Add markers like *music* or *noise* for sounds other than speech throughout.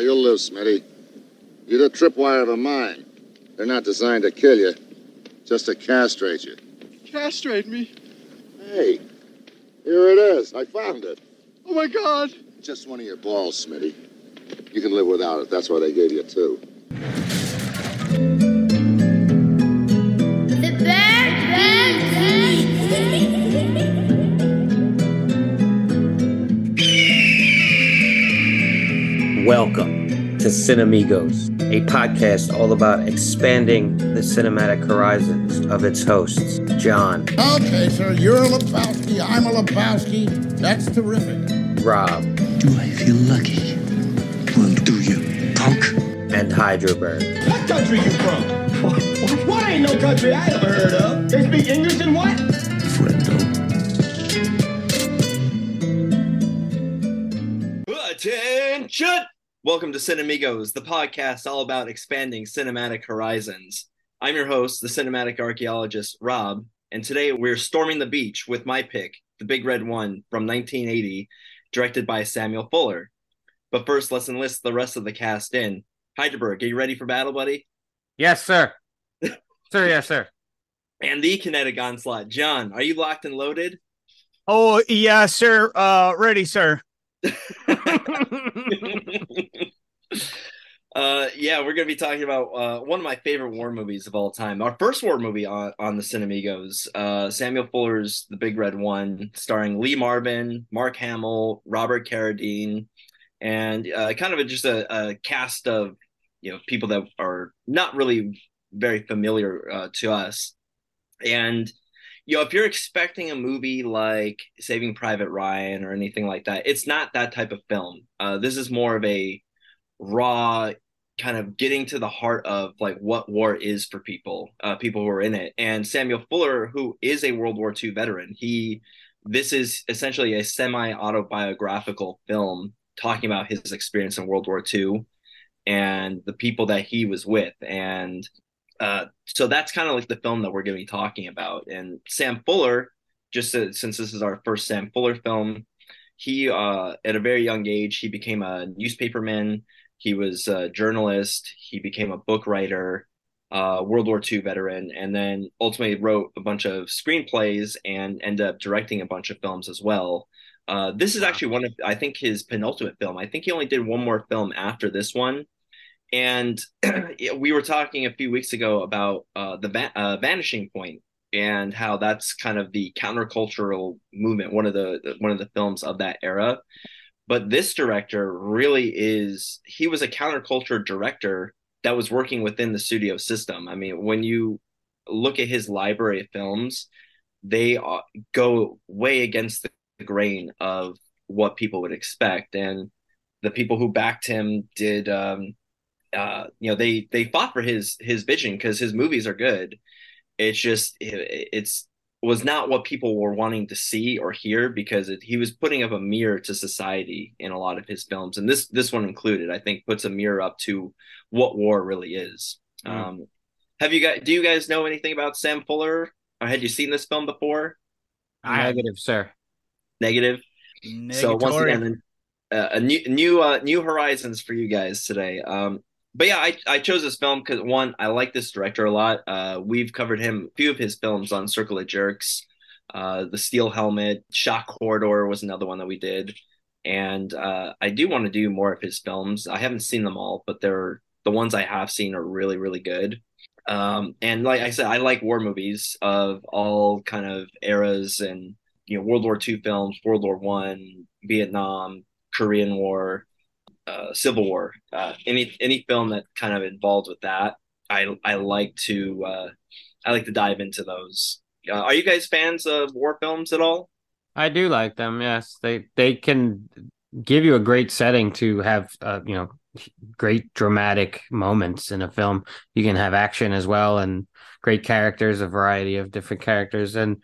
you'll live, Smitty. You're the tripwire of a mine. They're not designed to kill you, just to castrate you. Castrate me? Hey, here it is. I found it. Oh my God! Just one of your balls, Smitty. You can live without it. That's why they gave you two. The bird Welcome to Cinemigos, a podcast all about expanding the cinematic horizons of its hosts, John, Okay, sir, you're a Lebowski, I'm a Lebowski. That's terrific. Rob, Do I feel lucky? Well, do you, punk? and Heidelberg. What country you from? *laughs* What ain't no country I ever heard of? They speak English and what? Welcome to Cinemigos, the podcast all about expanding cinematic horizons. I'm your host, the cinematic archaeologist Rob, and today we're storming the beach with my pick, The Big Red One from 1980, directed by Samuel Fuller. But first, let's enlist the rest of the cast in. Heidelberg, are you ready for battle, buddy? Yes, sir. *laughs* sir, yes, sir. And the kinetic onslaught. John, are you locked and loaded? Oh, yeah, sir. Uh, ready, sir. *laughs* uh yeah we're gonna be talking about uh one of my favorite war movies of all time our first war movie on on the cinemigos uh samuel fuller's the big red one starring lee marvin mark hamill robert carradine and uh kind of a, just a, a cast of you know people that are not really very familiar uh, to us. And you know if you're expecting a movie like saving private ryan or anything like that it's not that type of film. Uh this is more of a raw kind of getting to the heart of like what war is for people uh people who are in it. And samuel fuller who is a world war ii veteran he this is essentially a semi autobiographical film talking about his experience in world war ii and the people that he was with. And uh so that's kind of like the film that we're going to be talking about and sam fuller just uh, since this is our first sam fuller film he uh at a very young age he became a newspaperman he was a journalist. He became a book writer, uh, World War II veteran, and then ultimately wrote a bunch of screenplays and ended up directing a bunch of films as well. Uh, this is actually one of, I think, his penultimate film. I think he only did one more film after this one. And *clears throat* we were talking a few weeks ago about uh, the va- uh, Vanishing Point and how that's kind of the countercultural movement, one of the one of the films of that era. But this director really is he was a counterculture director that was working within the studio system. I mean when you look at his library of films they go way against the grain of what people would expect. And the people who backed him did um uh you know they they fought for his his vision because his movies are good. It's just it, it's was not what people were wanting to see or hear because it, he was putting up a mirror to society in a lot of his films and this this one included i think puts a mirror up to what war really is. Mm. um have you guys do you guys know anything about sam fuller? Or had you seen this film before? Negative sir. Negative? So once again uh, a new new uh, new horizons for you guys today. Um but yeah, I, I chose this film because one, I like this director a lot. Uh, we've covered him a few of his films on Circle of Jerks. Uh, the Steel Helmet, Shock Corridor was another one that we did, and uh, I do want to do more of his films. I haven't seen them all, but they're the ones I have seen are really really good. Um, and like I said, I like war movies of all kind of eras and you know World War II films, World War One, Vietnam, Korean War uh, Civil War. Uh, any any film that kind of involved with that, I I like to uh, I like to dive into those. Uh, are you guys fans of war films at all? I do like them. Yes, they they can give you a great setting to have uh, you know great dramatic moments in a film. You can have action as well and great characters, a variety of different characters, and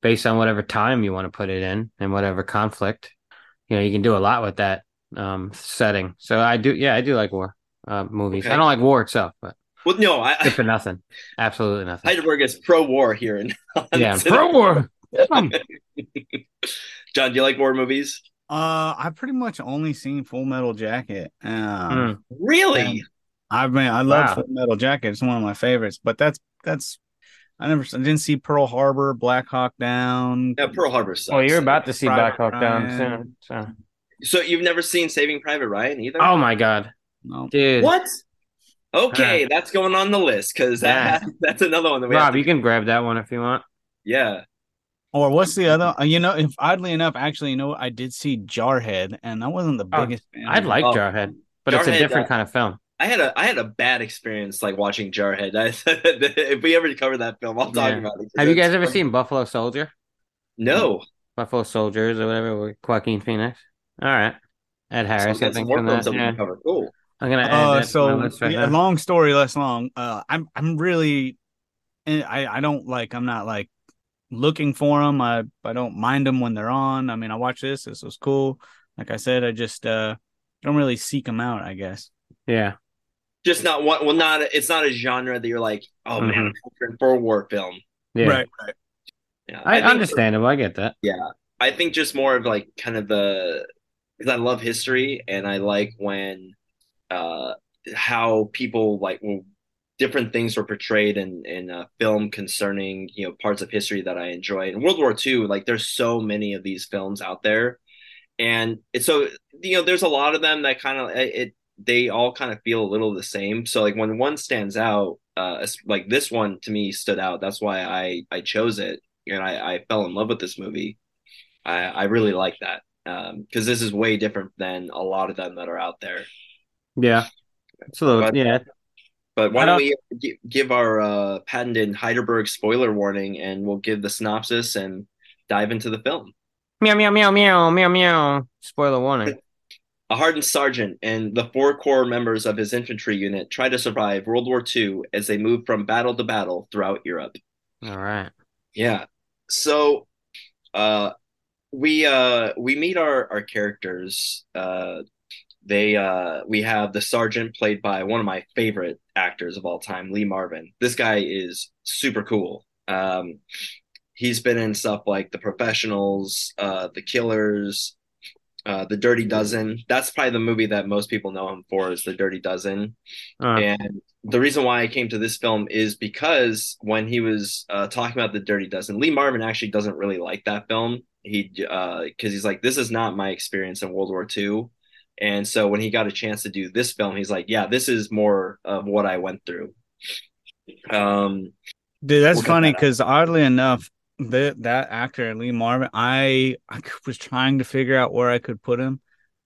based on whatever time you want to put it in and whatever conflict, you know, you can do a lot with that um setting. So I do yeah, I do like war uh movies. Okay. I don't like war itself, but well no, I good for nothing. Absolutely nothing. Heidelberg is pro war here and *laughs* Yeah, pro war. *laughs* John, do you like war movies? Uh, I've pretty much only seen Full Metal Jacket. Um, Hmm. Really? I mean, I love Wow. Full Metal Jacket. It's one of my favorites. But that's that's I never I didn't see Pearl Harbor, Black Hawk Down. Yeah, Pearl Harbor sucks. Well, you're about to see Private Black Hawk Down soon. So. So you've never seen Saving Private Ryan either? Oh my god, No. dude! What? Okay, that's going on the list because that *laughs* that's another one that we have Rob, to- you can grab that one if you want. Yeah. Or what's the other? uh, You know, if oddly enough, actually, you know. I did see Jarhead, and I wasn't the Oh, biggest fan. I'd like Oh, Jarhead, but it's a different uh, kind of film. I had a I had a bad experience like watching Jarhead. I, *laughs* if we ever cover that film, I'll talk Yeah. about it. 'cause Have you it's guys ever funny. seen Buffalo Soldier? No. Buffalo Soldiers or whatever with Joaquin Phoenix. All right, Ed Harris. So I that's think more from films that. that we Yeah. can cover. Cool. I'm gonna add Uh, that so my right yeah, long story less long. Uh, I'm I'm really, I I don't like I'm not like looking for them. I I don't mind them when they're on. I mean, I watch this. This was cool. Like I said, I just uh don't really seek them out. I guess. Yeah, Just not one. Well, not it's not a genre that you're like, oh man, Mhm. I'm for a war film. yeah. Right. Right. Yeah, I, think- understandable. I get that. Yeah, I think just more of like kind of the because I love history and I like when uh how people like different things were portrayed in in a film concerning you know parts of history that I enjoy. In World War II, like there's so many of these films out there, and so you know there's a lot of them that kind of it they all kind of feel a little the same. So like when one stands out, uh, like this one to me stood out. That's why I I chose it and I I fell in love with this movie. I, I really like that because this is way different than a lot of them that are out there. Yeah, little. But- yeah, But why don't don't- we give our uh, patented Heidelberg spoiler warning and we'll give the synopsis and dive into the film. meow meow meow meow meow meow. Spoiler warning. *laughs* A hardened sergeant and the four core members of his infantry unit try to survive World War II as they move from battle to battle throughout Europe. All right. Yeah. So uh we uh we meet our our characters uh they uh we have the sergeant played by one of my favorite actors of all time, Lee Marvin. This guy is super cool. Um he's been in stuff like The Professionals, uh The Killers, uh The Dirty Dozen. That's probably the movie that most people know him for is The Dirty Dozen. Uh, And the reason why I came to this film is because when he was uh, talking about the Dirty Dozen, Lee Marvin actually doesn't really like that film. He uh, because he's like, this is not my experience in World War II. And so when he got a chance to do this film, he's like, yeah, this is more of what I went through. Um, Dude, that's We'll funny that because oddly enough, the, that actor Lee Marvin, I I was trying to figure out where I could put him,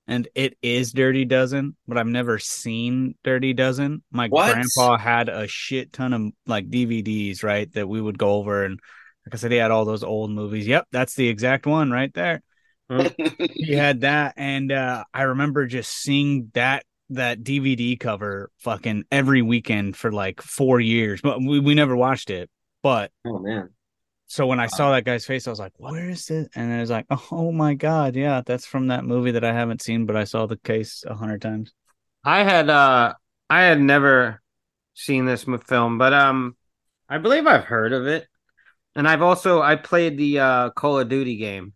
and it is Dirty Dozen, but I've never seen Dirty Dozen. My What? grandpa had a shit ton of like DVDs, right, that we would go over, and like I said, he had all those old movies. Yep, that's the exact one right there. *laughs* He had that, and uh, I remember just seeing that that DVD cover fucking every weekend for like four years, but we, we never watched it. But oh man, so when I saw that guy's face, I was like, "Where is it?" And I was like, "Oh my god, yeah, that's from that movie that I haven't seen, but I saw the case a hundred times." I had uh I had never seen this film, but um I believe I've heard of it. And I've also I played the uh Call of Duty game,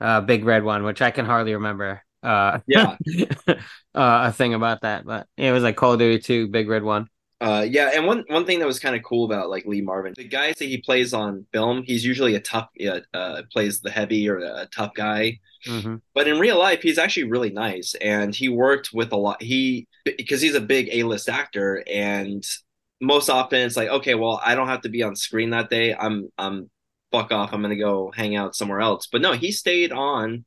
uh Big Red one, which I can hardly remember. Uh Yeah. *laughs* uh a thing about that, but it was like Call of Duty 2, Big Red one. Uh, yeah, and one one thing that was kind of cool about like Lee Marvin, the guys that he plays on film, he's usually a tough, uh, uh, plays the heavy or a tough guy. Mm-hmm. But in real life, he's actually really nice, and he worked with a lot. He because he's a big A list actor, and most often it's like, okay, well, I don't have to be on screen that day. I'm I'm fuck off. I'm gonna go hang out somewhere else. But no, he stayed on,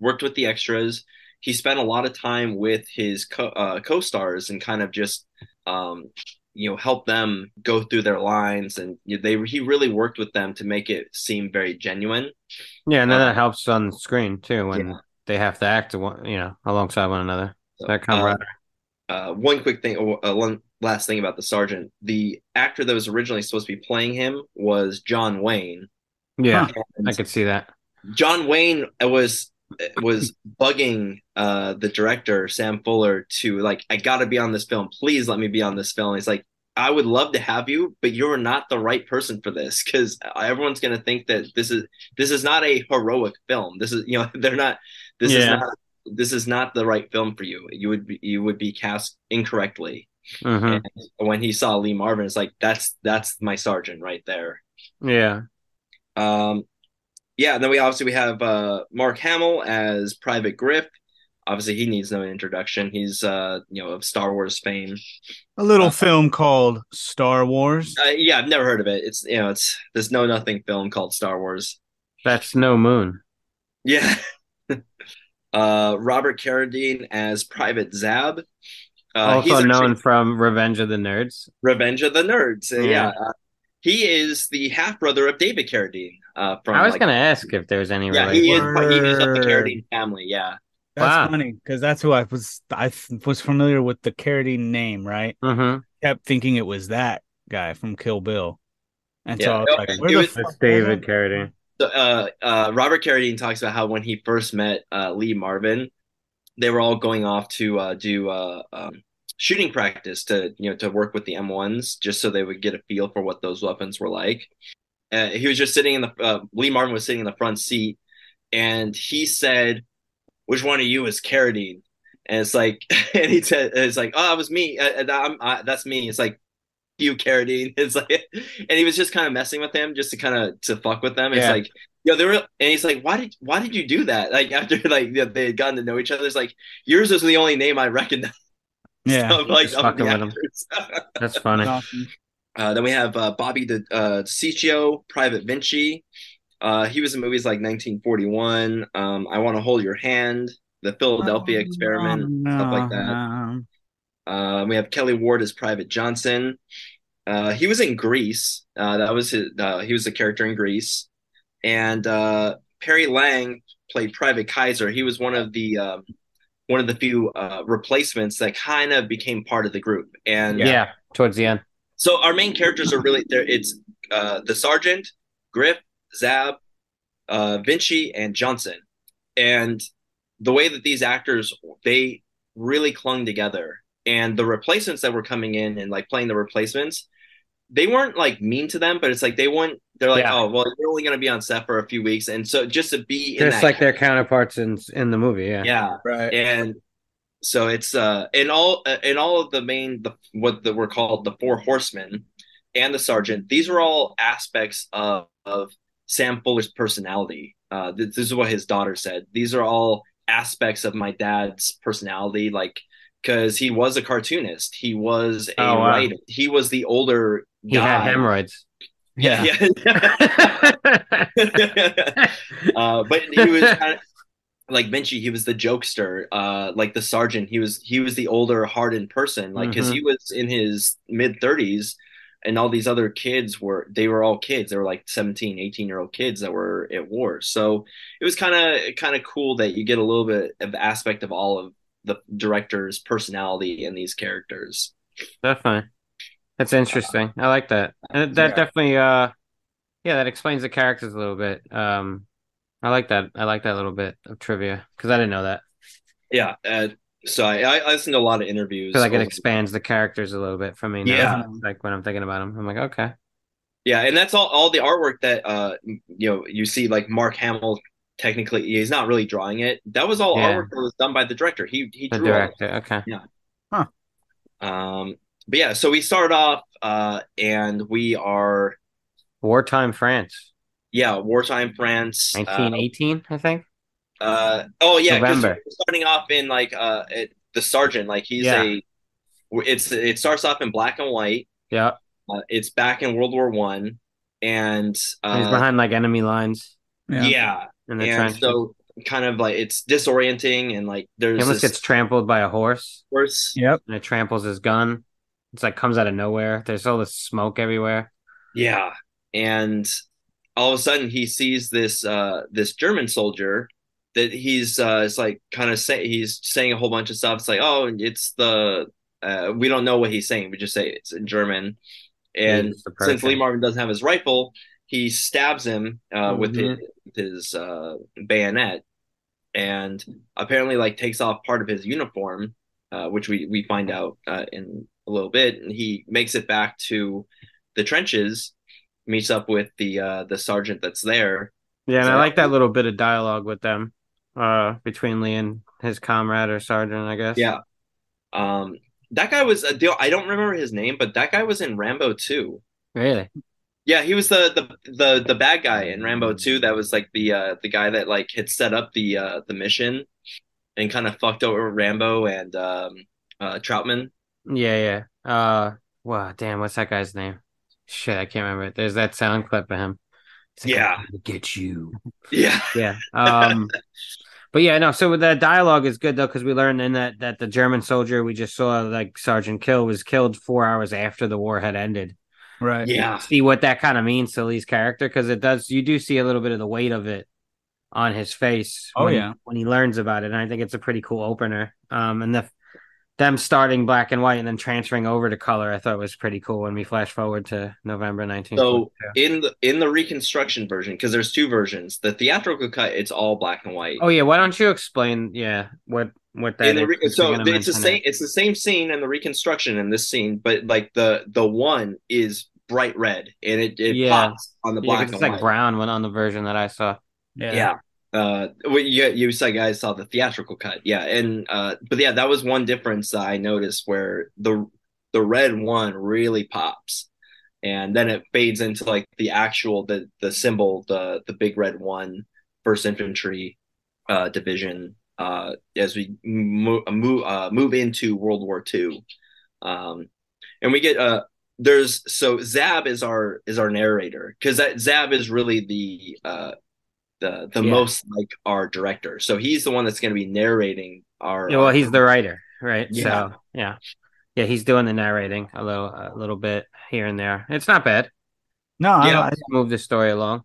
worked with the extras. He spent a lot of time with his co uh, co-stars and kind of just um you know help them go through their lines and they he really worked with them to make it seem very genuine Yeah, and then Uh, that helps on screen too when yeah. they have to act one, you know, alongside one another. So, that camaraderie. uh, one quick thing, uh, one last thing about the sergeant. The actor that was originally supposed to be playing him was John Wayne. yeah, And I could see that. John Wayne was was bugging uh, the director Sam Fuller to like, I got to be on this film. Please let me be on this film. He's like, I would love to have you, but you're not the right person for this because everyone's going to think that this is this is not a heroic film. This is you know *laughs* they're not This is not this is not the right film for you. You would be you would be cast incorrectly. Hmm And when he saw Lee Marvin, it's like that's that's my sergeant right there. Yeah. Um, yeah, and then we obviously we have uh, Mark Hamill as Private Griff. Obviously, he needs no introduction. He's uh, you know of Star Wars fame. A little film called Star Wars. Uh, yeah, I've never heard of it. It's you know it's there's no nothing film called Star Wars. That's no moon. Yeah. *laughs* uh, Robert Carradine as Private Zab. Uh, he's also actually- known from Revenge of the Nerds. Revenge of the Nerds. Uh, Yeah. yeah. Uh, he is the half brother of David Carradine. Uh, from I was like- gonna ask if there was any Yeah, he is. He is of the Carradine family. Yeah. That's Wow. funny because that's who I was. I was familiar with the Carradine name, right? hmm Kept thinking it was that guy from Kill Bill, and so Yeah. I was No, like, it the was- fuck David? Carradine. So, uh, uh, Robert Carradine talks about how when he first met uh, Lee Marvin, they were all going off to uh, do uh, um, shooting practice to you know to work with the M1s just so they would get a feel for what those weapons were like. Uh, he was just sitting in the uh, Lee Marvin was sitting in the front seat, and he said, "Which one of you is Carradine?" And it's like, *laughs* and he said, "It's like, oh, it was me. Uh, I'm, I, that's me." It's like. You Carradine. *laughs* It's like, and he was just kind of messing with him, just to kind of to fuck with them. It's Yeah. like, Yo, they were, and he's like, "Why did why did you do that?" Like after *laughs* like you they had gotten to know each other, it's like yours is the only name I recognize. *laughs* Yeah, of, like Just of fucking with him. *laughs* That's funny. Awesome. uh, then we have uh, Bobby the uh, Cicco, Private Vinci. Uh, he was in movies like 1941, um, I Want to Hold Your Hand, The Philadelphia Experiment, Oh, stuff like that. no. Uh, we have Kelly Ward as Private Johnson. Uh, he was in Grease. Uh, that was his. Uh, he was a character in Grease, and uh, Perry Lang played Private Kaiser. He was one of the um, one of the few uh, replacements that kind of became part of the group. And Yeah. towards the end. so our main characters are really there. It's uh, the sergeant, Griff, Zab, uh, Vinci, and Johnson. And the way that these actors they really clung together, and the replacements that were coming in and like playing the replacements, they weren't like mean to them, but it's like they weren't. They're like, Yeah. oh well, you're only going to be on set for a few weeks, and so just to be in Just that like their counterparts in in the movie. Yeah. yeah Right. and so it's uh in all uh, in all of the main the what the, were called the four horsemen and the sergeant these are all aspects of, of sam fuller's personality uh this, this is what his daughter said these are all aspects of my dad's personality like because he was a cartoonist he was a Oh, wow. writer he was the older He had hemorrhoids. Yeah. yeah. *laughs* uh, but he was *laughs* kind of like Vinci. He was the jokester. Uh, like the sergeant, he was he was the older, hardened person. Like because Mhm. he was in his mid thirties, and all these other kids were they were all kids. They were like 17, 18 year old kids that were at war. So it was kind of kind of cool that you get a little bit of aspect of all of the director's personality in these characters. Definitely. That's interesting. I like that. And that Yeah. definitely uh yeah, that explains the characters a little bit. Um I like that. I like that little bit of trivia because I didn't know that. Yeah. Uh, so I, I listened to a lot of interviews. I feel like it expands the characters a little bit for me. now. Yeah. Like when I'm thinking about them, I'm like, okay. Yeah, and that's all all the artwork that uh you know you see like Mark Hamill technically he's not really drawing it. That was all Yeah. artwork that was done by the director. He he The drew all of it. director. Okay. Um but yeah, so we start off uh and we are Wartime France. yeah, wartime France. uh, 1918, I think. Uh, oh yeah, 'cause November. we're starting off in like uh it, the sergeant like he's Yeah. a it's it starts off in black and white. Yeah. Uh, it's back in World War 1 and uh He's behind like enemy lines Yeah. yeah, in the and trench. so kind of like it's disorienting and like there's he almost this gets trampled by a horse horse. Yep. and it tramples his gun. It's like comes out of nowhere. There's all this smoke everywhere. Yeah. And all of a sudden he sees this uh this German soldier that he's uh it's like kind of say he's saying a whole bunch of stuff. It's like, oh, it's the uh we don't know what he's saying. We just say it's in German. And since. Lee Marvin doesn't have his rifle, he stabs him uh with his, with his uh bayonet and apparently like takes off part of his uniform, uh, which we we find out uh, in a little bit, and he makes it back to the trenches, meets up with the uh, the sergeant that's there. Yeah, and I like that little bit of dialogue with them. uh, between Lee and his comrade or sergeant, I guess. Yeah. Um, that guy was a deal. I don't remember his name, but that guy was in Rambo 2. Really? Yeah, he was the the the the bad guy in Rambo 2 that was like the uh the guy that like had set up the uh the mission and kind of fucked over Rambo and um uh Trautman. Yeah, yeah. Uh, wow, damn, what's that guy's name? Shit, I can't remember. It. There's that sound clip of him. Like, Yeah. Get you. *laughs* Yeah. Yeah. Um, but yeah, no. So the dialogue is good though because we learned in that that the German soldier we just saw, like Sergeant Kill, was killed four hours after the war had ended. Right. Yeah. See what that kind of means to Lee's character because it does. You do see a little bit of the weight of it on his face. Oh, when yeah. when he learns about it, and I think it's a pretty cool opener. Um, and the them starting black and white and then transferring over to color, I thought was pretty cool. When we flash forward to November 19th. So in the in the reconstruction version, because there's two versions, the theatrical cut it's all black and white. oh yeah, why don't you explain? Yeah, what what that in the is, re- since so it's the same it. it's the same scene in the reconstruction in this scene, but like the the one is bright red and it, it Yeah. pops on the Yeah, black 'cause and it's like white. brown when on the version that I saw. yeah. Yeah. Uh, you you said guys saw the theatrical cut, yeah, and uh, but yeah, that was one difference that I noticed where the the red one really pops, and then it fades into like the actual the the symbol the the big red one First Infantry uh, Division uh, as we move move uh, move into World War II, um, and we get uh there's so Zab is our is our narrator because that Zab is really the uh the the Yeah. most like our director. So he's the one that's going to be narrating our. Yeah, well, our- he's the writer, right? Yeah. So yeah, yeah, he's doing the narrating a little, a little bit here and there. It's not bad. No, Yeah. I, Just move the story along.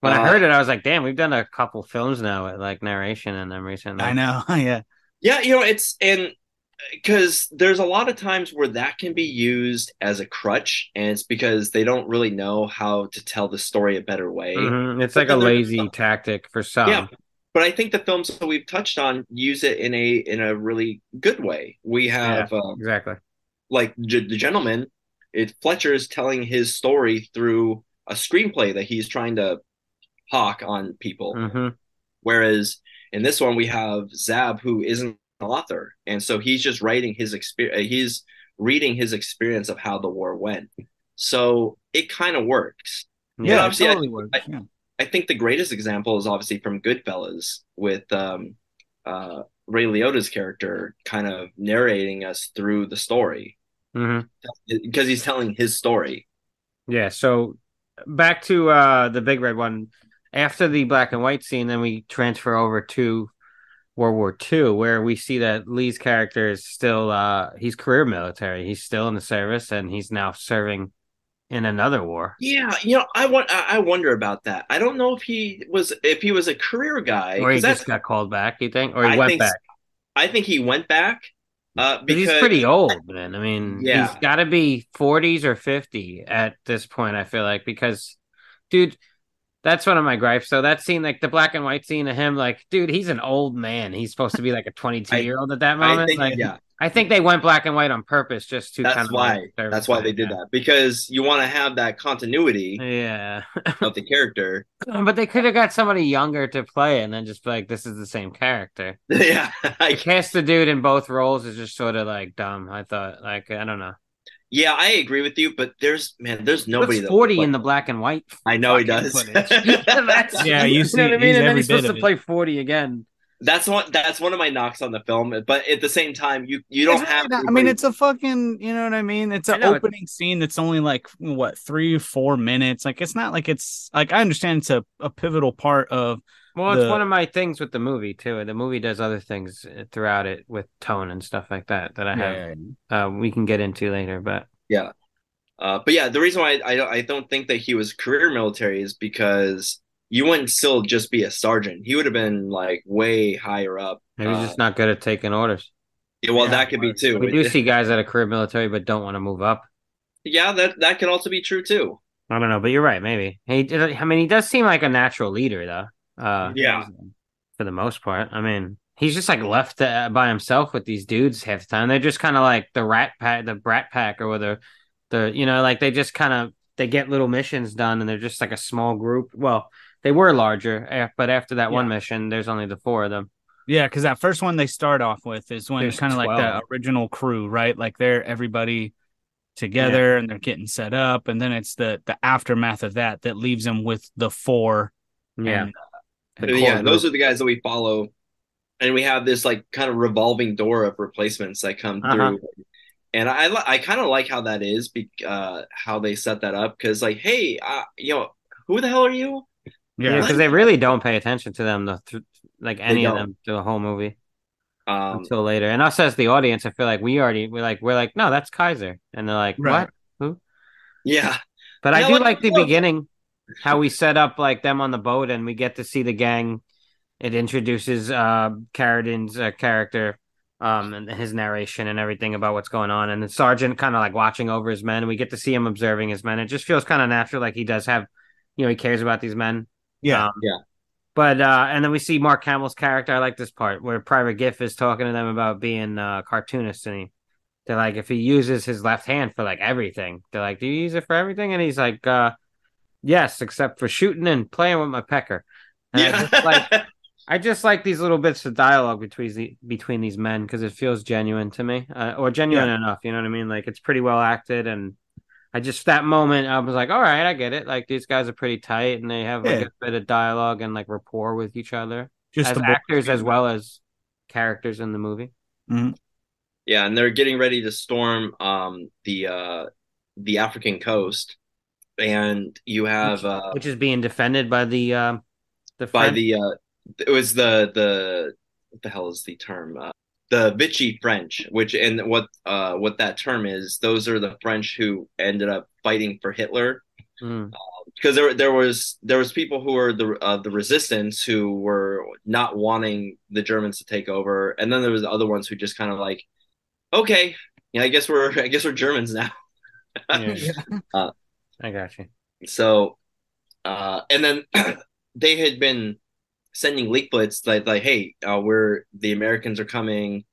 When I Uh, heard it, I was like, "Damn, we've done a couple films now with like narration in them recently." I know. *laughs* yeah. yeah, you know it's and because there's a lot of times where that can be used as a crutch, and it's because they don't really know how to tell the story a better way. Mhm. It's But like a lazy tactic for some. Yeah, but I think the films that we've touched on use it in a in a really good way. We have uh, exactly. like G- the gentleman, it Fletcher is telling his story through a screenplay that he's trying to hawk on people. hmm Whereas in this one we have Zab who isn't author, and so he's just writing his experience. He's reading his experience of how the war went. So it kind of works. Yeah, it obviously, I- works. I- yeah. I think the greatest example is obviously from Goodfellas with um, uh, Ray Liotta's character kind of narrating us through the story because he's telling his story. Yeah. So back to uh the big red one. After the black and white scene, then we transfer over to World War II, where we see that Lee's character is still uh he's career military. He's still in the service and he's now serving in another war. Yeah, you know, I want I wonder about that. I don't know if he was if he was a career guy. Or he just got called back, you think? Or he I went think back. I think he went back uh, 'Cause because he's pretty old, man. I mean, Yeah. he's got to be 40s or 50 at this point, I feel like, because, dude, that's one of my gripes. So that scene, like the black and white scene of him, like, dude, he's an old man. He's supposed to be like a 22 year old at that moment. think like, yeah, I think they went black and white on purpose just to that's kind of why that's why they did that because you want to have that continuity Yeah, of the character. *laughs* but they could have got somebody younger to play and then just be like, this is the same character. *laughs* yeah, *laughs* I Cast the dude in both roles is just sort of like dumb. I thought, like, I don't know. Yeah, I agree with you, but there's man, there's nobody What's that 40 in the black and white I know he does. footage. *laughs* That's- Yeah, *laughs* you know see- what I mean? And then he's supposed to it. play 40 again. that's one that's one of my knocks on the film. But at the same time, you you don't It's have. really not- I mean, it's a fucking, you know what I mean? It's an know, it's- opening scene that's only like what three, four minutes. Like it's not like it's like I understand it's a, a pivotal part of Well, it's The- one of my things with the movie, too. The movie does other things uh, throughout it with tone and stuff like that that I have. Uh, we can get into later, but yeah, Uh, but yeah, the reason why I, I don't I don't think that he was career military is because you wouldn't still just be a sergeant. He would have been like way higher up. maybe he's Uh, just not good at taking orders. yeah, well, Yeah, that could be too. We do see guys that are career military but don't want to move up. yeah, that that could also be true too. I don't know, but you're right. Maybe he. I mean, he does seem like a natural leader, though. Uh, Yeah. for the most part. I mean, he's just like left uh, by himself with these dudes half the time. They're just kind of like the rat pack, the brat pack, or the, the you know, like they just kind of they get little missions done, and they're just like a small group. Well, they were larger, eh, but after that one mission, there's only the four of them. Yeah, because that first one they start off with is when There's it's kind of like the original crew, right? Like they're everybody together and they're getting set up, and then it's the the aftermath of that that leaves them with the four. Yeah, and, The But core yeah, those are the guys that we follow, and we have this like kind of revolving door of replacements that come Uh-huh. through. And I I kind of like how that is, be- uh, how they set that up because like, hey, uh, you know, who the hell are you? yeah, yeah, because they really don't pay attention to them, the th- like any of don't. them, the whole movie Um, until later. And us as the audience, I feel like we already we're like we're like, no, that's Kaiser, and they're like, Right. what? Who? Yeah, But Yeah, I do like- like the look. beginning, how we set up like them on the boat, and we get to see the gang. It introduces uh Carradine's uh, character, um, and his narration and everything about what's going on, and the sergeant kind of like watching over his men. We get to see him observing his men. It just feels kind of natural, like he does have, you know, he cares about these men. yeah, Um, Yeah. But uh, and then we see Mark Hamill's character. I like this part where Private Griff is talking to them about being uh, cartoonists, and he they're like, if he uses his left hand for like everything, they're like, do you use it for everything? And he's like, uh, yes, except for shooting and playing with my pecker. And I yeah. just like *laughs* I just like these little bits of dialogue between the between these men because it feels genuine to me, uh, or genuine enough. You know what I mean? Like it's pretty well acted, and I just that moment I was like, all right, I get it. Like these guys are pretty tight, and they have like Yeah. a bit of dialogue and like rapport with each other just as the actors as well as characters in the movie. yeah, and they're getting ready to storm um the uh the African coast, and you have uh which is being defended by the um the by French. the uh it was the the what the hell is the term uh, the Vichy French which and what uh what that term is those are the French who ended up fighting for Hitler Mm. because there there was there was people who were the uh, the resistance who were not wanting the Germans to take over and then there was the other ones who just kind of like okay yeah I guess we're *laughs* I guess we're Germans now Yeah. *laughs* Uh, I got you. so, uh, and then *clears throat* they had been sending leaflets like, like, hey, uh, we're the Americans are coming.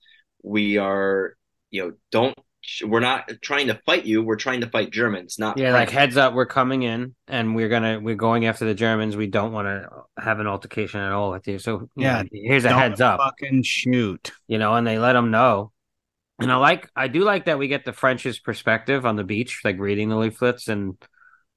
We are, you know, don't. We're not trying to fight you. We're trying to fight Germans, not Yeah, like heads up, we're coming in and we're gonna we're going after the Germans. We don't want to have an altercation at all with you. So you Yeah, know, here's a heads up, fucking shoot. you know, and they let them know. And I like I do like that we get the French's perspective on the beach, like reading the leaflets and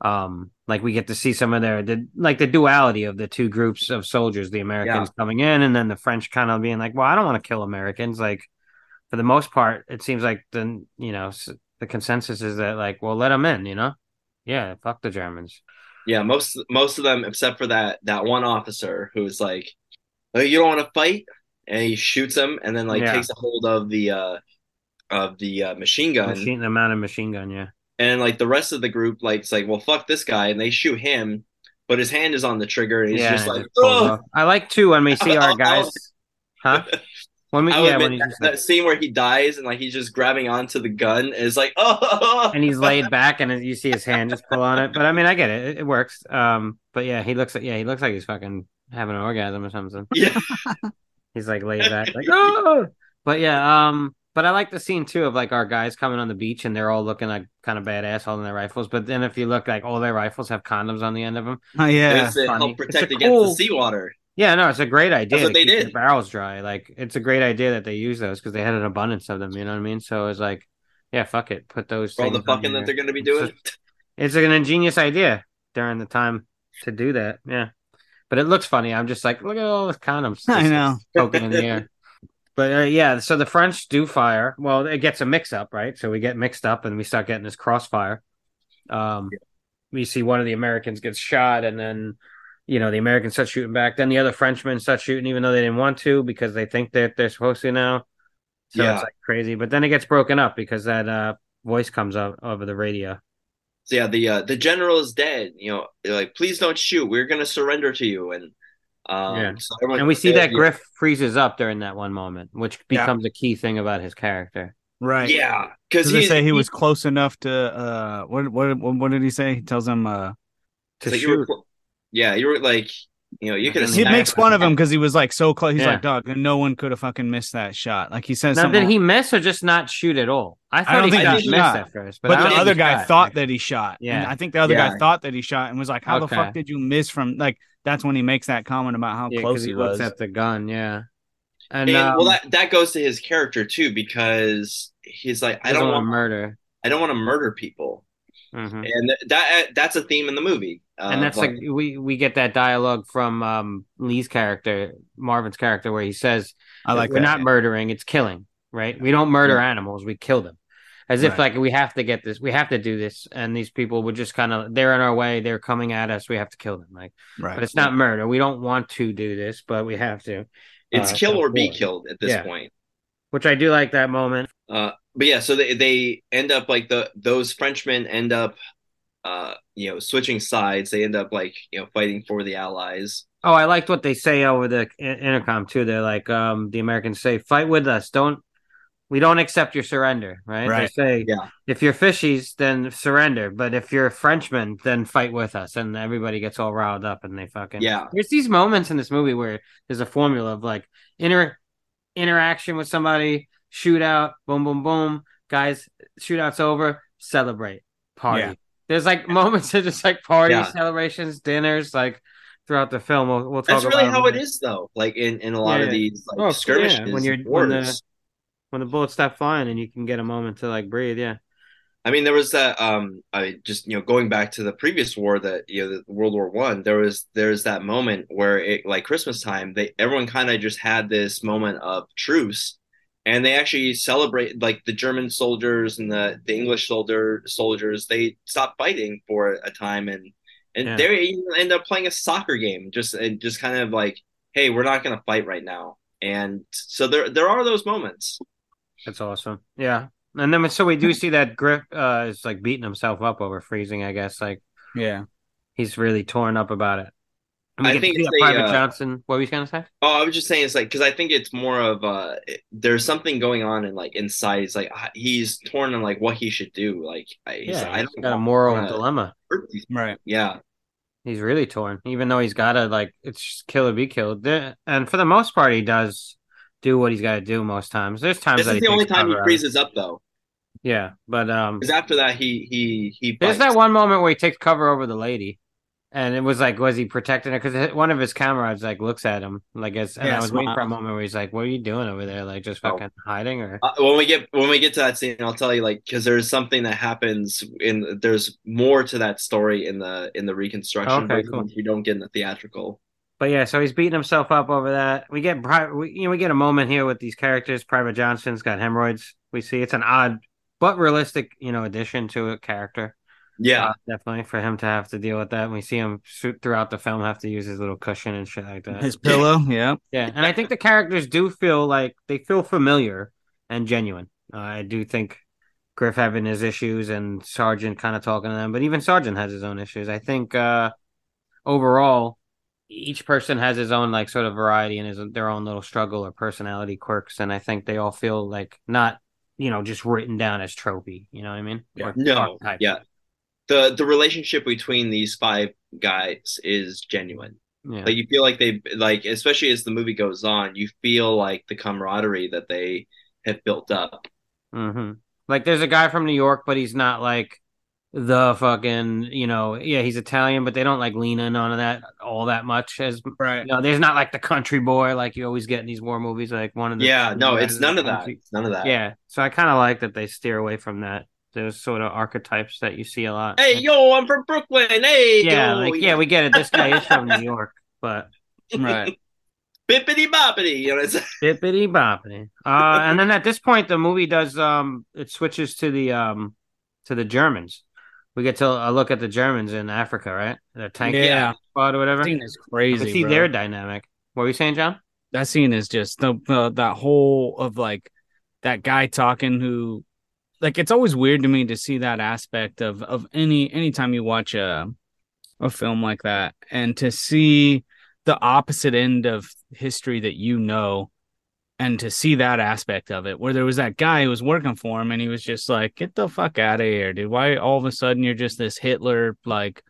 um like we get to see some of their the like the duality of the two groups of soldiers, the Americans coming in and then the French kind of being like, well, I don't want to kill Americans. Like for the most part, it seems like the you know the consensus is that like, well, let them in, you know. Yeah, fuck the Germans. Yeah, most most of them, except for that that one officer who's like, oh, "You don't want to fight," and he shoots him, and then like Yeah. takes a hold of the uh of the uh, machine gun, Machine, the mounted machine gun, yeah. And like the rest of the group, like, it's like, "Well, fuck this guy," and they shoot him, but his hand is on the trigger, and he's yeah, just like, "Oh." I like too when we see our *laughs* guys, huh? When we *laughs* I yeah, when that, that scene where he dies and like he's just grabbing onto the gun is like, oh, *laughs* and he's laid back, and you see his hand just pull on it. But I mean, I get it; it, it works. Um, but yeah, he looks like yeah, he looks like he's fucking having an orgasm or something. yeah, He's like laid back, like oh. But yeah, um, but I like the scene too of like our guys coming on the beach and they're all looking like kind of badass holding their rifles. But then if you look, like all their rifles have condoms on the end of them. Oh yeah. it's to funny. help protect It's against cool- the seawater. Yeah, no, it's a great idea. That's what they did. the barrels dry. Like it's a great idea that they use those because they had an abundance of them. You know what I mean? So it's like, yeah, fuck it, put those. For all the fucking that they're going to be It's doing. just- *laughs* It's an ingenious idea during the time to do that. Yeah, but it looks funny. I'm just like, look at all the condoms. *laughs* I know. poking in the air. *laughs* But uh, yeah, so the French do fire. Well, it gets a mix up, right? So we get mixed up and we start getting this crossfire. Um, we see one of the Americans gets shot, and then you know the Americans start shooting back. Then the other Frenchmen start shooting, even though they didn't want to, because they think that they're supposed to now. So Yeah. it's like crazy. But then it gets broken up because that uh, voice comes out over the radio. So yeah, the uh, the general is dead. You know, they're like, please don't shoot. We're going to surrender to you. And um, Yeah. so And we see that Griff freezes up during that one moment, which Yeah. becomes a key thing about his character. Right. Yeah, because he they say he was close enough to uh what what what what did he say? He tells him uh To like, you were shoot. yeah, you were like You know, you could have He makes fun of him because he was like so close. He's Yeah. like, dog, no one could have fucking missed that shot. Like he says Now, something. did he miss or just not shoot at all? I thought don't he think he missed shot. at first, but, but the other guy shot. thought that he shot. Yeah. And I think the other Yeah. guy thought that he shot and was like, How the fuck did you miss from like that's when he makes that comment about how Yeah, close he, he was. looks at the gun. Yeah, and, And um, well, that that goes to his character too, because he's like, I don't want to murder. I don't want to murder people, Mhm. and that that's a theme in the movie. Uh, and that's but- like we we get that dialogue from um Lee's character, Marvin's character, where he says, I like we're that. not murdering, it's killing, right? We don't murder Yeah. animals, we kill them. As if Right. like we have to get this, we have to do this, and these people would just kind of they're in our way, they're coming at us, we have to kill them. Like, right. but it's not murder. We don't want to do this, but we have to. it's uh, kill or be killed at this Yeah. point. Which I do like that moment. Uh, but yeah, so they they end up like the those Frenchmen end up, uh, you know, switching sides. They end up like you know fighting for the Allies. Oh, I liked what they say over the intercom too. They're like, um, the Americans say, "Fight with us. Don't we don't accept your surrender." Right? Right. They say, Yeah. if you're Vichys, then surrender. But if you're a Frenchman, then fight with us. And everybody gets all riled up, and they fucking Yeah. There's these moments in this movie where there's a formula of like inter interaction with somebody, shootout, boom, boom, boom. Guys, shootout's over, celebrate, party. Yeah. There's like moments of just like parties, Yeah. celebrations, dinners, like throughout the film. We'll, we'll talk That's really about how it is though. Like in in a lot Yeah. of these like Oh, yeah, skirmishes, when you're- and when the- wars. When the bullets stop flying and you can get a moment to like breathe. Yeah. I mean, there was that. Um, I just you know going back to the previous war that you know the World War One. There was there's that moment where it like Christmas time. They everyone kind of just had this moment of truce, and they actually celebrate like the German soldiers and the the English soldier soldiers. They stopped fighting for a time, and and Yeah. they end up playing a soccer game. Just and just kind of like, hey, we're not gonna fight right now. And so there there are those moments. That's awesome. Yeah. And then so we do see that Griff uh, is like beating himself up over freezing, I guess. Like yeah. he's really torn up about it. And we I get to think see it's a, Private uh, Johnson. What were you gonna say? Oh, I was just saying it's like because I think it's more of uh it- there's something going on in like inside. It's like he's torn on like what he should do. Like I, he's Yeah, like, I don't got a moral wanna dilemma. hurt Right. Yeah, He's really torn, even though he's got to like it's just kill or be killed. And for the most part, he does do what he's got to do most times. There's times this that is he the only time he freezes up though. Yeah, but um, Because after that he he he. There's that one moment where he takes cover over the lady, and it was like, was he protecting her? Because one of his comrades like looks at him, like, as, and Yeah, I was waiting for a moment where he's like, "What are you doing over there? Like, just Oh. fucking hiding?" Or Uh, when we get when we get to that scene, I'll tell you like because there's something that happens in there's more to that story in the in the reconstruction Okay, cool. we don't get in the theatrical. But yeah, so he's beating himself up over that. We get pri- we, you know we get a moment here with these characters. Private Johnson's got hemorrhoids. We see it's an odd but realistic, you know, addition to a character. Yeah, Uh, definitely for him to have to deal with that. And we see him throughout the film have to use his little cushion and shit like that. His pillow. *laughs* Yeah. Yeah, and I think the characters do feel like they feel familiar and genuine. Uh, I do think Griff having his issues and Sergeant kind of talking to them, but even Sergeant has his own issues. I think uh, overall, each person has his own like sort of variety and his their own little struggle or personality quirks, and I think they all feel like not you know just written down as tropey. You know what I mean? Or no, archetype. yeah. The the relationship between these five guys is genuine. yeah. Like you feel like they like, especially as the movie goes on, you feel like the camaraderie that they have built up. hmm Like there's a guy from New York, but he's not like the fucking, you know, yeah, he's Italian, but they don't like lean in on that all that much as Right. you know, there's not like the country boy like you always get in these war movies, like one of the Yeah, no, it's none of the that. It's none of that. Yeah. So I kinda like that they steer away from that. Those sort of archetypes that you see a lot. Hey, yo, I'm from Brooklyn. Hey, yeah, yo, like yeah, we get it. This guy is from New York, but *laughs* Right. *laughs* bippity boppity. You know, it's Bippity boppity. Uh, and then at this point, the movie does um, it switches to the um, to the Germans. We get to a look at the Germans in Africa, right? The tank Yeah. squad or whatever. That scene is crazy. see bro. their dynamic. What were you saying, John? that scene is just the uh, that whole of like that guy talking who like it's always weird to me to see that aspect of of any anytime you watch a a film like that and to see the opposite end of history that you know and to see that aspect of it where there was that guy who was working for him and he was just like get the fuck out of here dude why all of a sudden you're just this hitler like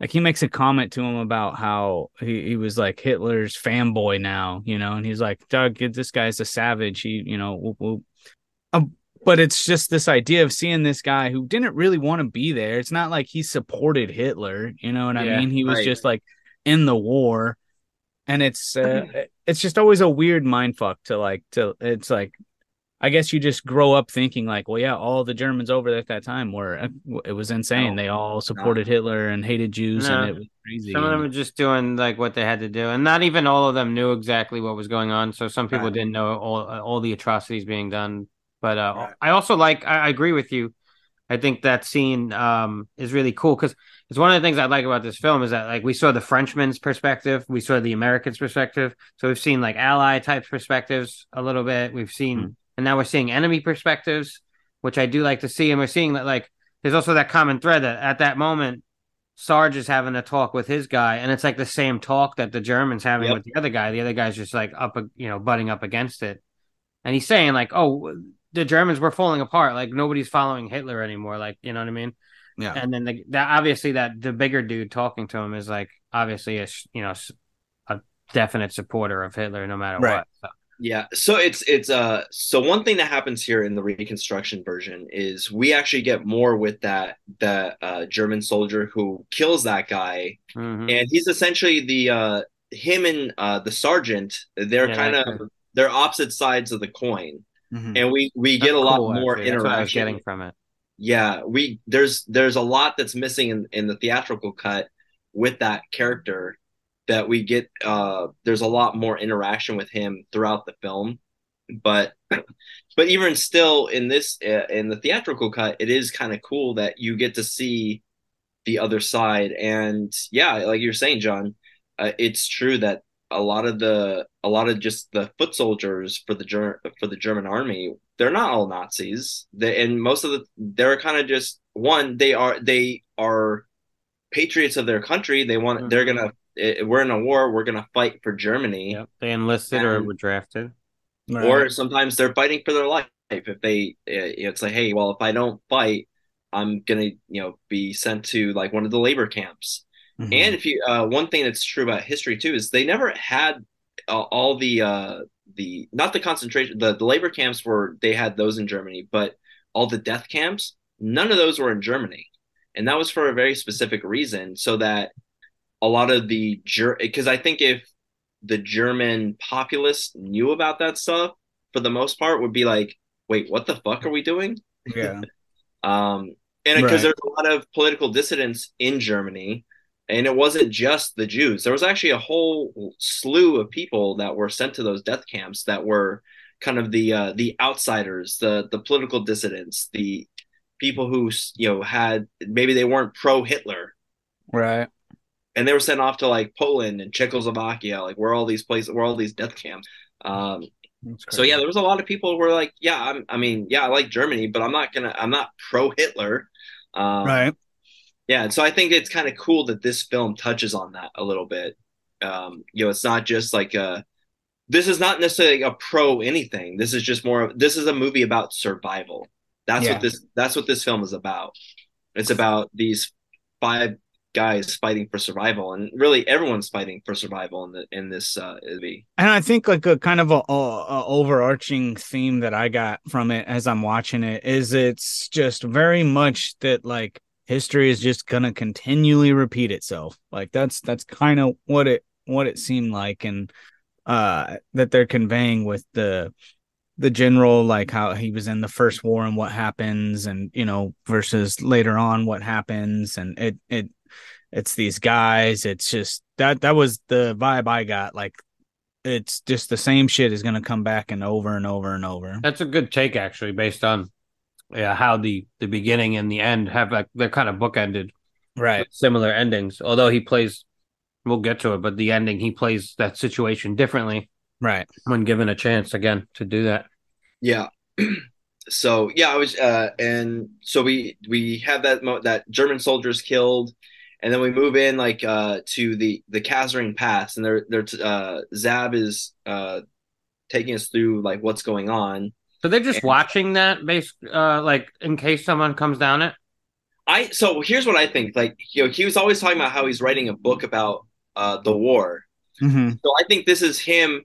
like he makes a comment to him about how he, he was like Hitler's fanboy now, you know, and he's like, Doug, this guy's a savage. He, you know, whoop, whoop. Um, but it's just this idea of seeing this guy who didn't really want to be there. It's not like he supported Hitler, you know what Yeah, I mean? He was right. just like in the war, and it's uh, it's just always a weird mind fuck to like to. It's like I guess you just grow up thinking like, well, yeah, all the Germans over at that time were uh, it was insane. No. they all supported Hitler and hated Jews, No. and it was crazy. Some of them were just doing like what they had to do, and not even all of them knew exactly what was going on. So some people Right. didn't know all all the atrocities being done. But uh, Right. I also like. I, I agree with you. I think that scene um, is really cool because it's one of the things I like about this film is that like we saw the Frenchman's perspective, we saw the Americans' perspective. So we've seen like ally type perspectives a little bit. We've seen, Mhm. and now we're seeing enemy perspectives, which I do like to see. And we're seeing that like there's also that common thread that at that moment Sarge is having a talk with his guy, and it's like the same talk that the Germans having Yep. with the other guy. The other guy's just like up, you know, butting up against it, and he's saying like, "Oh, the Germans were falling apart. Like nobody's following Hitler anymore. Like you know what I mean?" Yeah. And then the, that obviously that the bigger dude talking to him is like obviously a you know s- a definite supporter of Hitler no matter Right. what. So, Yeah, so it's it's uh so one thing that happens here in the reconstruction version is we actually get more with that that uh German soldier who kills that guy mhm. and he's essentially the uh him and uh the sergeant they're Yeah, kind of they're opposite sides of the coin Mhm. and we we That's get a lot cool, more actually. That's what I was interaction getting from it. Yeah we there's there's a lot that's missing in in the theatrical cut with that character that we get uh there's a lot more interaction with him throughout the film. But *clears throat* but even still in this uh, in the theatrical cut it is kind of cool that you get to see the other side. And yeah like you're saying john uh, it's true that a lot of the a lot of just the foot soldiers for the Ger- for the German army they're not all Nazis they, and most of the they're kind of just one they are they are patriots of their country they want Mhm. they're gonna eh, we're in a war we're gonna fight for Germany Yep. They enlisted or And- were drafted. or sometimes they're fighting for their life if they uh, you know, it's like hey well if i don't fight i'm gonna you know be sent to like one of the labor camps Mhm. and if you uh one thing that's true about history too is they never had uh, all the uh the not the concentration the, the labor camps were they had those in germany but all the death camps none of those were in germany and that was for a very specific reason so that a lot of the because i think if the German populace knew about that stuff for the most part would be like, wait, what the fuck are we doing? yeah, *laughs* Um, and because Right. there's a lot of political dissidents in Germany, and it wasn't just the Jews. There was actually a whole slew of people that were sent to those death camps that were kind of the uh, the outsiders, the the political dissidents, the people who you know had maybe they weren't pro Hitler, right. and they were sent off to like Poland and Czechoslovakia, like where all these places, where all these death camps. Um, so yeah, there was a lot of people who were like, yeah, I'm, I mean, yeah, I like Germany, but I'm not gonna, I'm not pro Hitler. Um, right. Yeah, and so I think it's kind of cool that this film touches on that a little bit. Um, you know, it's not just like a, this is not necessarily a pro anything. This is just more of, this is a movie about survival. That's Yeah. what this, that's what this film is about. It's about these five guys fighting for survival, and really everyone's fighting for survival in the in this uh, movie. And I think like a kind of a, a, a overarching theme that I got from it as I'm watching it is it's just very much that like history is just gonna continually repeat itself. Like that's that's kind of what it what it seemed like, and uh that they're conveying with the the general like how he was in the first war and what happens and you know versus later on what happens. And it it it's these guys. It's just that that was the vibe i got. Like it's just the same shit is going to come back and over and over and over. That's a good take, actually, based on yeah how the the beginning and the end have like they're kind of bookended, right similar endings. Although he plays, we'll get to it, but the ending he plays that situation differently right when given a chance again to do that. Yeah. *clears throat* so yeah, I was, uh, and so we we have that mo- that German soldiers killed, and then we move in like uh to the the Kasserine Pass, and they're they're uh Zab is uh taking us through like what's going on. So they're just And- watching that, based uh, like in case someone comes down it. I so here's what I think. Like, you know, he was always talking about how he's writing a book about uh the war. hmm So I think this is him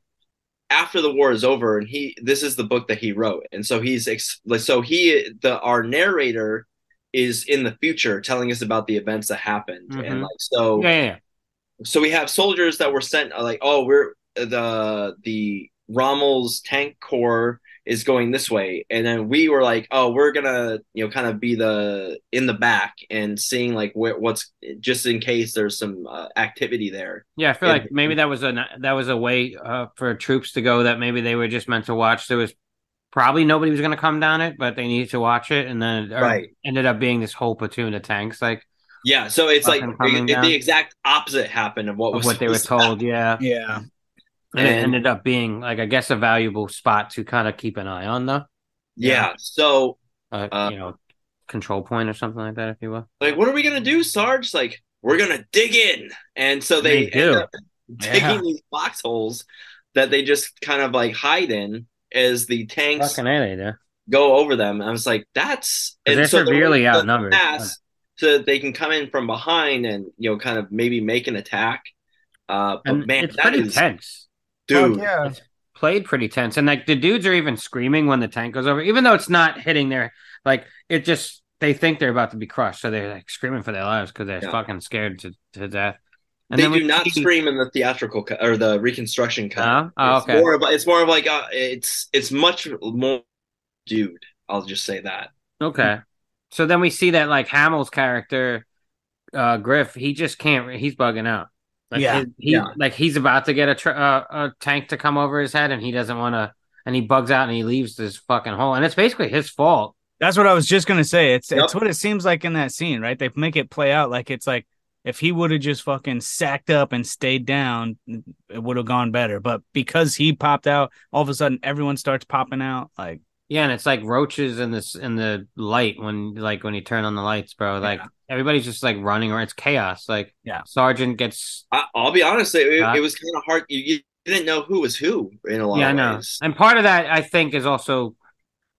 after the war is over, and he this is the book that he wrote, and so he's ex- like so he the our narrator is in the future telling us about the events that happened, Mhm. and like so Yeah, yeah, yeah. so we have soldiers that were sent uh, like oh we're the the Rommel's tank corps is going this way and then we were like oh we're gonna you know kind of be the in the back and seeing like where, what's just in case there's some uh, activity there Yeah, I feel And- like maybe that was a that was a way uh, for troops to go that maybe they were just meant to watch. There was probably nobody was going to come down it, but they needed to watch it, and then it Right. ended up being this whole platoon of tanks, like yeah so it's like Fucking it- the exact opposite happened of what of was what they were supposed to told. Yeah, Yeah. And, it ended up being like I guess a valuable spot to kind of keep an eye on, though. yeah so Uh, Uh, you know, control point or something like that, if you will. like what are we gonna do sarge like we're gonna dig in and so they, They do. end up digging Yeah. these foxholes that they just kind of like hide in as the tanks Fucking A, they do. go over them. And I was like, that's and they're so severely the outnumbered. pass so that they can come in from behind and you know kind of maybe make an attack. Uh, but And man, it's that pretty is tense. Dude. yeah. played pretty tense and like the dudes are even screaming when the tank goes over even though it's not hitting their like it just they think they're about to be crushed so they're like screaming for their lives because they're Yeah. fucking scared to, to death and they then do not see- scream in the theatrical cut or the reconstruction cut. Oh? Oh, it's okay. more of it's more of like uh, it's it's much more dude. I'll just say that. okay so then we see that like hamill's character uh griff he just can't he's bugging out like Yeah. his- he Yeah. like he's about to get a, tr- uh, a tank to come over his head and he doesn't want to and he bugs out and he leaves this fucking hole and it's basically his fault That's what I was just gonna say. It's it's what it seems like in that scene, right? They make it play out like it's like if he would have just fucking sacked up and stayed down, it would have gone better. But because he popped out, all of a sudden everyone starts popping out. Like Yeah, and it's like roaches in this in the light when like when you turn on the lights, bro. Like Yeah. Everybody's just like running around. It's chaos. Like Yeah. Sergeant gets I, I'll be honest, it, it, it was kind of hard. You, you didn't know who was who in a lot yeah, I of know. ways. And part of that I think is also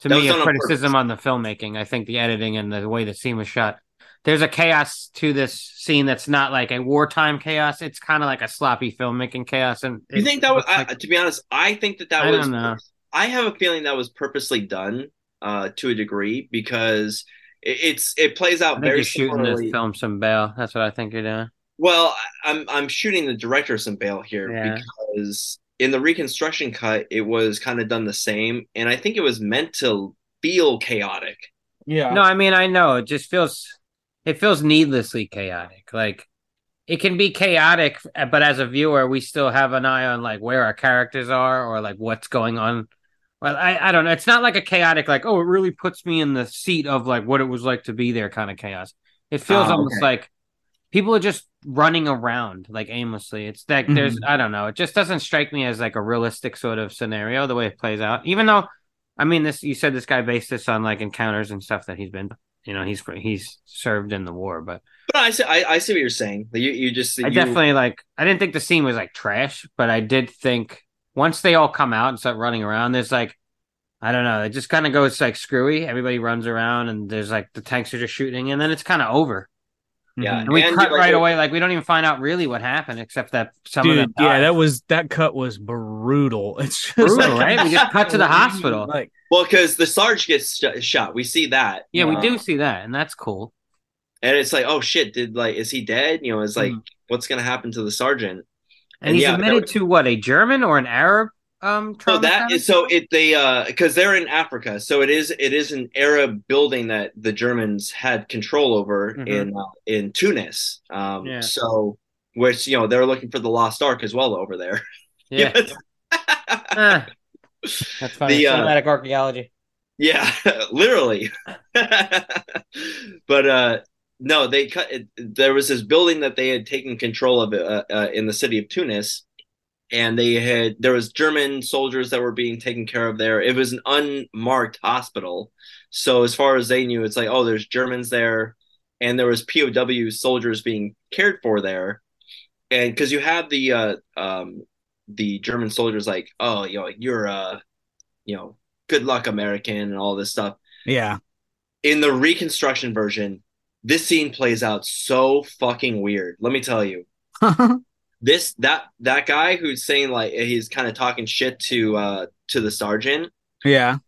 to That me a on criticism purpose. on the filmmaking. I think the editing and the way the scene was shot. There's a chaos to this scene that's not like a wartime chaos. It's kind of like a sloppy filmmaking chaos. And You think that was? looks I, like- to be honest, I think that that I was. don't know. I have a feeling that was purposely done uh, to a degree because it, it's it plays I out think very you're shooting similarly. to film some bail. That's what I think you're doing. Well, I'm I'm shooting the director some bail here Yeah. because in the reconstruction cut, it was kind of done the same, and I think it was meant to feel chaotic. yeah, No, I mean I know it just feels it feels needlessly chaotic. Like it can be chaotic, but as a viewer, we still have an eye on like where our characters are or like what's going on. Well, I I don't know. It's not like a chaotic like oh it really puts me in the seat of like what it was like to be there kind of chaos. It feels Ah, almost okay. like people are just running around like aimlessly. It's like there's I don't know. It just doesn't strike me as like a realistic sort of scenario the way it plays out. Even though I mean, this you said this guy based this on like encounters and stuff that he's been. You know, he's he's served in the war, but But I see, I, I see what you're saying. You you just I definitely like. I didn't think the scene was like trash, but I did think once they all come out and start running around, there's like, I don't know, it just kind of goes like screwy. Everybody runs around, and there's like the tanks are just shooting, and then it's kind of over. yeah, And we and cut like, right away, like we don't even find out really what happened, except that some of dude. them. Yeah, that was that cut was brutal. *laughs* It's just Brutal, like- right? We just cut to the *laughs* hospital. Like Well, because the Sarge gets sh- shot, we see that. yeah, we Uh, do see that, and that's cool. and it's like, oh shit, did like is he dead? You know, it's like, Mhm. what's gonna happen to the sergeant? And, And he's yeah, admitted that- to what a German or an Arab um So trauma that center? so it they uh because they're in Africa, so it is it is an Arab building that the Germans had control over Mhm. in uh, in Tunis. Um, Yeah. so which you know they're looking for the lost ark as well over there. *laughs* yeah. *laughs* Ah, that's funny. The, uh, Cinematic archaeology. Yeah, *laughs* literally. but uh no, they cut it, there was this building that they had taken control of uh, uh, in the city of Tunis and they had there was German soldiers that were being taken care of there. It was an unmarked hospital. So as far as they knew it's like oh there's Germans there and there was POW soldiers being cared for there. And cuz you have the uh um the German soldiers like oh you know you're uh you know good luck American and all this stuff yeah, in the reconstruction version this scene plays out so fucking weird. Let me tell you. *laughs* this that that guy who's saying like he's kind of talking shit to uh to the sergeant yeah.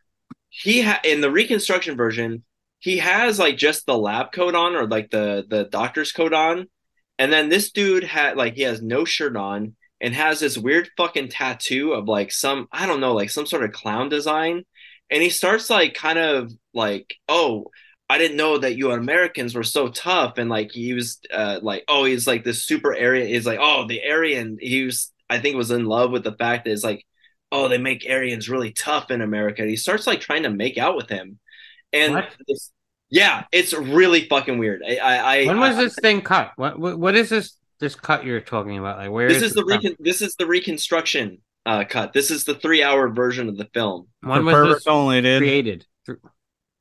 he ha- in the reconstruction version he has like just the lab coat on or like the the doctor's coat on and then this dude had like he has no shirt on and has this weird fucking tattoo of like some i don't know like some sort of clown design and he starts like kind of like oh i didn't know that you americans were so tough and like he was uh like oh he's like this super aryan he's like oh the aryan he was i think was in love with the fact that it's like oh they make aryans really tough in america and he starts like trying to make out with him and What? it's- yeah it's really fucking weird i i, I When was I- this thing cut? What what, what is this this cut you're talking about? Like where this is the it from? recon- this is the reconstruction uh cut this is the three hour version of the film when For was this only, dude. created?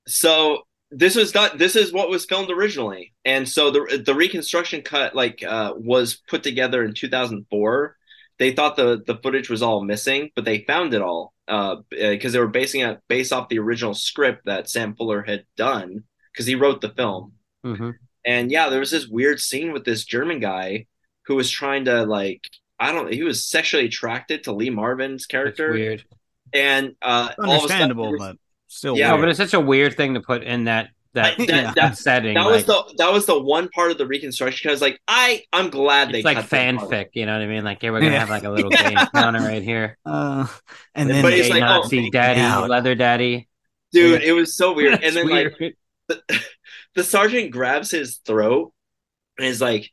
so this was done this is what was filmed originally. And so the the reconstruction cut like uh was put together in 2004 they thought the the footage was all missing but they found it all uh because they were basing it based off the original script that sam fuller had done because he wrote the film. Hmm and yeah there was this weird scene with this german guy who was trying to like i don't he was sexually attracted to lee marvin's character. weird. and uh all of a sudden Understandable, there was- but still Yeah, No, weird. but it's such a weird thing to put in that that, I- that- that, that- setting. that like, was the that was the one part of the reconstruction because like I I'm glad they it's like cut fanfic, you know what I mean? Like, hey, we're gonna Yeah. have like a little *laughs* Yeah. game counter right here. Uh, and then But it's like, oh, Nazi make daddy, out. leather daddy. dude. It was so weird. and It's then like the, *laughs* the sergeant grabs his throat and is like,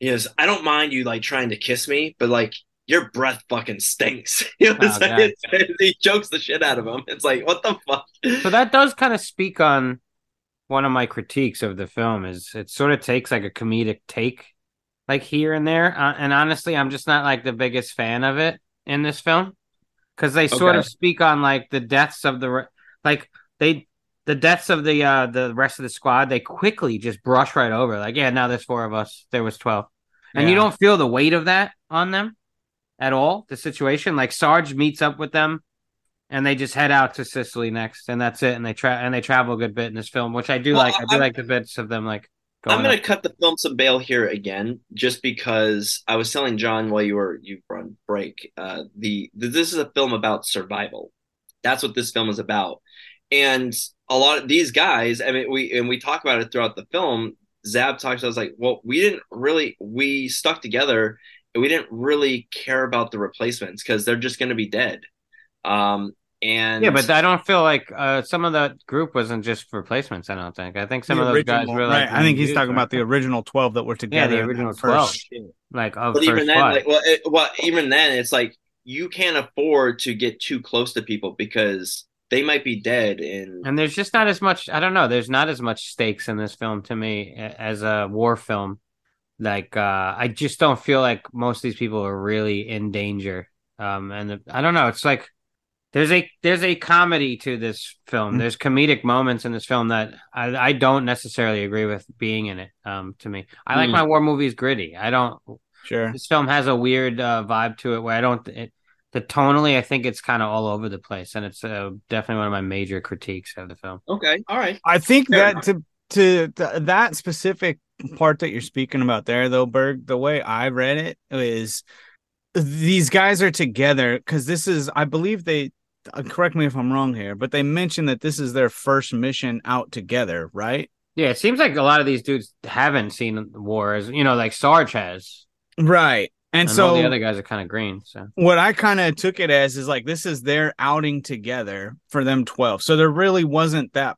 he goes, I don't mind you like trying to kiss me, but like your breath fucking stinks. *laughs* You know, Oh, like- God. *laughs* it's- he chokes the shit out of him. It's like what the fuck. so that does kind of speak on one of my critiques of the film is it sort of takes like a comedic take like here and there uh, and honestly i'm just not like the biggest fan of it in this film because they sort Okay. of speak on like the deaths of the re- like they the deaths of the uh the rest of the squad they quickly just brush right over like yeah now there's four of us there was 12 and you don't feel the weight of that on them at all the situation like sarge meets up with them and they just head out to Sicily next, and that's it. And they tra- and they travel a good bit in this film, which I do Well, like. I do I'm- like the bits of them like going. I'm gonna up. cut the film some bail here again, just because I was telling John while you were you were on break. Uh, the, the this is a film about survival. That's what this film is about, and a lot of these guys. I mean, we and we talk about it throughout the film. Zab talks. I was like, well, we didn't really. We stuck together, and we didn't really care about the replacements because they're just going to be dead. Um, and yeah, but I don't feel like uh, some of that group wasn't just replacements. I don't think. I think some The of those guys were like. right. I think he's talking about the original twelve that were together. in that original first 12. shit. like of but first even then, like, well, it, well, even then, it's like you can't afford to get too close to people because they might be dead. and and there's just not as much. I don't know. There's not as much stakes in this film to me as a war film. Like uh, I just don't feel like most of these people are really in danger. Um, and the, I don't know. It's like there's a there's a comedy to this film. Mm. There's comedic moments in this film that I, I don't necessarily agree with being in it. Um, to me, I like Mm. my war movies gritty. I don't. Sure. This film has a weird uh, vibe to it where I don't. It, the tonally, I think it's kind of all over the place, and it's uh, definitely one of my major critiques of the film. okay, all right, I think Fair that to to th- that specific part that you're speaking about there, though, Berg, the way I read it is these guys are together because this is, I believe they. uh, Correct me if I'm wrong here, but they mentioned that this is their first mission out together, right? Yeah, it seems like a lot of these dudes haven't seen wars you know, like Sarge has, Right. And, and so all the other guys are kind of green. So what I kind of took it as is like this is their outing together for them 12. So there really wasn't that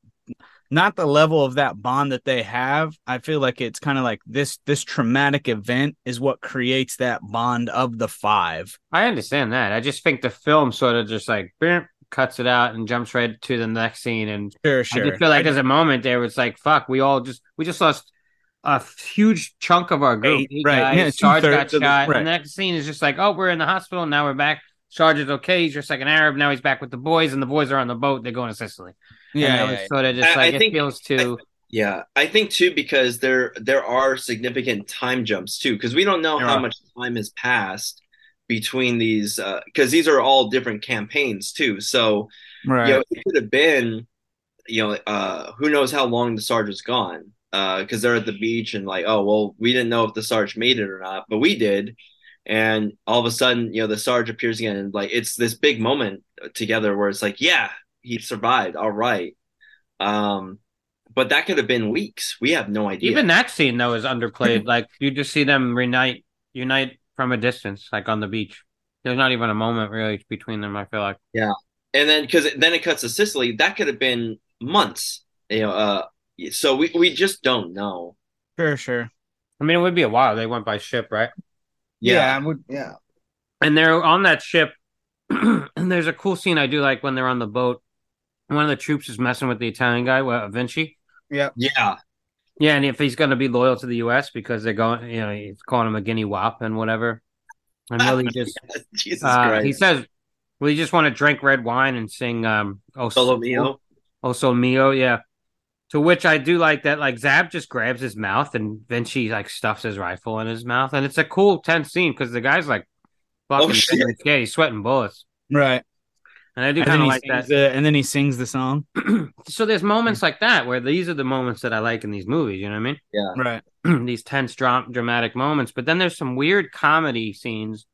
not the level of that bond that they have. I feel like it's kind of like this this traumatic event is what creates that bond of the five. I understand that. I just think the film sort of just like "Beep," cuts it out and jumps right to the next scene, and Sure, I sure. just feel like there's a moment there where it's like, fuck, we all just we just lost a huge chunk of our group. Eight, right, guys, *laughs* yeah, Sarge got two-thirds the- shot, right. and the next scene is just like, oh, we're in the hospital now. We're back. Sarge is okay. He's just like an Arab. Now he's back with the boys, and the boys are on the boat. They're going to Sicily. Yeah, and yeah, yeah. sort of just I- like I it think- feels too. yeah. I think too because there there are significant time jumps too because we don't know There how are. much time has passed between these because these are all different campaigns too. So right. you know, it could have been, you know, uh, who knows how long the sarge's gone. because they're at the beach and like, oh well, we didn't know if the Sarge made it or not, but we did. And all of a sudden, you know, the Sarge appears again, and like it's this big moment together where it's like, yeah, he survived. All right. Um, but that could have been weeks. We have no idea. Even that scene though is underplayed. *clears throat* like you just see them reunite, unite from a distance, like on the beach. There's not even a moment really between them. I feel like. Yeah, and then because then it cuts to Sicily. That could have been months. You know, uh, so we we just don't know. Sure, sure. I mean, it would be a while. They went by ship, right? Yeah, I would. Yeah. And they're on that ship. *clears throat* and there's a cool scene I do like when they're on the boat. One of the troops is messing with the Italian guy, well, Vinci. Yeah. Yeah. Yeah, and if he's going to be loyal to the U.S. because they're going, you know, he's calling him a guinea wop and whatever. And really *laughs* just, Jesus uh, Christ. he says, "We just want to drink red wine and sing um, oh, Solo Mio. oh, Sol Mio." Yeah. To which I do like that. Like Zab just grabs his mouth and Vinci like stuffs his rifle in his mouth, and it's a cool tense scene because the guy's like, fucking Oh, shit. yeah, he's sweating bullets, Right. And I do kind then, of he like that. sings the, and then he sings the song. *clears throat* *clears throat* so there's moments like that where these are the moments that I like in these movies. You know what I mean? Yeah. Right. *clears throat* these tense, dra- dramatic moments. But then there's some weird comedy scenes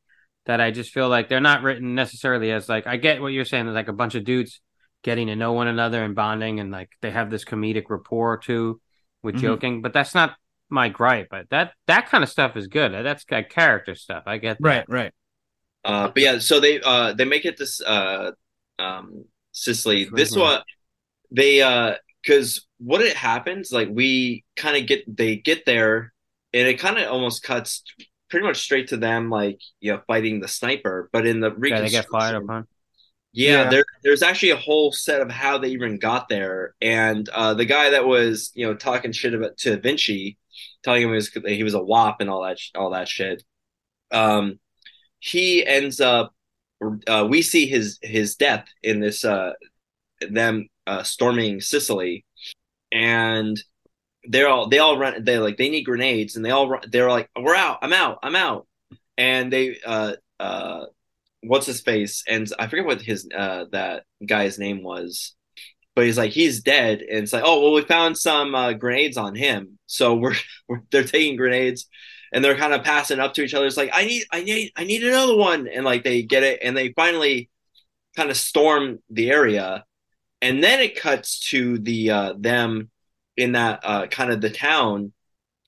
that I just feel like they're not written necessarily as like I get what you're saying. There's like a bunch of dudes getting to know one another and bonding, and like they have this comedic rapport too with Mhm. joking. But that's not my gripe. But that that kind of stuff is good. That's like character stuff. I get that. Right. Right. Uh, but yeah, so they uh they make it this uh um Sicily. This Mhm. one they uh because what it happens like we kind of get they get there and it kind of almost cuts pretty much straight to them like you know fighting the sniper. But in the Yeah, they get fired upon. Yeah, Yeah. there there's actually a whole set of how they even got there, and uh, the guy that was you know talking shit about to Vinci, telling him he was he was a wop and all that sh- all that shit. Um, he ends up. Uh, we see his his death in this uh them uh storming Sicily, and they're all they all run they like they need grenades and they all run, they're like we're out I'm out I'm out. And they uh uh what's his face? And I forget what his uh that guy's name was. But he's like he's dead. And it's like oh well we found some uh, grenades on him. So *laughs* we're, we're they're taking grenades and they're kind of passing up to each other. It's like I need I need I need another one. And like they get it and they finally kind of storm the area. And then it cuts to the uh them in that uh kind of the town.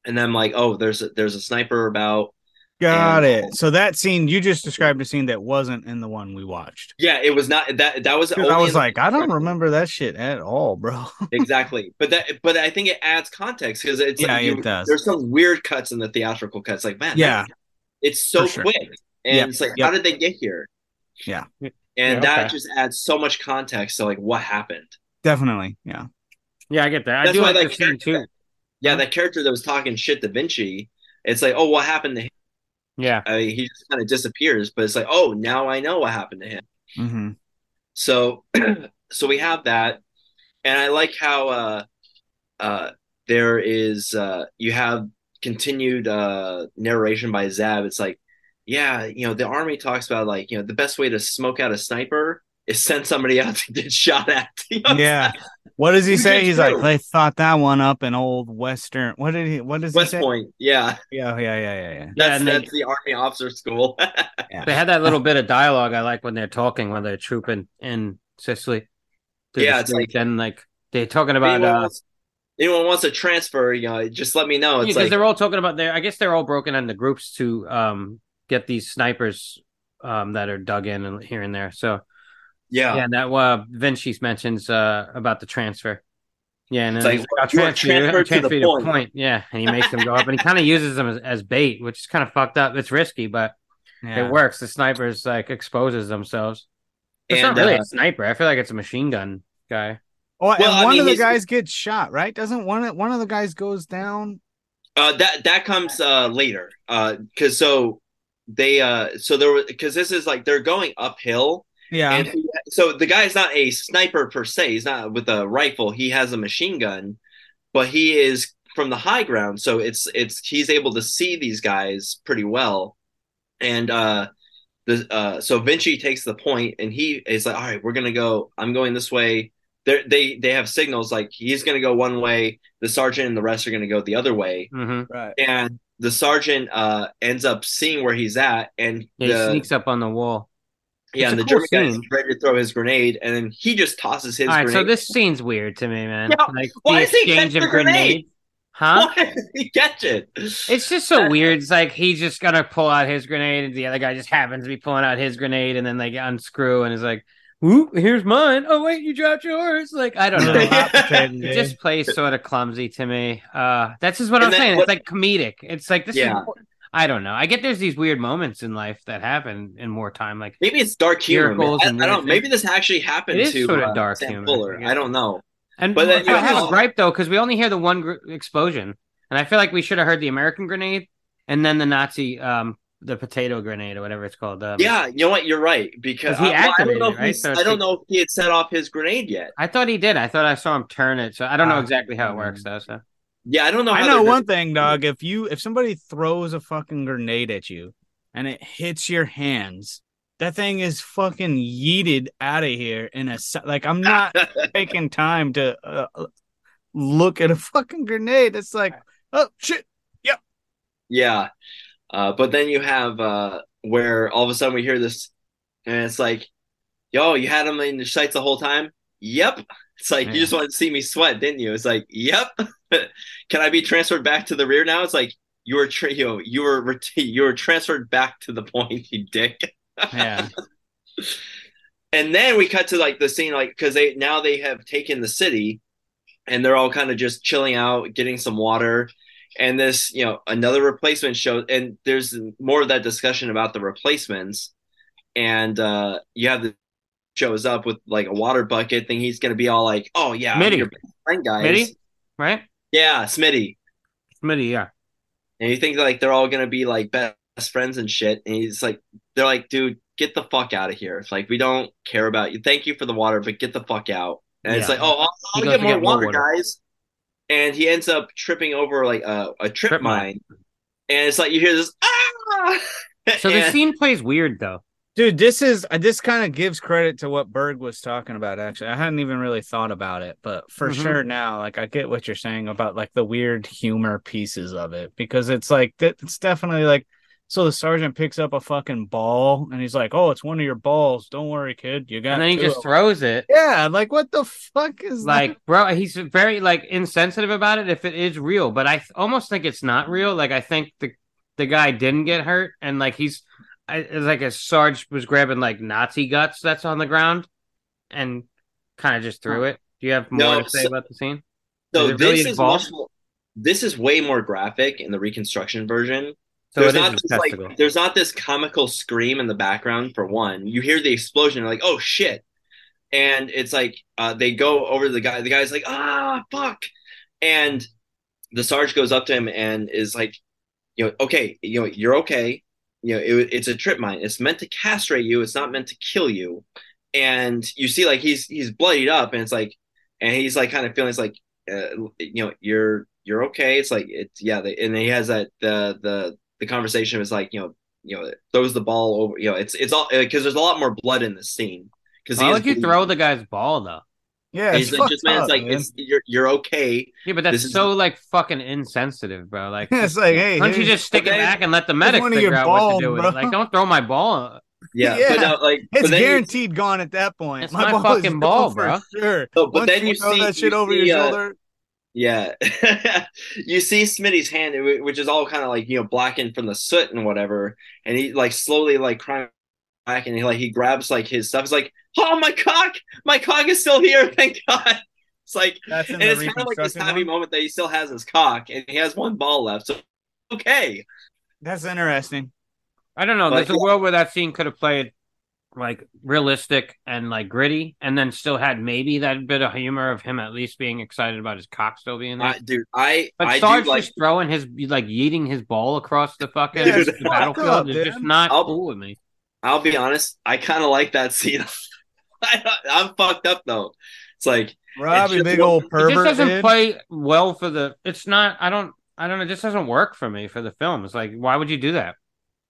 And then like oh there's a, there's a sniper about Got And- it. So that scene you just described a scene that wasn't in the one we watched. yeah it was not that that was only I was like, I don't remember that shit at all, bro. *laughs* exactly but that but i think it adds context because it's Yeah, like you- it does. there's some weird cuts in the theatrical cuts like man Yeah. that- it's so sure. quick and Yep, it's like yep. how did they get here Yeah. and Yeah, that okay. just adds so much context to like what happened Definitely. Yeah. Yeah, I get that. I That's do why like that the scene character- too. yeah that character that was talking shit to vinci it's like oh what happened to him Yeah, I mean, he just kind of disappears but it's like oh now i know what happened to him. Hmm So *clears throat* so we have that, and I like how uh uh there is uh you have continued uh narration by Zab. It's like, yeah, you know, the army talks about like, you know, the best way to smoke out a sniper is send somebody out to get shot at. *laughs* You know what Yeah. What does he Which say? is He's like, they thought that one up in old Western. What did he? What does he West say? Point, yeah. Yeah, yeah, yeah, yeah, yeah. That's and they- the army officer school. *laughs* they had that little bit of dialogue I like when they're talking when they're trooping in Sicily. Yeah, it's streets, and like they're talking about anyone, uh, wants, anyone wants to transfer, you know, just let me know. It's because like they're all talking about their. I guess they're all broken into groups to um get these snipers um that are dug in and here and there. So yeah. yeah, and that uh Vinci mentions uh about the transfer. Yeah, and It's then like, like, I'll transfer you, I'll to the to point. point. Yeah, and he makes them go up, and he kind of uses them as, as bait, which is kind of fucked up. It's risky, but Yeah. it works. The snipers like exposes themselves. It's And, not really uh, a sniper. I feel like it's a machine gun guy. Oh, and Well, I one mean, of the he's- guys gets shot, right? Doesn't one of one of the guys goes down? Uh, that that comes uh later. Uh, because so they uh so there was because this is like they're going uphill Yeah. and he- so the guy's not a sniper per se. He's not with a rifle. He has a machine gun, but he is from the high ground. So it's it's he's able to see these guys pretty well, and uh. The, uh, so Vinci takes the point and he is like, all right, we're gonna go. I'm going this way. they they they have signals like he's going to go one way, the sergeant and the rest are going to go the other way, hmm Right. and the sergeant uh ends up seeing where he's at, and Yeah, he sneaks up on the wall. Yeah, It's and the cool German guy is ready to throw his grenade, and then he just tosses his All right, grenade. so this scene's weird to me, man. Yeah, like why the he exchange catch of the grenade? grenades. Huh? Why did he catch it? It's just so weird. It's like he's just gonna pull out his grenade, and the other guy just happens to be pulling out his grenade, and then they unscrew, and is like, "Whoop, here's mine." Oh wait, you dropped yours. Like I don't know. *laughs* it just plays sort of clumsy to me. Uh, that's just what And I'm saying. what- It's like comedic. It's like this Yeah. is. I don't know. I get there's these weird moments in life that happen in more time, like Maybe it's dark humor. I, and I don't. Maybe this actually happened to sort of uh, dark Sam humor, Fuller. I. I don't know. And But then I have a gripe though because we only hear the one gr- explosion, and I feel like we should have heard the American grenade and then the Nazi, um, the potato grenade or whatever it's called. Um, Yeah, you know what? You're right because he I, well, I don't activated know. If right? So I don't like- know if he had set off his grenade yet. I thought he did. I thought I saw him turn it, so I don't know Ah. exactly how it works though. So Yeah, I don't know. I know one thing, dog. If you if somebody throws a fucking grenade at you and it hits your hands, that thing is fucking yeeted out of here in a like. I'm not *laughs* taking time to uh, look at a fucking grenade. It's like, oh shit. Yep, yeah, uh, but then you have uh, where all of a sudden we hear this, and it's like, "Yo, you had him in your sights the whole time." Yep. It's like you just wanted to see me sweat, didn't you? It's like, "Yep." *laughs* Can I be transferred back to the rear now? It's like you were, tra- you, know, you were, ret- you were transferred back to the *laughs* point, you dick. Yeah. *laughs* and then we cut to like the scene like because they now they have taken the city and they're all kind of just chilling out getting some water and this you know another replacement show and there's more of that discussion about the replacements and uh you have the shows up with like a water bucket thing he's gonna be all like oh yeah Smitty. your friend guys Smitty, right? yeah smitty Smitty, yeah. and you think like they're all gonna be like best friends and shit and he's like they're like dude get the fuck out of here it's like we don't care about you thank you for the water but get the fuck out and it's like oh i'll, I'll get more get more water, water. guys and he ends up tripping over like a, a trip, Trip mine. mine and it's like you hear this ah So the *laughs* scene plays weird though. Dude, this is uh, this kind of gives credit to what Berg was talking about. Actually, I hadn't even really thought about it, but for Mhm. sure now, like I get what you're saying about like the weird humor pieces of it because it's like. It's definitely like so the sergeant picks up a fucking ball and he's like, "Oh, it's one of your balls. Don't worry, kid. You got." And then he just throws it. yeah, like what the fuck is Like, bro, he's very like insensitive about it if it is real, but I th- almost think it's not real. Like, I think the the guy didn't get hurt, and like he's I, it's like a Sarge was grabbing like Nazi guts that's on the ground, and kind of just threw it. Do you have more No, to say so- about the scene? so Is it really this is much more this is way more graphic in the reconstruction version So there's not this, like there's not this comical scream in the background for one. You hear the explosion, you're like, oh shit. And it's like uh, they go over to the guy, the guy's like, ah fuck. And the Sarge goes up to him and is like, you know, okay, you know, you're okay. You know, it, it's a trip mine. It's meant to castrate you. It's not meant to kill you. And you see, like he's he's bloodied up, and it's like, and he's like kind of feeling it's like, uh, you know, you're you're okay. It's like it's yeah, the, and he has that the the the conversation was like, you know, you know, throws the ball over. You know, it's it's all because there's a lot more blood in the scene. Because Why would you throw the guy's ball though? Yeah, He's it's just fucked man, it's like man. it's you're you're okay. Yeah, but that's This is- so like fucking insensitive, bro. Like, *laughs* it's like, hey, why don't you just stick it back and let the medic figure your out what to do with bro. it? Like, don't throw my ball. Yeah, Yeah. but no, like but It's then you- guaranteed gone at that point. It's my fucking ball, bro. Sure. But Once then you throw see- that shit you over see, your uh, shoulder. Yeah, *laughs* you see Smitty's hand, which is all kind of like you know blackened from the soot and whatever, and he like slowly like crying back, and he like he grabs like his stuff. He's like, "Oh my cock, my cock is still here, *laughs* thank God." It's like, That's and it's kind of like this happy one? moment that he still has his cock, and he has one ball left. So okay, That's interesting. I don't know. But, There's a world where that scene could have played like realistic and like gritty, and then still had maybe that bit of humor of him at least being excited about his cock still being there. I, dude, I but I Sarge do like just throwing his like yeeting his ball across the fucking Yeah, the battlefield up, is dude. just not I'll- cool with me. I'll be honest, I kind of like that *laughs* scene. I, I'm fucked up though. It's like Robbie, just big old pervert. just It just doesn't dude. play well for the. It's not. I don't. I don't know. It just doesn't work for me for the film. It's like, why would you do that?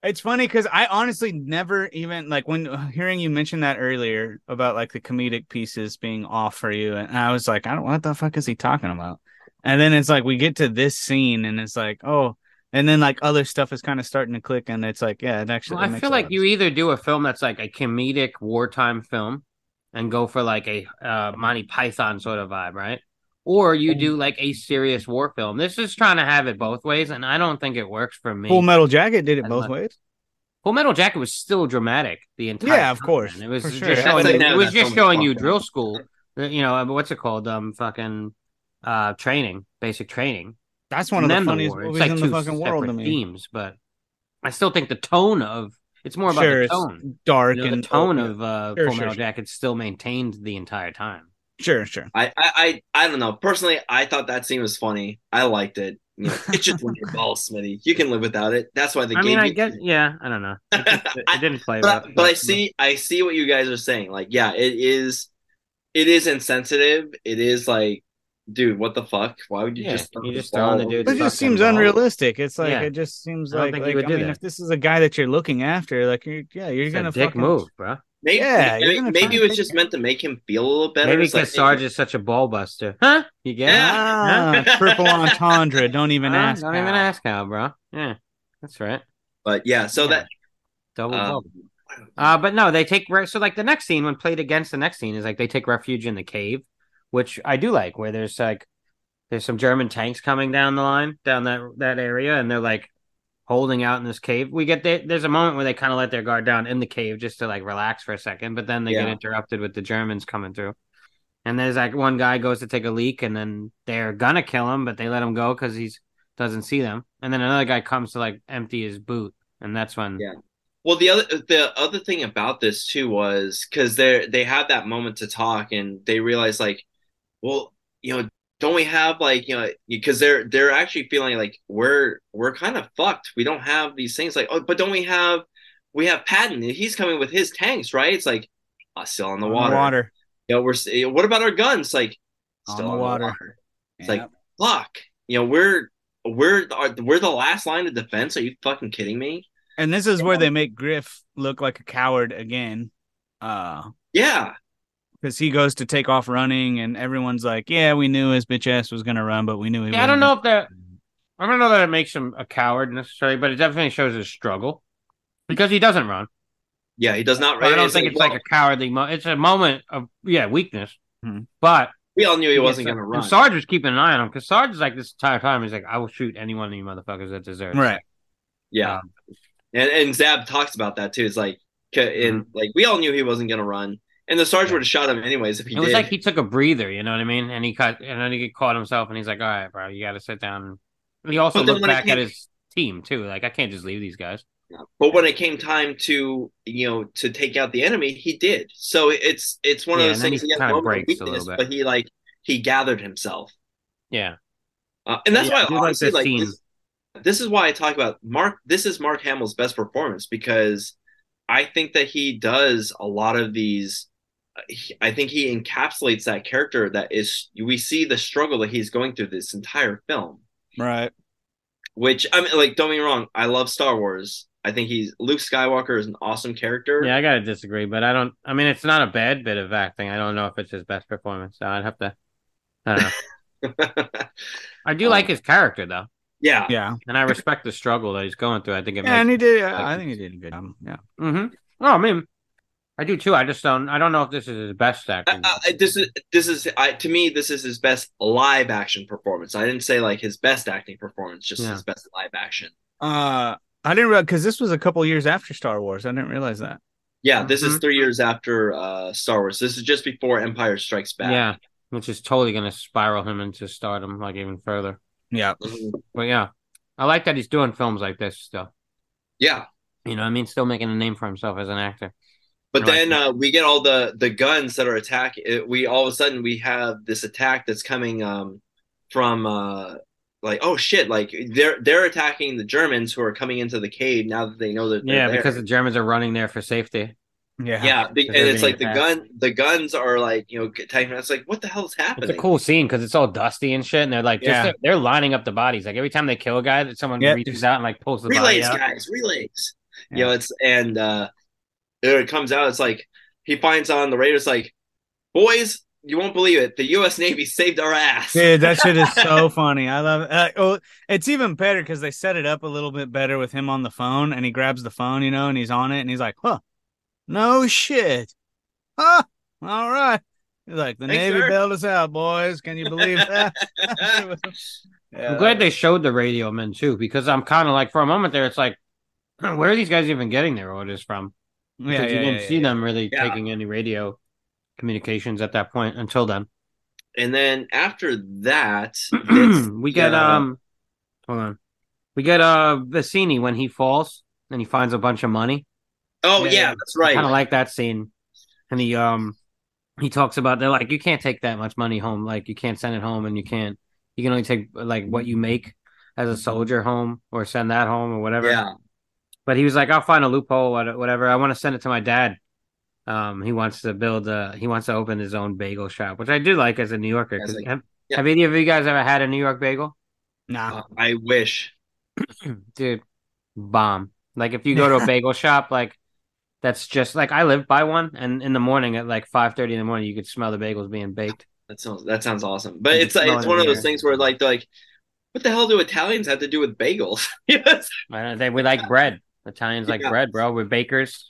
It's funny because I honestly never even like when hearing you mention that earlier about like the comedic pieces being off for you, and I was like, I don't what the fuck is he talking about? And then it's like we get to this scene, and it's like, oh, and then like other stuff is kind of starting to click, and it's like, yeah, it actually. Well, it I feel like of you either do a film that's like a comedic wartime film and go for like a uh, Monty Python sort of vibe, right? Or you do like a serious war film. This is trying to have it both ways, and I don't think it works for me. Full Metal Jacket did it As both much. ways. Full Metal Jacket was still dramatic the entire. Yeah, of time, course, man. It was for just sure. showing. Like it was just showing you drill school. uh, You know what's it called? Um, fucking uh, training, basic training. That's one of then the funniest war. movies it's like in the two fucking world to me. themes, but I still think the tone of it's more about Sure, the it's tone. dark You know, and the tone oh, of uh, Sure, Full Metal sure. Jacket still maintained the entire time. Sure, sure. I, I, I, I don't know. Personally, I thought that scene was funny. I liked it. You know, it's just one your balls, Smitty. You can live without it. That's why they I gave mean, I you. get, yeah, I don't know. It, just- *laughs* it didn't play but, well. but I see, I see what you guys are saying. Like, yeah, it is, it is insensitive. It is like, dude, what the fuck? Why would you Yeah, just? you throw just the throwing the ball dude's over It just fucking seems ball. unrealistic. It's like Yeah. it just seems I like, like would I mean, that. if this is a guy that you're looking after, like you're, yeah, you're It's gonna a dick fucking move, bro. Maybe, Yeah, maybe, maybe it was just it. meant to make him feel a little better. Maybe It's like, because Sarge is such a ball buster. Huh? You get Yeah. it? Ah, *laughs* triple entendre. Don't even Huh? ask. Don't even ask how, bro. Yeah, that's right. but yeah, so Yeah. that Double um, bubble. Uh, but no, they take re- so like the next scene when played against the next scene is like they take refuge in the cave, which I do like, where there's like there's some German tanks coming down the line down that that area, and they're like holding out in this cave. We get there, there's a moment where they kind of let their guard down in the cave just to like relax for a second, but then they get interrupted with the Germans coming through. And there's like one guy goes to take a leak, and then they're gonna kill him, but they let him go because he's doesn't see them. And then another guy comes to like empty his boot, and that's when Yeah. Well, the other the other thing about this too was because they they had that moment to talk and they realized like, well, you know, don't we have like you know because they're they're actually feeling like we're we're kind of fucked. We don't have these things like oh, but don't we have we have Patton? He's coming with his tanks, right? It's like uh, still on the On the water. water. You know, we're what about our guns? Like On still the on the water. water. It's like fuck. You know, we're we're we're the last line of defense. Are you fucking kidding me? And this is where they make Griff look like a coward again. Uh Yeah. Because he goes to take off running and everyone's like, Yeah, we knew his bitch ass was gonna run, but we knew he Yeah, I don't know if that. I don't know that it makes him a coward necessarily, but it definitely shows his struggle because he doesn't run. Yeah, he does not. But I don't it's think like, it's like a cowardly. Mo- it's a moment of yeah weakness, Hmm. but we all knew he wasn't up- going to and run. Sarge was keeping an eye on him because Sarge is like this entire time. He's like, I will shoot any one of you motherfuckers that deserves. it." Right. yeah, Um, and and Zab talks about that too. It's like, and Mm-hmm. like we all knew he wasn't going to run, and the sergeant would have shot him anyways if he did. It was did. like he took a breather, you know what I mean? And he cut, and then he caught himself, and he's like, "All right, bro, you got to sit down." And he also looked back at his team too. Like, I can't just leave these guys. but when it came time to you know to take out the enemy, he did. So it's it's one Yeah, of those things. he He kinda a moment of breaks a little bit. but he like he gathered himself, Yeah, uh, and that's Yeah, I why like honestly like, scene. this, this is why I talk about Mark. This is Mark Hamill's best performance because I think that he does a lot of these. He- I think he encapsulates that character that is. We see the struggle that he's going through this entire film. Right. Which I mean, like, don't get me wrong. I love Star Wars. I think he's Luke Skywalker is an awesome character. yeah, I gotta disagree, but I don't. I mean, it's not a bad bit of acting. I don't know if it's his best performance. So I'd have to. I don't know. *laughs* I do Um, like his character though, yeah, Yeah. and I respect the struggle that he's going through. I think it Yeah, and he did like- I think he did a good job. Yeah. Mm-hmm. Oh, I mean, I do too. I just don't. I don't know if this is his best acting. Uh, uh, this is this is I, to me this is his best live action performance. I didn't say like his best acting performance, just Yeah. his best live action. Uh I didn't realize because this was a couple years after Star Wars. I didn't realize that. Yeah, this is Mhm. three years after uh, Star Wars. This is just before Empire Strikes Back. Yeah, which is totally going to spiral him into stardom like even further. Yeah. Mhm. But yeah, I like that he's doing films like this still. yeah. You know, what I mean, still making a name for himself as an actor. But Right. then uh, we get all the the guns that are attacking. We all of a sudden we have this attack that's coming um, from uh, like oh shit like they're they're attacking the Germans who are coming into the cave now that they know that they're Yeah, there. because the Germans are running there for safety. Yeah. yeah and it's being like the attacked. gun the guns are like you know attacking. It's like what the hell is happening? It's a cool scene because it's all dusty and shit, and they're like, just Yeah. they're lining up the bodies. Like every time they kill a guy, that someone Yep. reaches out and like pulls the body relays, out. guys, relays. You know, it's and uh it comes out, it's like he finds on the radio, it's like, boys, you won't believe it. The U.S. Navy saved our ass. Dude, that shit is so *laughs* funny. I love it. Uh, oh, it's even better because they set it up a little bit better with him on the phone, and he grabs the phone, you know, and he's on it, and he's like, "Huh, no shit, huh, all right." He's like, "The Thanks, Navy sir." bailed us out, boys. Can you believe that?" Yeah, *laughs* *laughs* I'm glad they showed the radio men too, because I'm kind of like for a moment there, it's like, *clears throat* where are these guys even getting their orders from? Yeah, yeah, you didn't yeah, see them really taking any radio communications at that point until then. And then after that, *clears throat* we get uh, um, hold on, we get uh Vinci when he falls and he finds a bunch of money. oh yeah. that's right. kind of like that scene, and he um he talks about they're like you can't take that much money home, like you can't send it home, and you can't you can only take like what you make as a soldier home or send that home or whatever. yeah, But he was like, I'll find a loophole, what- whatever. I want to send it to my dad. Um, he wants to build a, he wants to open his own bagel shop, which I do like as a New Yorker. As a- have, yeah. have any of you guys ever had a New York bagel? Nah, Uh, I wish. *clears throat* Dude, bomb. Like if you go to a *laughs* bagel shop, like that's just like I live by one, and in the morning at like five thirty in the morning, you could smell the bagels being baked. That sounds that sounds awesome. But You it's like it's one in of those air. things where like like, what the hell do Italians have to do with bagels? Yes. *laughs* I don't, they we like bread. Italians like bread, bro. We're bakers.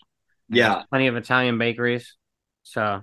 Yeah. plenty of Italian bakeries. So,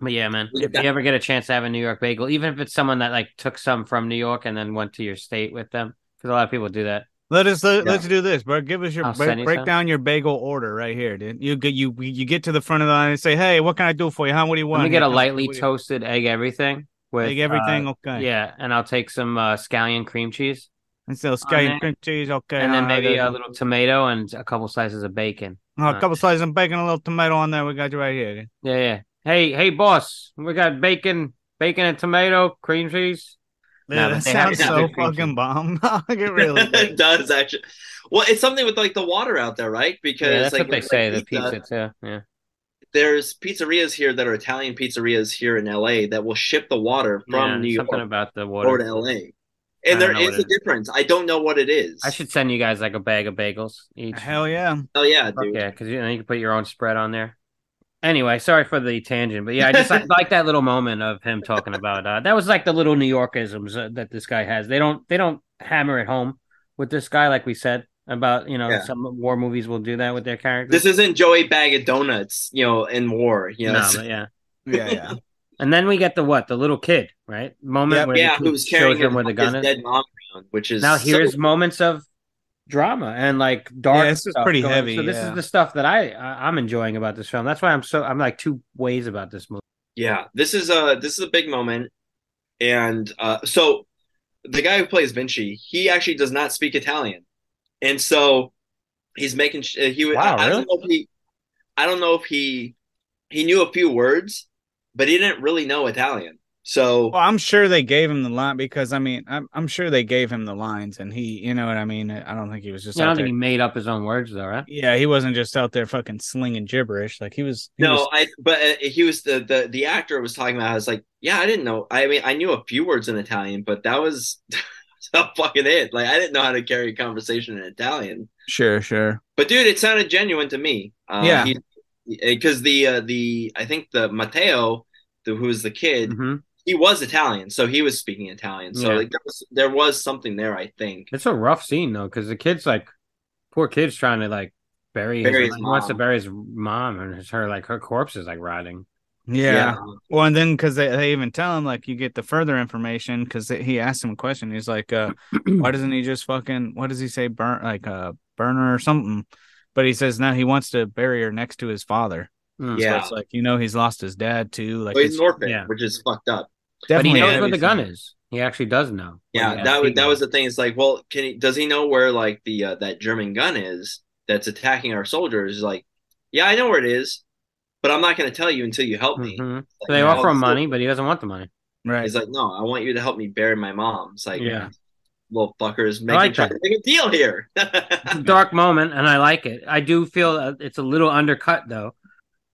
but yeah, man, if you ever get a chance to have a New York bagel, even if it's someone that like took some from New York and then went to your state with them, because a lot of people do that. let us let, Yeah. us do this, bro. Give us your break, you break down your bagel order right here, dude. You get you you get to the front of the line and say, "Hey, what can I do for you? How What do you want?" Let me get a lightly what do you- toasted egg everything with Take everything, uh, okay. yeah, and I'll take some uh, scallion cream cheese, And so sky cream cheese, okay. and then uh, maybe a little tomato and a couple slices of bacon. Oh, a couple slices of bacon, a little tomato on there. We got you right here. Yeah, yeah. Hey, hey, boss, we got bacon, bacon and tomato, cream cheese. Dude, No, that but they have sounds so fucking bomb. *laughs* it *laughs* really it does. does actually. Well, it's something with like the water out there, right? Because Yeah, that's like what they with, say. like, The pizza too. Yeah. There's pizzerias here that are Italian pizzerias here in LA that will ship the water from Yeah, New York something about the over water. to LA. I And there is don't is a difference. I don't know what it is. I should send you guys like a bag of bagels each. Hell yeah. Oh yeah, dude. yeah, because you know you can put your own spread on there. Anyway, sorry for the tangent, but yeah, I just like, *laughs* like that little moment of him talking about uh, that was like the little New Yorkisms uh, that this guy has. They don't they don't hammer it home with this guy, like we said about you know Yeah. some war movies will do that with their characters. This isn't Joey Bag of Donuts, you know, in war. You know, no, *laughs* yeah. Yeah, yeah. And then we get the what the little kid right moment Yep. where yeah, the kid who's carrying him his, where the his gun dead mom around, which is now so- here's moments of drama and like dark. Yeah, this is pretty going- heavy, So this yeah. is the stuff that I, I I'm enjoying about this film. That's why I'm so I'm like two ways about this movie. Yeah, this is a this is a big moment, and uh, so the guy who plays Vinci, he actually does not speak Italian, and so he's making sh- uh, he. would Wow, I, I don't know if he, I don't know if he, he knew a few words, but he didn't really know Italian. So Well, I'm sure they gave him the line because I mean, I'm I'm sure they gave him the lines, and he, you know what I mean. I don't think he was just Yeah, I don't there. think he made up his own words though, right? Yeah, he wasn't just out there fucking slinging gibberish. Like he was. He no, was- I but uh, he was the the the actor was talking about. I was like, yeah, I didn't know. I mean, I knew a few words in Italian, but that was *laughs* not fucking it. Like I didn't know how to carry a conversation in Italian. sure, sure. But dude, it sounded genuine to me. Uh, Yeah. because the uh, the I think the Matteo, the, who was the kid, hmm he was Italian, so he was speaking Italian. So Yeah. like there was, there was something there, I think. It's a rough scene though, because the kid's like, poor kid's trying to like bury, Bury his, his he wants to bury his mom, and it's her like her corpse is like rotting. Yeah. Well, and then because they, they even tell him like you get the further information because he asked him a question. He's like, uh, *clears throat* why doesn't he just fucking what does he say burn like a burner or something? But he says now he wants to bury her next to his father. Mm. So Yeah. it's like you know he's lost his dad too. Like Well, he's it's an orphan, yeah. which is fucked up. But he definitely knows a where the gun is. He actually does know. Yeah, that was that was the thing. It's like, well, can he does he know where like the uh, that German gun is that's attacking our soldiers? He's like, yeah, I know where it is, but I'm not going to tell you until you help me. Mhm. Like, So they offer him money, but he doesn't want the money. Right. He's like, no, I want you to help me bury my mom. It's like, Yeah. little fuckers making like trying to make a deal here. It's a dark *laughs* moment, and I like it. I do feel uh, it's a little undercut though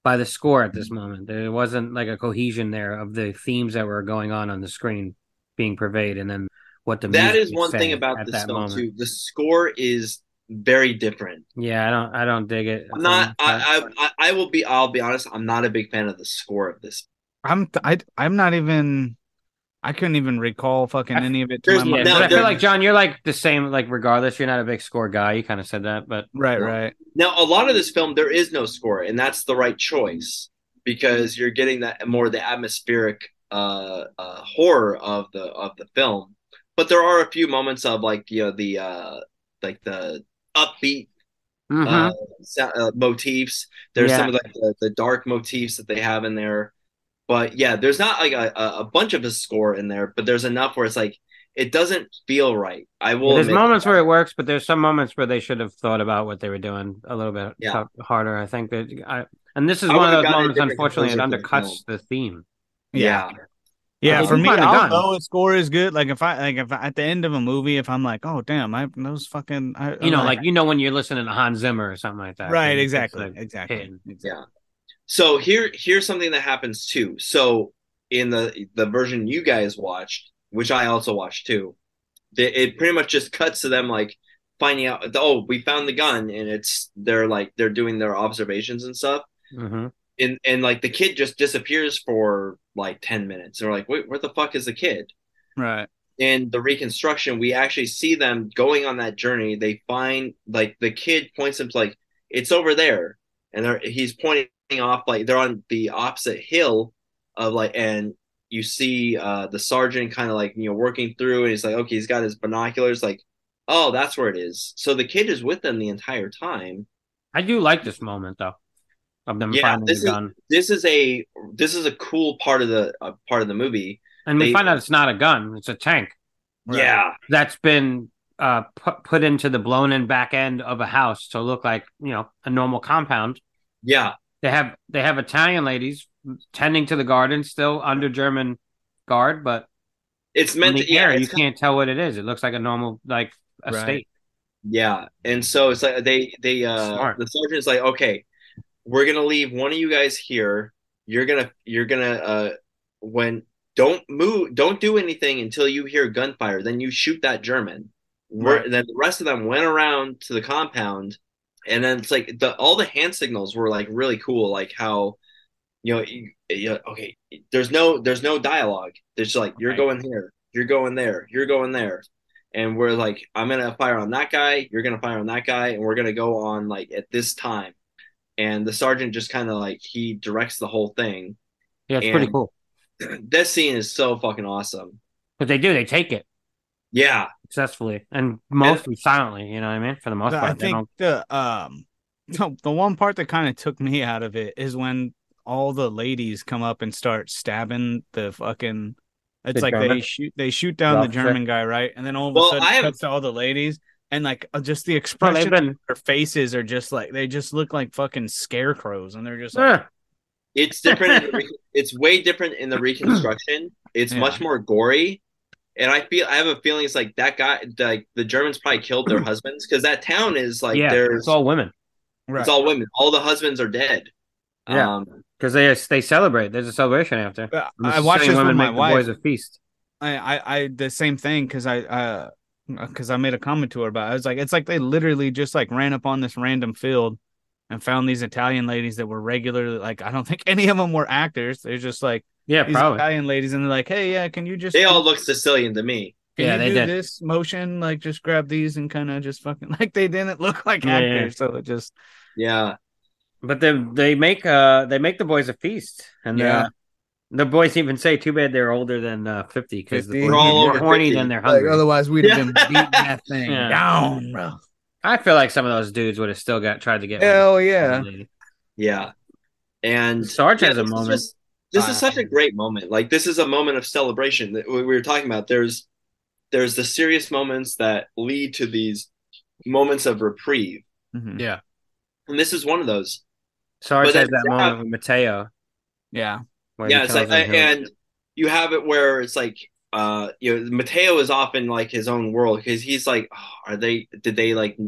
by the score at this moment. There wasn't like a cohesion there of the themes that were going on on the screen being pervaded, and then what the that music is one thing about at this film moment. too. The score is very different. Yeah, I don't I don't dig it. I'm not. Um, I, I I I will be. I'll be honest. I'm not a big fan of the score of this. I'm I I'm not even. I couldn't even recall fucking I- any of it. To my yeah, mind. No, but I feel like John, you're like the same. Like regardless, you're not a big score guy. You kind of said that, but right, right. Now, a lot of this film, there is no score, and that's the right choice because you're getting that more the atmospheric uh, uh, horror of the of the film. But there are a few moments of like you know the uh, like the upbeat Mhm. uh, sa- uh, motifs. There's Yeah. some of like the, the dark motifs that they have in there. But yeah, there's not like a, a a bunch of a score in there, but there's enough where it's like it doesn't feel right. I will. there's moments that. where it works, but there's some moments where they should have thought about what they were doing a little bit Yeah. tough- harder. I think that I and this is I one of those moments. Unfortunately, it composer for the undercuts the theme. yeah. Yeah, They for me, find a although a score is good, like if I like if I, at the end of a movie, if I'm like, oh damn, I those fucking, I, You know, I'm like you know when you're listening to Hans Zimmer or something like that. right, It's exactly, like exactly, hitting. Yeah. So here here's something that happens too. So in the the version you guys watched, which I also watched too, the, it pretty much just cuts to them like finding out oh we found the gun and it's they're like they're doing their observations and stuff hmm and and like the kid just disappears for like 10 minutes they're like wait where the fuck is the kid right. in the reconstruction, we actually see them going on that journey. They find like the kid points them to like it's over there, and they're, he's pointing off like they're on the opposite hill of like, and you see uh the sergeant kind of like you know working through, and he's like, okay, he's got his binoculars, like, oh, that's where it is. So the kid is with them the entire time. I do like this moment though of them Yeah, finding this the is gun, this is a this is a cool part of the uh, part of the movie. and we they- find out it's not a gun; it's a tank Yeah, that's been uh put put into the blown-in back end of a house to look like you know a normal compound. yeah. They have they have Italian ladies tending to the garden, still under German guard, but It's meant to. Yeah, you can't tell what it is. It looks like a normal like Right. estate. Yeah, and so it's like they they uh Smart. the sergeant's like, okay, we're gonna leave one of you guys here. You're gonna you're gonna uh when don't move, don't do anything until you hear gunfire. Then you shoot that German. We're, Right. Then the rest of them went around to the compound, and then it's like the all the hand signals were like really cool, like how you know, you, you, okay, there's no there's no dialogue. There's like you're Right. going here, you're going there, you're going there and we're like, I'm gonna fire on that guy, you're gonna fire on that guy, and we're gonna go on like at this time. And the sergeant just kind of like he directs the whole thing. Yeah, it's pretty cool. *clears throat* this scene is so fucking awesome. But they do, they take it Yeah, successfully and mostly silently, you know what I mean? For the most The- part. I think the um *laughs* the, the one part that kind of took me out of it is when all the ladies come up and start stabbing the fucking it's The like they shoot they shoot down the Rough German guy, right? And then all of Well, a sudden I have- cuts to all the ladies and like uh, just the expression they've been their faces are just like they just look like fucking scarecrows and they're just like it's different. in the re- it's way different in the *clears throat* reconstruction. It's Yeah. much more gory, and I feel I have a feeling it's like that guy, like the Germans probably killed their *clears throat* husbands because that town is like yeah, there's it's all women right. it's all women. All the husbands are dead. Yeah. Um, because they they celebrate. There's a celebration after. Uh, I'm I watched saying this with my wife. boys a feast. I, I, I the same thing because I, uh, because I made a comment to her about. It. I was like, it's like they literally just like ran up on this random field and found these Italian ladies that were regularly like. I don't think *laughs* any of them were actors. They're just like Yeah, these probably. Italian ladies, and they're like, hey, yeah, can you just they all look Sicilian to me. can Yeah, you they do did. this motion like just grab these and kind of just fucking *laughs* like they didn't look like Yeah, yeah. actors, so it just Yeah, But they they make uh they make the boys a feast, and Yeah. yeah. The boys even say, "Too bad they're older than uh, 50 because 50. they're We're all more horny 50. than they're like hungry." otherwise we'd have been *laughs* beating that thing Yeah. down, bro. I feel like some of those dudes would have still got tried to get. Hell yeah. yeah. And Sarge has a moment. just- this is such a great moment. Like this is a moment of celebration that we we were talking about. There's there's the serious moments that lead to these moments of reprieve, Mhm. Yeah, and this is one of those. Sorry But has that you moment have- with Mateo. Yeah, yeah, it's like him and you have it where it's like uh you know Mateo is often like his own world because he's like oh, are they did they like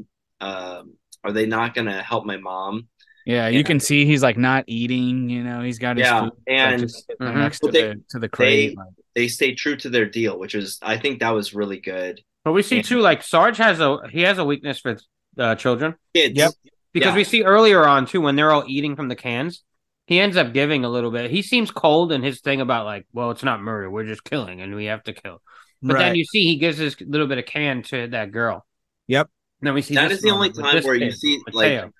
um are they not gonna help my mom yeah. You Yeah. can see he's like not eating. You know, he's got his Yeah, food and- just sitting Mhm. next to But they- the to the crate. they- like- they stay true to their deal which is I think that was really good But we see Yeah. too, like Sarge has a he has a weakness for uh, children Kids. Yep. because Yeah. we see earlier on too when they're all eating from the cans. He ends up giving a little bit. He seems cold in his thing about like, well, it's not murder. We're just killing, and we have to kill. But then you see he gives this little bit of can to that girl. Yep. And then we see That this is the only time this where you see Mateo. like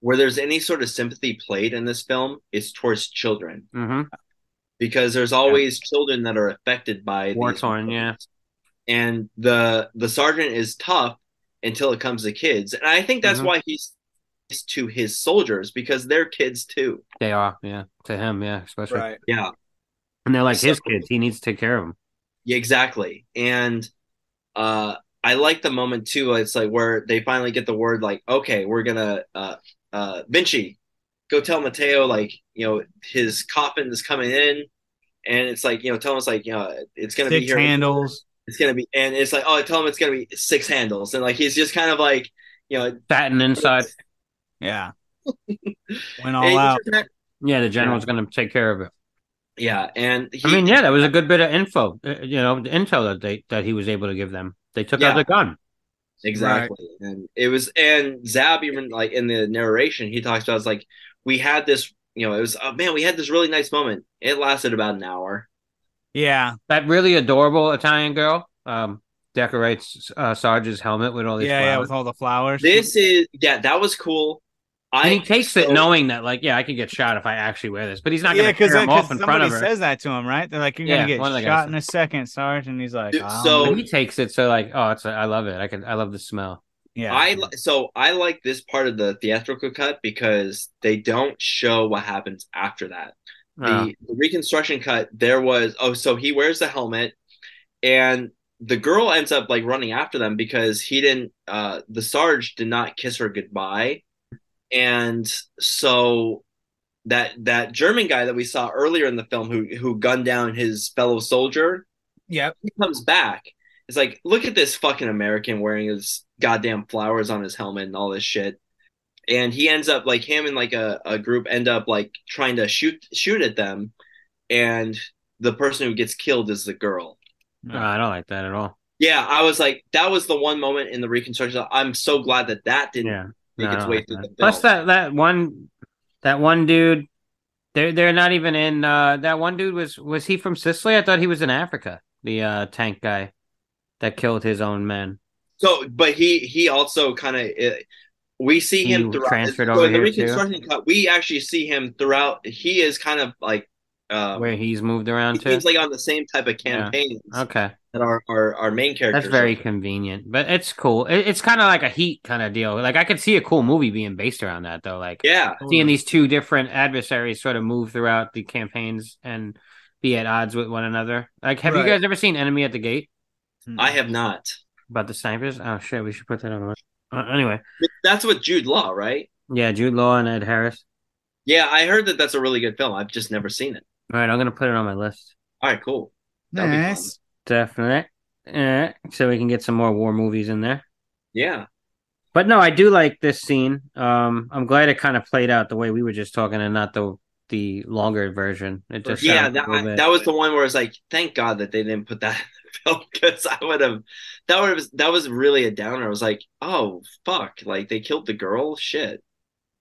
where there's any sort of sympathy played in this film is towards children Mhm. because there's always children that are affected by War torn, yeah. and the the sergeant is tough until it comes to kids and i think that's Mhm. why he's to his soldiers because they're kids too They are, yeah, to him, yeah, especially. Right. yeah And they're like his kids. He needs to take care of them. yeah exactly and uh i like the moment too it's like where they finally get the word like okay we're gonna uh uh vinci go tell mateo like you know his coffin is coming in and it's like you know tell him it's like you know it's gonna be Six here handles. it's gonna be and it's like oh I tell him it's gonna be six handles and like he's just kind of like you know Satin inside. Yeah. *laughs* Went all he's out. not- Yeah, the general's going to take care of it. yeah and he, I mean, yeah, that was a good bit of info. uh, You know, the intel that they that he was able to give them. They took out the gun. Exactly and it was and zab even like in the narration he talks about it's like we had this you know it was oh man we had this really nice moment it lasted about an hour Yeah. That really adorable Italian girl um, decorates uh, Sarge's helmet with all these Yeah, yeah, flowers. with all the flowers. this is yeah that was cool i and he takes it knowing that, like, yeah, I could get shot if I actually wear this, but he's not yeah, going to tear because him off in front somebody of her. says that to him, right? They're like, "You're Yeah, gonna get one of the shot in a second, Sarge," and he's like, "Oh, so- But he takes it so like, oh, it's I love it. I can I love the smell. yeah, I so I like this part of the theatrical cut because they don't show what happens after that. The, Uh, the reconstruction cut there was oh so he wears the helmet and the girl ends up like running after them because he didn't uh the sarge did not kiss her goodbye and so that that german guy that we saw earlier in the film who who gunned down his fellow soldier yep, he comes back. It's like look at this fucking american wearing his goddamn flowers on his helmet and all this shit. And he ends up like him and like a, a group end up like trying to shoot shoot at them. And the person who gets killed is the girl. Uh, I don't like that at all. yeah i was like that was the one moment in the reconstruction. I'm so glad that that didn't Yeah. Make No, its don't way like through that. Plus that that one that one dude they're they're not even in uh that one dude was was he from Sicily? I thought he was in Africa. The uh tank guy that killed his own men. So, but he he also kind of we see He him throughout. transferred so over the here, too? reconstruction cut, we actually see him throughout. He is kind of like um, Where he's moved around he to. seems like on the same type of Yeah. campaigns Okay. That our, our our main characters. That's very are. convenient. But it's cool. It, it's kind of like a heat kind of deal. Like I could see a cool movie being based around that though. Like yeah. seeing these two different adversaries sort of move throughout the campaigns and be at odds with one another. Like, have Right. you guys ever seen Enemy at the Gate I have not. about the snipers? Oh shit, we should put that on. the list. Uh, anyway, That's with Jude Law, right? yeah, Jude Law and Ed Harris. Yeah, I heard that that's a really good film. I've just never seen it. All right, I'm gonna put it on my list. All right, cool. That'll be fun. nice. Definitely. Yeah, so we can get some more war movies in there. Yeah, But no, I do like this scene. Um, I'm glad it kind of played out the way we were just talking, and not the the longer version. It just yeah. That, little bit- that was the one where it's like, thank God that they didn't put that in the *laughs* film because I would have. That would have. That was really a downer. I was like, oh fuck! Like they killed the girl. Shit.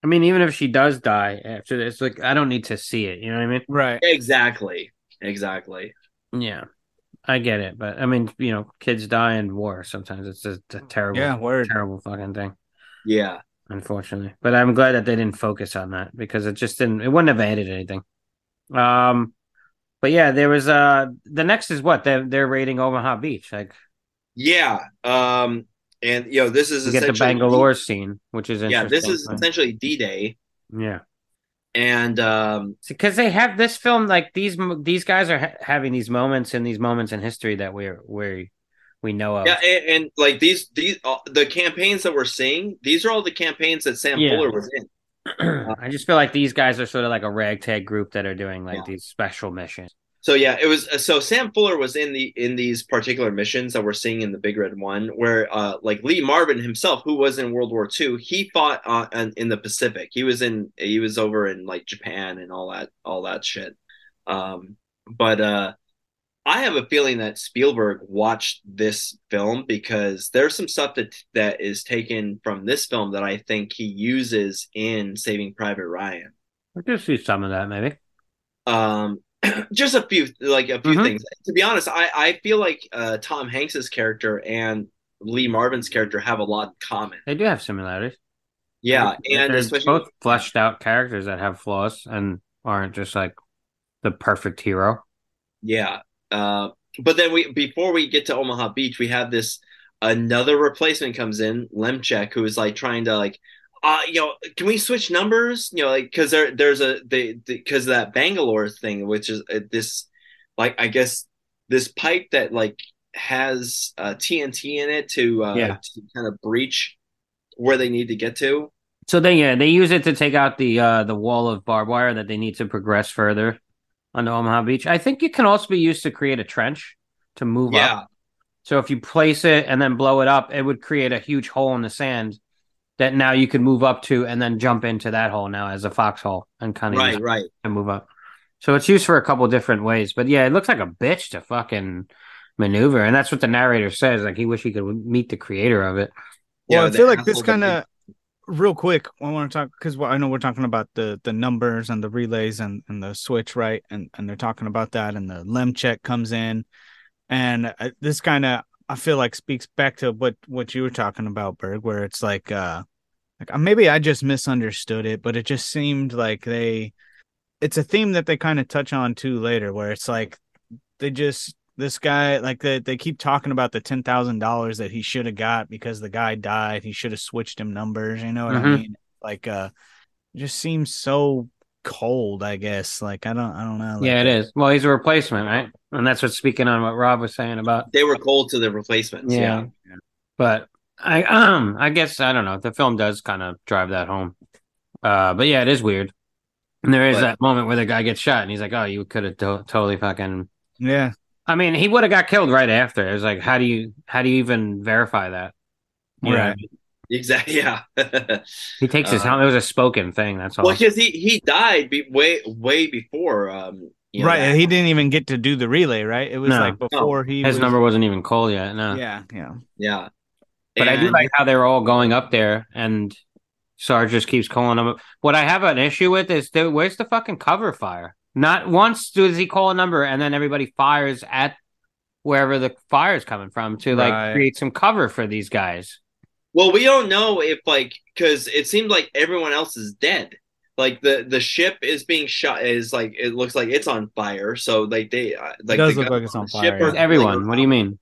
I mean, even if she does die after this, like I don't need to see it. You know what I mean? Right. Exactly. Exactly. Yeah, I get it, but I mean, you know, kids die in war. Sometimes it's just a terrible, Yeah. Word. terrible fucking thing. Yeah. Unfortunately, but I'm glad that they didn't focus on that because it just didn't. It wouldn't have added anything. Um, but yeah, there was uh the next is what they're they're raiding Omaha Beach. Like Yeah. Um. And you know, this is you get the essentially Bangalore scene, which is Yeah, this is essentially D Day, yeah. And um, because they have this film like these these guys are ha- having these moments and these moments in history that we're we we know of. yeah, and, and like these these uh, the campaigns that we're seeing, these are all the campaigns that Sam Yeah. Fuller was in. *clears throat* I just feel like these guys are sort of like a ragtag group that are doing like Yeah. these special missions. So yeah, it was so Sam Fuller was in the in these particular missions that we're seeing in the Big Red One, where uh like Lee Marvin himself, who was in World War II, he fought uh, in, in the Pacific. He was in he was over in like Japan and all that all that shit. Um, but uh, I have a feeling that Spielberg watched this film because there's some stuff that that is taken from this film that I think he uses in Saving Private Ryan. I could see some of that maybe. Um, *clears throat* just a few like a few Mhm. things. To be honest, I I feel like uh, Tom Hanks's character and Lee Marvin's character have a lot in common. They do have similarities. Yeah, and they're especially both fleshed out characters that have flaws and aren't just like the perfect hero. Yeah. Uh, but then we before we get to Omaha Beach, we have this another replacement comes in, Lemchek, who is like trying to like, uh, you know, can we switch numbers? You know, like because there there's a they because of that Bangalore thing, which is uh, this like I guess this pipe that like has uh, TNT in it to uh, Yeah. to kind of breach where they need to get to. So they yeah they use it to take out the uh the wall of barbed wire that they need to progress further onto Omaha Beach. I think it can also be used to create a trench to move Yeah. up. So if you place it and then blow it up, it would create a huge hole in the sand that now you could move up to and then jump into that hole now as a foxhole and kind of Right, right. and move up. So it's used for a couple different ways. But yeah, it looks like a bitch to fucking maneuver. And that's what the narrator says. Like he wish he could meet the creator of it. Well, Yeah, I feel like this kind of real quick. I want to talk because I know we're talking about the the numbers and the relays and and the switch, right? And and they're talking about that, and the Lemchek comes in, and uh, this kind of I feel like speaks back to what what you were talking about, Berg, where it's like uh like uh, maybe I just misunderstood it, but it just seemed like they it's a theme that they kind of touch on too later, where it's like they just this guy like they, they keep talking about the ten thousand dollars that he should have got because the guy died. He should have switched him numbers. You know what I Mhm. mean? Like uh, it just seems so cold. I guess. Like I don't I don't know. Like, yeah, it is. Well, he's a replacement, right? And that's what's speaking on what Rob was saying about. They were cold to the replacements. Yeah. yeah. But I um I guess I don't know. The film does kind of drive that home. Uh, but yeah, it is weird. And there is But- that moment where the guy gets shot, and he's like, "Oh, you could have to- totally fucking." Yeah. I mean, he would have got killed right after. It was like, how do you how do you even verify that? You know I Right. mean? Exactly. *laughs* Yeah. He takes his Uh, helmet. It was a spoken thing. That's all. Well, because he he died be, way way before. Um, you know, right. that. and He didn't even get to do the relay. Right. It was No. like before he his was- number wasn't even called yet. No. Yeah. Yeah. Yeah. But I do like how they're all going up there, and Sarge just keeps calling them. What I have an issue with is, the, where's the fucking cover fire? Not once does he call a number, and then everybody fires at wherever the fire is coming from to like Right. create some cover for these guys. Well, we don't know if like because it seems like everyone else is dead. Like the the ship is being shot is like it looks like it's on fire. So like they uh, like does the look like it's on fire, yeah. are- Where's everyone? What do you mean?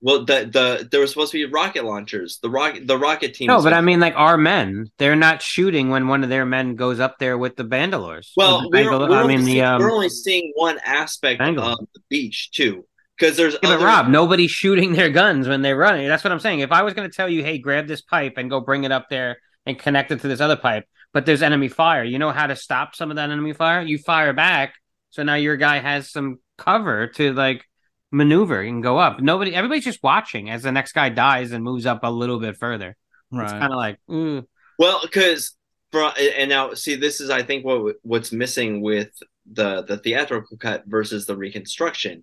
Well, the the there was supposed to be rocket launchers. The rocket the rocket team. No, was but I mean, like our men, they're not shooting when one of their men goes up there with the Bangalores. well, the we're, Bangalore- we're I only mean, the um, we're only seeing one aspect Bangalore. of the beach too, because there's Yeah, but other- Rob, nobody's shooting their guns when they're running. That's what I'm saying. If I was going to tell you, hey, grab this pipe and go bring it up there and connect it to this other pipe, but there's enemy fire, you know how to stop some of that enemy fire? You fire back. So now your guy has some cover to like maneuver and go up. Nobody, everybody's just watching as the next guy dies and moves up a little bit further. Right. It's Right. kind of like, ooh, Well, because for and now see, this is I think what what's missing with the the theatrical cut versus the reconstruction.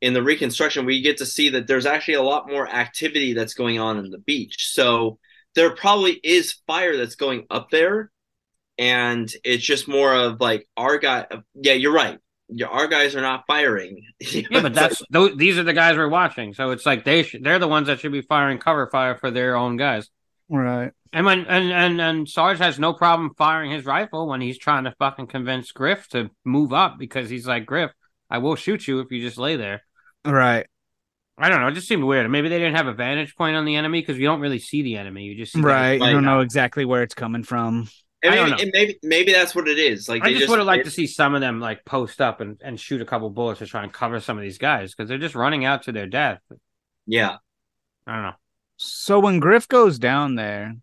In the reconstruction, we get to see that there's actually a lot more activity that's going on in the beach. So there probably is fire that's going up there, and it's just more of like our guy. Yeah, you're right. Yeah, Our guys are not firing. yeah, but *laughs* that's those, these are the guys we're watching. So it's like they sh- they're the ones that should be firing cover fire for their own guys. Right. And when and and and Sarge has no problem firing his rifle when he's trying to fucking convince Griff to move up because he's like Griff, I will shoot you if you just lay there. Right. I don't know. It just seemed weird. Maybe they didn't have a vantage point on the enemy because you don't really see the enemy. You just see Right. guys- You don't know exactly where it's coming from. And I don't maybe, and maybe maybe that's what it is. Like I they just, would have liked to see some of them like post up and, and shoot a couple bullets to try and cover some of these guys because they're just running out to their death. Yeah. I don't know. So when Griff goes down there,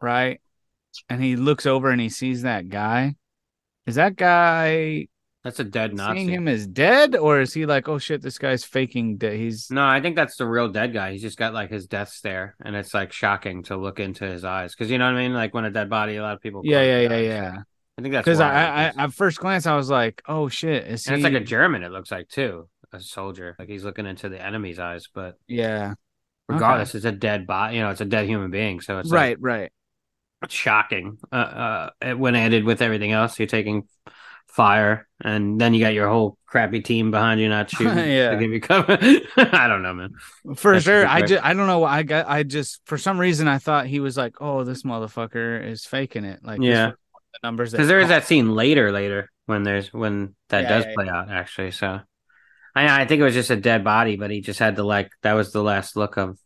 right, and he looks over and he sees that guy, is that guy That's a dead Nazi. seeing him as dead, or is he like, oh shit, this guy's faking dead? He's No, I think that's the real dead guy. He's just got like his death stare, and it's like shocking to look into his eyes because you know what I mean. Like when a dead body, a lot of people. yeah, yeah, yeah, eyes. yeah. I think that's Because why I, I, at first glance, I was like, oh shit, is and he? it's like a German. It looks like too. a soldier. Like he's looking into the enemy's eyes, but Yeah. regardless, it's a dead body. You know, it's a dead human being. So it's like, right, right. it's shocking. Uh, uh, when added with everything else, you're taking fire, and then you got your whole crappy team behind you not *laughs* shooting Yeah. to give you cover. *laughs* I don't know, man. For That's sure. I just I don't know. I got I just for some reason I thought he was like, oh, this motherfucker is faking it. Like Yeah. was one of the numbers Because there is that scene later, later when there's when that Yeah, does yeah, play out actually. So I I think it was just a dead body, but he just had to like that was the last look of,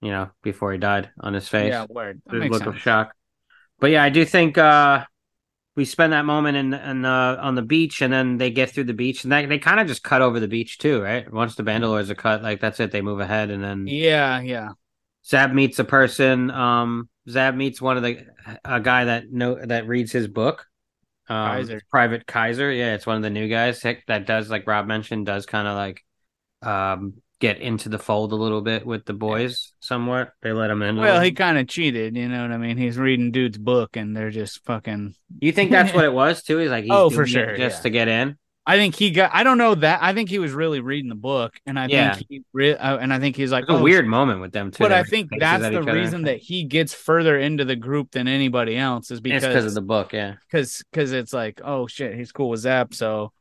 you know, before he died on his face. Yeah, word. That look of shock. But yeah, I do think uh we spend that moment in in uh, on the beach, and then they get through the beach, and they they kind of just cut over the beach too, right? Once the Bangalores are cut, like that's it. They move ahead, and then Yeah, yeah. Zab meets a person. Um, Zab meets one of the a guy that know that reads his book. Um, Kaiser. Private Kaiser. Yeah, it's one of the new guys that- that does like Rob mentioned does kind of like um get into the fold a little bit with the boys somewhat. They let him in. Well, he kind of cheated, you know what I mean? He's reading dude's book and they're just fucking You think that's what it *laughs* was too? He's like, he's Oh, for sure, just yeah. to get in. I think he got I don't know that. I think he was really reading the book and I Yeah. think he re- uh, and I think he's like It's a oh, weird moment with them too. But I think that's the reason that he gets further into the group than anybody else is because because of the book. Yeah, because because it's like oh shit he's cool with Zab so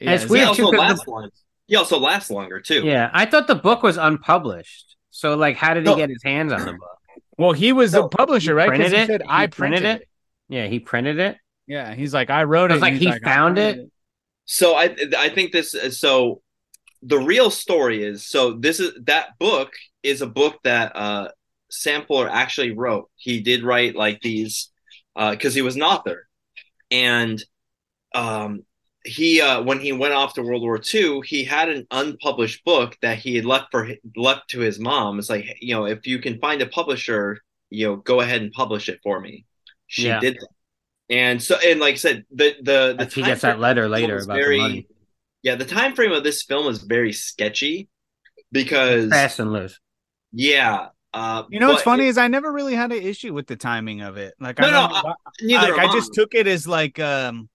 And it's Zab- He weird, also too, 'cause lasts long. He also lasts longer too. yeah. I thought the book was unpublished. So like, how did he No. get his hands on the book? well he was No, the publisher right printed he it? said He I printed printed it? it. Yeah, he printed it. yeah he's like I wrote It it was like he I found printed it? So I I think this is so the real story is so this is that book is a book that uh Sam Fuller actually wrote. He did write like these uh because he was an author. And um he uh when he went off to World War II, he had an unpublished book that he had left for left to his mom. It's like, you know, if you can find a publisher, you know, go ahead and publish it for me. She Yeah. did that. And so and like I said, the the, the If he gets that letter of the film later is about the money. yeah, the time frame of this film is very sketchy because Fast and loose. yeah, uh, you know what's funny it- is I never really had an issue with the timing of it like No, I no, don't I- neither like I just took it as like um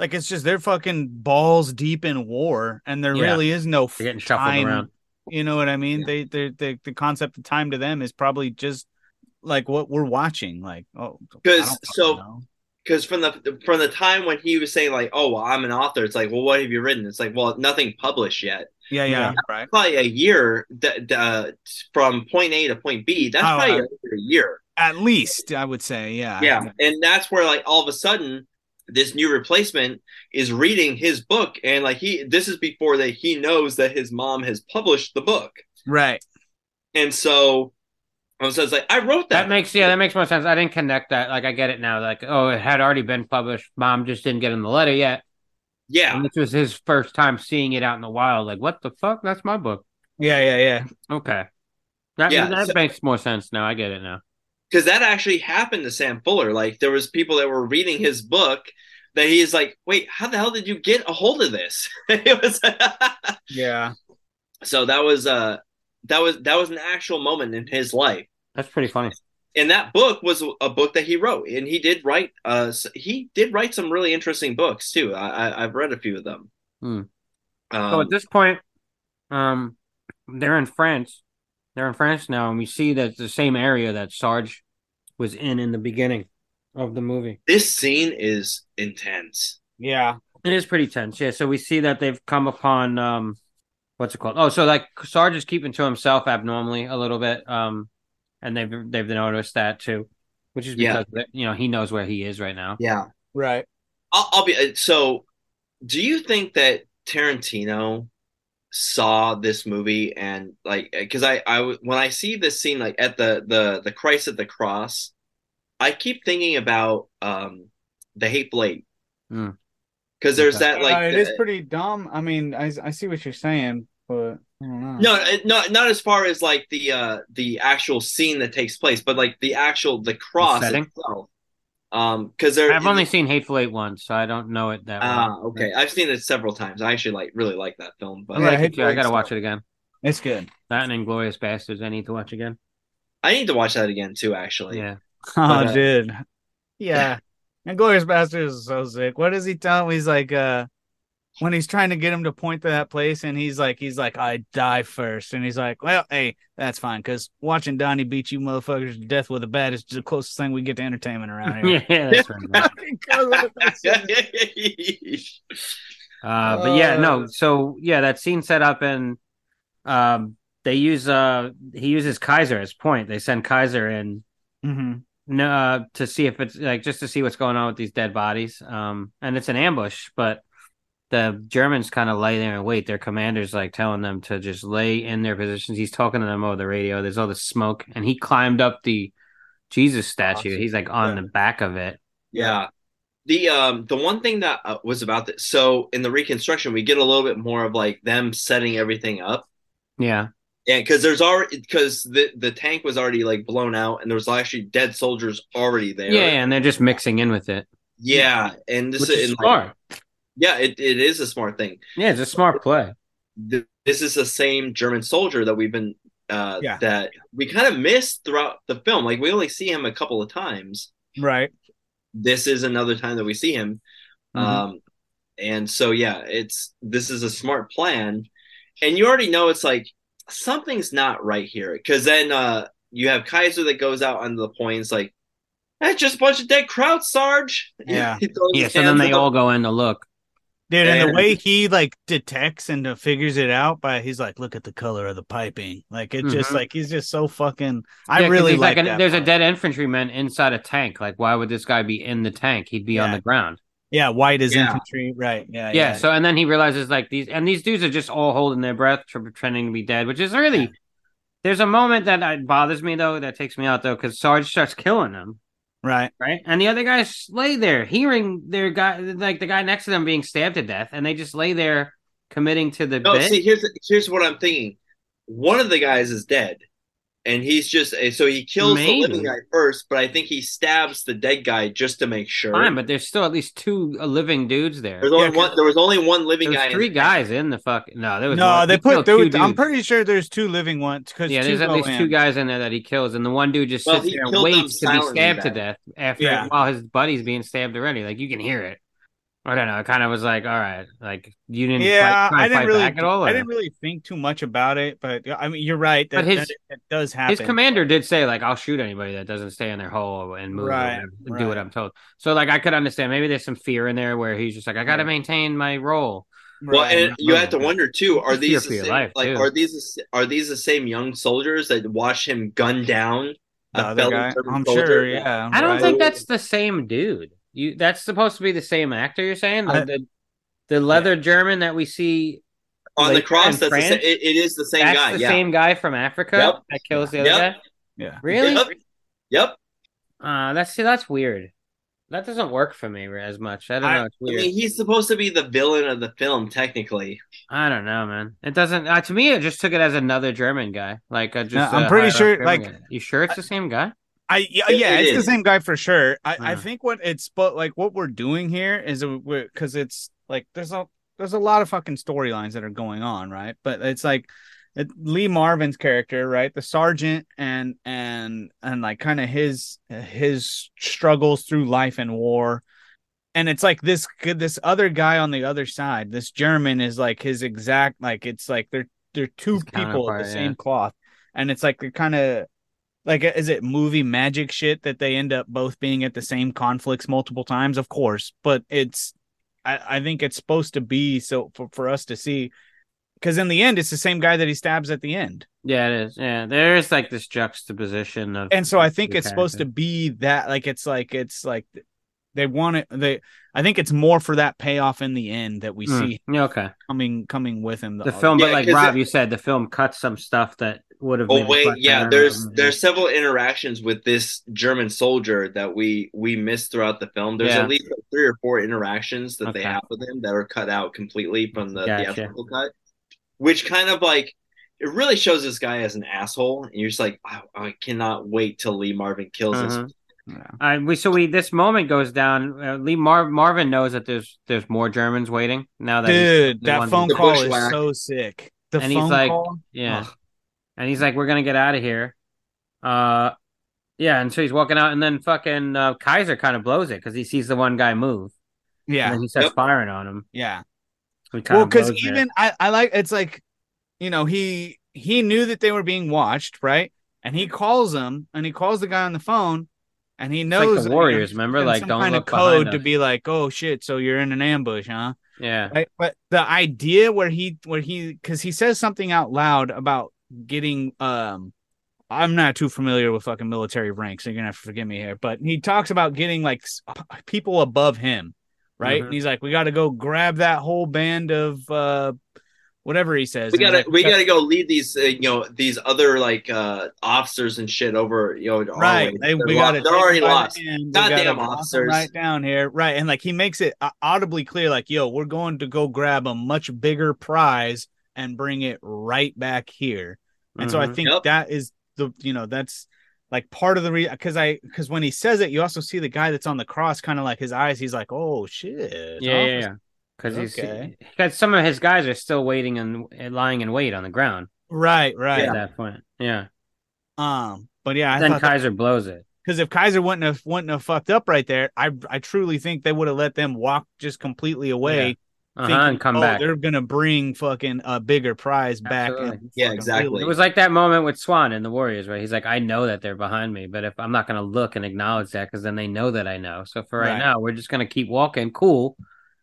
like it's just they're fucking balls deep in war and there Yeah. really is no They're getting shuffled time. around. You know what I mean? Yeah. They they the the concept of time to them is probably just like what we're watching. Like oh, because so- because from the from the time when he was saying like, oh, well, I'm an author, it's like, well, what have you written? It's like, well, nothing published yet. yeah, yeah, Yeah. right. Probably a year d- d- uh, from point A to point B. That's Oh, probably uh, a year. At least I would say, yeah, Yeah, and that's where like all of a sudden this new replacement is reading his book and like he this is before that he knows that his mom has published the book right. and so I was like I wrote that That makes yeah, that makes more sense. I didn't connect that. Like I get it now. Like oh, it had already been published. Mom just didn't get in the letter yet. yeah And this was his first time seeing it out in the wild. Like what the fuck? That's my book. Yeah, yeah, yeah. Okay. That Yeah, that so- makes more sense now. I get it now. Because that actually happened to Sam Fuller. Like there was people that were reading his book that he's like, wait, how the hell did you get a hold of this? *laughs* it was *laughs* Yeah. so that was uh that was that was an actual moment in his life. That's pretty funny. And that book was a book that he wrote, and he did write. Uh, he did write some really interesting books too. I, I I've read a few of them. Hmm. Um, So at this point, um, they're in France. They're in France now, and we see that it's the same area that Sarge was in in the beginning of the movie. this scene is intense. Yeah. It is pretty tense, yeah. So we see that they've come upon um, what's it called? Oh, so like Sarge is keeping to himself abnormally a little bit, um, and they've they've noticed that too, which is Yeah. because you know he knows where he is right now. Yeah. Right. I'll, I'll be uh, so. Do you think that Tarantino saw this movie and like because I I when I see this scene like at the the the Christ at the cross, I keep thinking about um the Hateful Eight Hmm. because there's Okay. that like Uh, it the- is pretty dumb. I mean, I I see what you're saying, but I don't know. no not not as far as like the uh the actual scene that takes place, but like the actual the cross setting? itself. Um, because there I've only seen Hateful Eight once, so I don't know it that ah well. okay I've seen it several times. I actually like really like that film, but I like Yeah, it. I gotta Eight's watch it again. It's good. That and Inglorious Bastards, I need to watch again. I need to watch that again too. Actually, Yeah, *laughs* Oh, But, uh, dude. *laughs* Yeah. Inglorious Bastards is so sick. What does he tell him? He's like, uh, when he's trying to get him to point to that place and he's like he's like I die first and he's like well hey that's fine because watching Donnie beat you motherfuckers to death with a bat is the closest thing we get to entertainment around here. *laughs* yeah, that's right. *laughs* *laughs* Uh, but yeah, no. So yeah, that scene set up and um, they use uh he uses Kaiser as point. They send Kaiser in hmm no uh, to see if it's like just to see what's going on with these dead bodies. Um, and it's an ambush, but the Germans kind of lay there and wait. Their commander's like telling them to just lay in their positions. He's talking to them over the radio. There's all the smoke, and he climbed up the Jesus statue. He's like on the back of it. Yeah. The um the one thing that uh, was about this so in the reconstruction we get a little bit more of like them setting everything up Yeah, Yeah, because there's already because the the tank was already like blown out and there was actually dead soldiers already there yeah, and they're just mixing in with it, yeah and this which is like, smart. Yeah it, it is a smart thing Yeah, it's a smart play. This is the same German soldier that we've been uh Yeah. that we kind of missed throughout the film like we only see him a couple of times Right. this is another time that we see him. Mhm. Um, and so yeah, it's this is a smart plan, and you already know it's like something's not right here because then uh, you have Kaiser that goes out on the points like that's just a bunch of dead Kraut, Sarge. *laughs* Yeah. Yeah, so then they up. all go in to look. Dude, and the way he like detects and uh, figures it out by he's like, look at the color of the piping. Like it just Mhm. like he's just so fucking. I Yeah, 'cause really he's like an- that There's a part. dead infantryman inside a tank. Like, why would this guy be in the tank? He'd be on the ground. Yeah, white is Yeah. infantry, right? Yeah, Yeah, So and then he realizes like these and these dudes are just all holding their breath, tr- pretending to be dead, which is really. There's a moment that uh, bothers me though, that takes me out though, because Sarge starts killing them, right. right? And the other guys lay there, hearing their guy, like the guy next to them being stabbed to death, and they just lay there committing to the No, bit. see here's here's what I'm thinking. One of the guys is dead. And he's just so he kills Maybe. the living guy first, but I think he stabs the dead guy just to make sure. Fine, but there's still at least two uh, living dudes there. There's only Yeah, 'cause- one. There was only one living There's guy. in three the- guys in the fuck. No, there was No, one. they He put. There, two I'm pretty sure there's two living ones because Yeah, there's at least two guys in there that he kills, and the one dude just Well, sits he there and waits to be stabbed to death after Yeah. while his buddy's being stabbed already. Like you can hear it. I don't know. It kind of was like, all right, like you didn't. Yeah, fight, try I didn't fight really. back at all. I didn't really think too much about it, but I mean, you're right. That, But his- that, that does happen. His commander did say like, "I'll shoot anybody that doesn't stay in their hole and move, Right, and do what. I'm told." So like, I could understand. Maybe there's some fear in there where he's just like, "I got to maintain my role." Well, Right. and you have to wonder too: Are these the same, life, like too. are these are these the same young soldiers that watch him gun down the a other fellow guy. I'm soldier? sure. Yeah, I don't right. think that's the same dude. You that's supposed to be the same actor. You're saying the I- the, the leather German that we see on the cross. in That's the sa- it, it is the same that's guy. the yeah. same guy from Africa Yep. that kills the other Yep. guy. Yeah. Really? Yep. Yep. Uh, that's see, that's weird. That doesn't work for me as much. I don't I- know. It's I mean, he's supposed to be the villain of the film, technically. I don't know, man. It doesn't. Uh, to me, it just took it as another German guy. Like, uh, just. Yeah, I'm pretty sure, German like- guy. you sure it's the same guy? I yeah, It- yeah it it's the same guy for sure. I, I think what it's but like what we're doing here is because it's like there's a there's a lot of fucking storylines that are going on, right? But it's like it, Lee Marvin's character, right? The sergeant and and and like kind of his his struggles through life and war. And it's like this this other guy on the other side, this German is like his exact like it's like they're they're two people of the yeah. same cloth. And it's like they're kind of like is it movie magic shit that they end up both being at the same conflicts multiple times of course but it's i, I think it's supposed to be so for, for us to see because in the end it's the same guy that he stabs at the end Yeah, it is. Yeah, there is like this juxtaposition of. and so i think the it's supposed to be that like it's like it's like they want it they i think it's more for that payoff in the end that we Mm, see yeah, okay. coming coming with him The film, but like Rob, it- you said the film cuts some stuff that would have. Oh wait, yeah. There's Um, there's several interactions with this German soldier that we we miss throughout the film. There's Yeah. at least like three or four interactions that they have with him that are cut out completely from the Gotcha. theatrical cut, which kind of like it really shows this guy as an asshole. And you're just like, I, I cannot wait till Lee Marvin kills Uh-huh. this. Uh, we so we this moment goes down. Uh, Lee Mar- Marvin knows that there's there's more Germans waiting now that dude the that phone call is bushwhack. so sick the and phone he's like, call yeah, Ugh. And he's like, we're gonna get out of here. Uh, yeah, and so he's walking out, and then fucking uh, Kaiser kind of blows it because he sees the one guy move. yeah he starts Yep. firing on him. yeah kinda well because it. even I, I like it's like you know he he knew that they were being watched right and he calls him, and he calls the guy on the phone and he like knows the you know, Warriors, remember? Like, some don't kind of code to be like oh shit so you're in an ambush huh yeah, right but the idea where he where he because he says something out loud about getting um i'm not too familiar with fucking military ranks so you're gonna have to forgive me here but he talks about getting like people above him right Mhm. and he's like we got to go grab that whole band of uh whatever he says We gotta like, we gotta go lead these uh, you know these other like uh officers and shit over you know right they, They're we got to they're already lost. Goddamn Goddamn officers. right down here right and like he makes it uh, audibly clear like yo we're going to go grab a much bigger prize and bring it right back here and so i Mhm. think Yep. that is the you know that's like part of the reason because i because when he says it you also see the guy that's on the cross kind of like his eyes he's like oh shit yeah, yeah, yeah. Because he's because some of his guys are still waiting and lying in wait on the ground right right at that point. Yeah, um but yeah i then thought that- Kaiser blows it. Because if Kaiser wouldn't have wouldn't have fucked up right there, I I truly think they would have let them walk just completely away, Uh huh, thinking, and come oh, back. they're gonna bring fucking a bigger prize back. Absolutely. and Yeah, fucking exactly. really- It was like that moment with Swan and the Warriors, right? he's like, "I know that they're behind me, but if I'm not going to look and acknowledge that, because then they know that I know. So for right, Right. now, we're just going to keep walking, cool,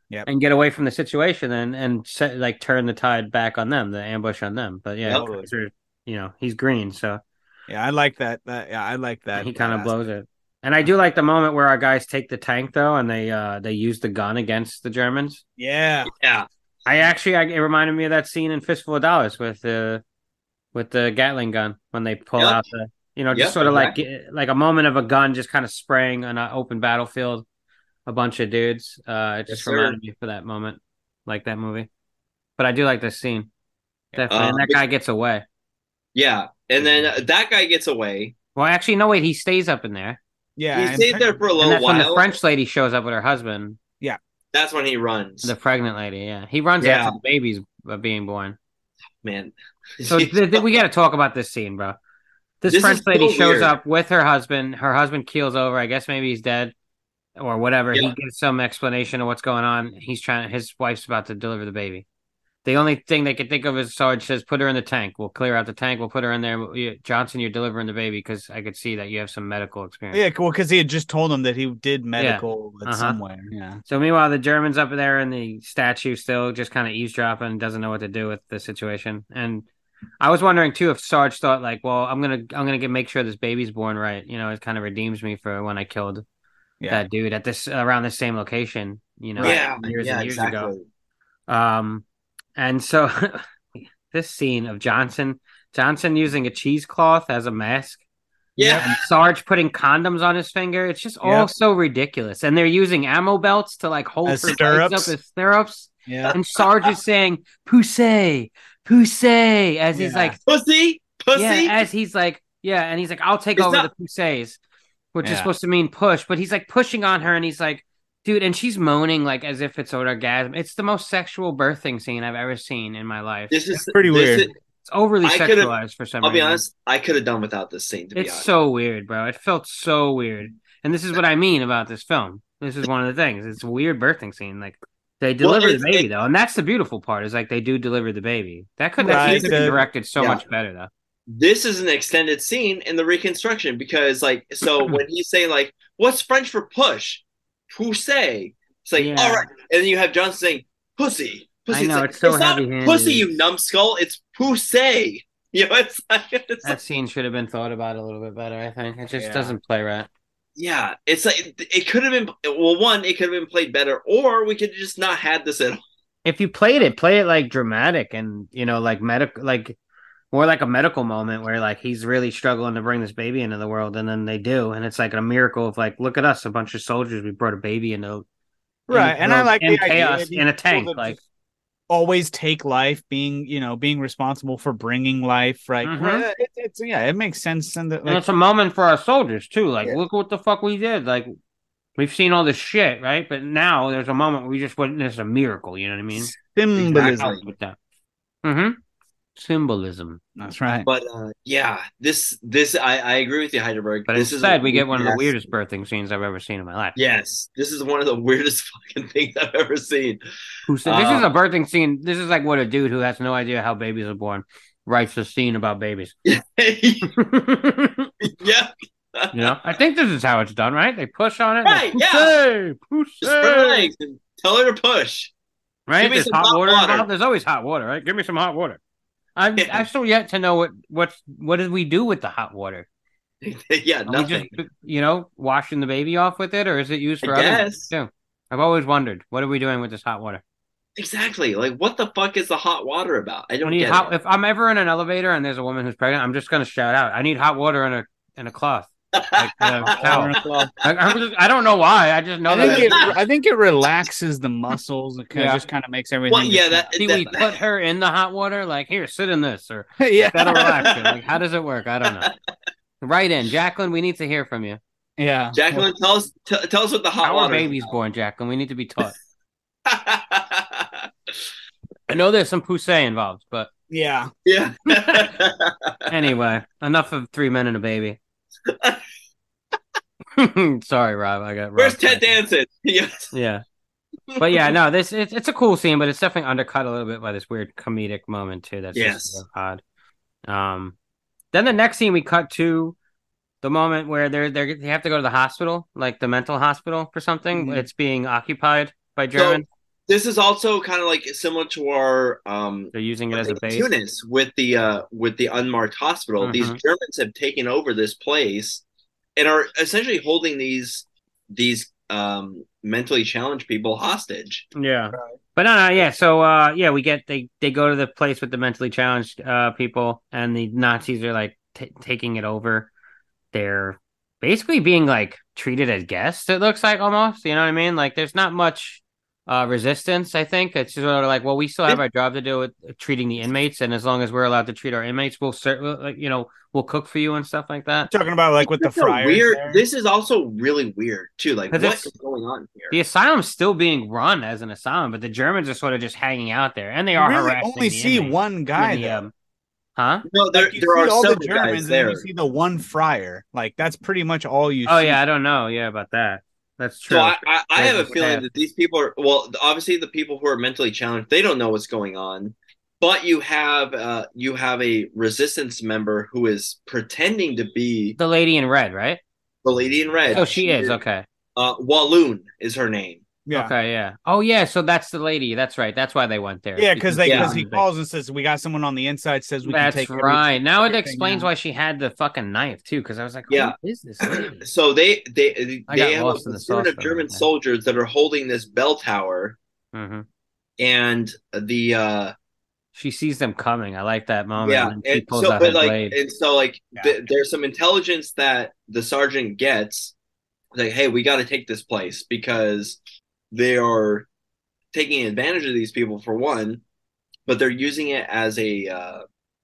Yep. and get away from the situation, and and set, like turn the tide back on them, the ambush on them. But yeah, Yep. Kaiser, you know, he's green, so yeah, I like that. That yeah, I like that. he kind of blows it. And I do like the moment where our guys take the tank though, and they uh they use the gun against the Germans. Yeah, Yeah, I actually, I, it reminded me of that scene in Fistful of Dollars with the with the Gatling gun when they pull Yep. out the, you know, just Yep, sort of exactly. like like a moment of a gun just kind of spraying on an open battlefield, a bunch of dudes. Uh, it Yes, just sir. reminded me for that moment, like that movie. But I do like this scene, definitely. and Um, that guy gets away. yeah. And then uh, that guy gets away. Well, actually, no, wait, he stays up in there, yeah. he stayed there for a and little that's when the. French lady shows up with her husband, Yeah, That's when he runs. the pregnant lady. Yeah, he runs Yeah. after the baby's uh, being born. Man. So *laughs* th- th- we got to talk about this scene, bro. This, This French is so lady shows weird. up with her husband. Her husband keels over. I guess maybe he's dead or whatever. Yeah. He gives some explanation of what's going on. He's trying. His wife's about to deliver the baby. The only thing they could think of is Sarge says, "Put her in the tank. We'll clear out the tank. We'll put her in there." Johnson, you're delivering the baby because I could see that you have some medical experience. yeah, well, because he had just told him that he did medical at Uh-huh. somewhere. Yeah, So meanwhile, the Germans up there in the statue still just kind of eavesdropping, doesn't know what to do with the situation. And I was wondering too if Sarge thought like, well, I'm gonna I'm gonna get make sure this baby's born right. You know, it kind of redeems me for when I killed yeah. that dude at this around the same location. You know, yeah, years yeah, and years exactly. ago. Um, and so *laughs* this scene of Johnson Johnson using a cheesecloth as a mask. Yeah. And Sarge putting condoms on his finger. It's just all so ridiculous. And they're using ammo belts to like hold her legs stirrups. up as stirrups. yeah. And Sarge is saying "Poussey, Poussey," as he's Yeah. like, Pussy, pussy. yeah, as he's like, yeah, and he's like, "I'll take It's over not- the Pousseys," which is supposed to mean push, but he's like pushing on her, and he's like, dude, and she's moaning like as if it's an orgasm. It's the most sexual birthing scene I've ever seen in my life. This is pretty this weird. is- It's overly I sexualized for some I'll be honest. I could have done without this scene. To It's honest, so weird, bro. It felt so weird. And this is what I mean about this film. This is one of the things. It's a weird birthing scene. Like they Well, deliver it's- the baby it- though, and that's the beautiful part. Is like they do deliver the baby. That could Right, that scene could be the- directed so yeah. much better though. this is an extended scene in the reconstruction because, like, so *laughs* when he's saying like, "What's French for push?" Poussey. It's like, Yeah. all right, and then you have Johnson saying, "Pussy." Pussy. I know, like, it's so not. Pussy, you numbskull. It's Poussey. *laughs* You know, it's like, *laughs* it's That like scene should have been thought about a little bit better. I think it just Yeah. doesn't play right. yeah, it's like it, it could have been. Well, one, it could have been played better, or we could just not had this at all. If you played it, play it like dramatic and you know, like medical, like more like a medical moment where like he's really struggling to bring this baby into the world, and then they do, and it's like a miracle of like, look at us, a bunch of soldiers, we brought a baby into Right, and I like in the idea chaos in a tank, like always take life, being you know being responsible for bringing life. Right, Mhm. Right, it, it's yeah, it makes sense. And the, and it's a moment for our soldiers too. Like, Yeah. look what the fuck we did. Like, we've seen all this shit, right? But now there's a moment where we just witnessed a miracle. You know what I mean? symbolism. With that. Mm-hmm. Symbolism. That's right. But uh, yeah, this this I, I agree with you, Heidelberg. But this instead, a we get one of the weirdest birthing scenes I've ever seen in my life. Yes, this is one of the weirdest *laughs* fucking things I've ever seen. Who said this is Uh, a birthing scene? This is like what a dude who has no idea how babies are born writes a scene about babies. *laughs* *laughs* yeah, You know, I think this is how it's done, right? They push on it. Right, Push yeah. push just spread her legs and tell her to push. Right? Give me There's some hot, hot water, water. There's always hot water, right? Give me some hot water. I'm *laughs* Yeah. I still yet to know what what's what did we do with the hot water? *laughs* yeah, Are nothing. just you know washing the baby off with it, or is it used I for other guess. too? I've always wondered what are we doing with this hot water? Exactly. Like, what the fuck is the hot water about? I I don't need get hot. it. If I'm ever in an elevator and there's a woman who's pregnant, I'm just gonna shout out, "I need hot water in a in a cloth." Like, uh, towel. *laughs* I, just, I don't know why. I just know I that. think it. I think it relaxes the muscles. It kind Yeah. of just kind of makes everything. Well, yeah, that, See, that- we put her in the hot water. Like, here, sit in this, or *laughs* yeah, that'll relax you. Like, how does it work? I don't know. *laughs* Right in, Jacqueline. We need to hear from you. yeah. Jacqueline, tell us t- tell us what the hot How are water. is babies born, Jacqueline? We need to be taught. I know there's some poussey involved, but Yeah. yeah. anyway, enough of three men and a baby. *laughs* Sorry, Rob. I got. Where's Ted. Danson? *laughs* Yes. Yeah. But yeah, *laughs* no, this it's it's a cool scene, but it's definitely undercut a little bit by this weird comedic moment too. That's Yes. just odd. Um, then the next scene we cut to the moment where they're they they have to go to the hospital, like the mental hospital for something. Mhm. It's being occupied by German. This is also kind of like similar to our um they're using it as a base. Tunis with the uh with the unmarked hospital. These Mhm. Germans have taken over this place and are essentially holding these these um mentally challenged people hostage. Yeah. But no, no, yeah. So, uh, yeah, we get they they go to the place with the mentally challenged uh people, and the Nazis are like t- taking it over. They're basically being like treated as guests. It looks like almost, you know what I mean? Like, there's not much uh resistance. I think it's just sort of like, well, we still have our job to do with treating the inmates, and as long as we're allowed to treat our inmates, we'll certainly, like, you know, we'll cook for you and stuff like that. Talking about like with the This is a friars. weird. there. This is also really weird too. Like what's it's- going on here? The asylum's still being run as an asylum, but the Germans are sort of just hanging out there, and they You are really harassing only the see one guy The, um, huh? No, there Like, you there see are all the Germans, guys and there. you see the one friar. Like that's pretty much all you. Oh see. yeah, I don't know. Yeah, about that. That's true. So I, I, I There's have a feeling path. that these people are well. Obviously, the people who are mentally challenged, they don't know what's going on. But you have uh, you have a resistance member who is pretending to be the lady in red, right? the lady in red. Oh, she is. Okay. Uh, Walloon is her name. Yeah. Okay. Yeah. Oh, yeah. So that's the lady. That's right. That's why they went there. Yeah, because they Yeah. because he calls and says we got someone on the inside says we That's can take right. everything- Now it explains now. why she had the fucking knife too. Because I was like, Yeah. who is this *clears throat* lady? So they they I they have a lost the platoon of German minute. soldiers that are holding this bell tower, hmm and the uh She sees them coming. I like that moment. yeah, and and pulls so out but like blade. and so like Yeah. th- there's some intelligence that the sergeant gets like hey we got to take this place because they are taking advantage of these people for one but they're using it as a uh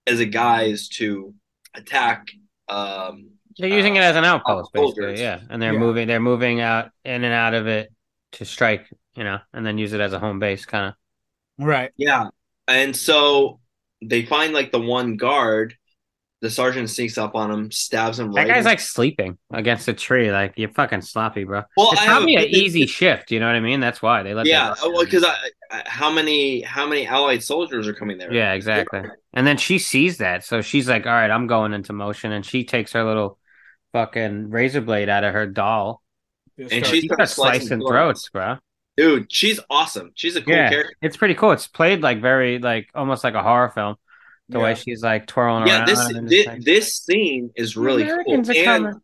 as a guise to attack um They're using it as an outpost, soldiers. basically. Yeah, and they're Yeah. moving. They're moving out in and out of it to strike. You know, and then use it as a home base, kind of. Right. yeah and so they find like the one guard the sergeant sneaks up on him stabs him That right guy's in- like sleeping against a tree. Like you're fucking sloppy, bro. Well, it's I have probably an feeling- easy shift. You know what I mean? That's why they let. yeah well because I, I how many how many allied soldiers are coming there Yeah, exactly. And then she sees that, so she's like, "All right, I'm going into motion." And she takes her little fucking razor blade out of her doll. And Start- she's She's slicing slicing throats, bro. dude she's awesome she's a cool Yeah, character it's pretty cool. It's played like very like almost like a horror film. The way she's like twirling yeah around. this this, like- this scene is really Americans cool are and coming.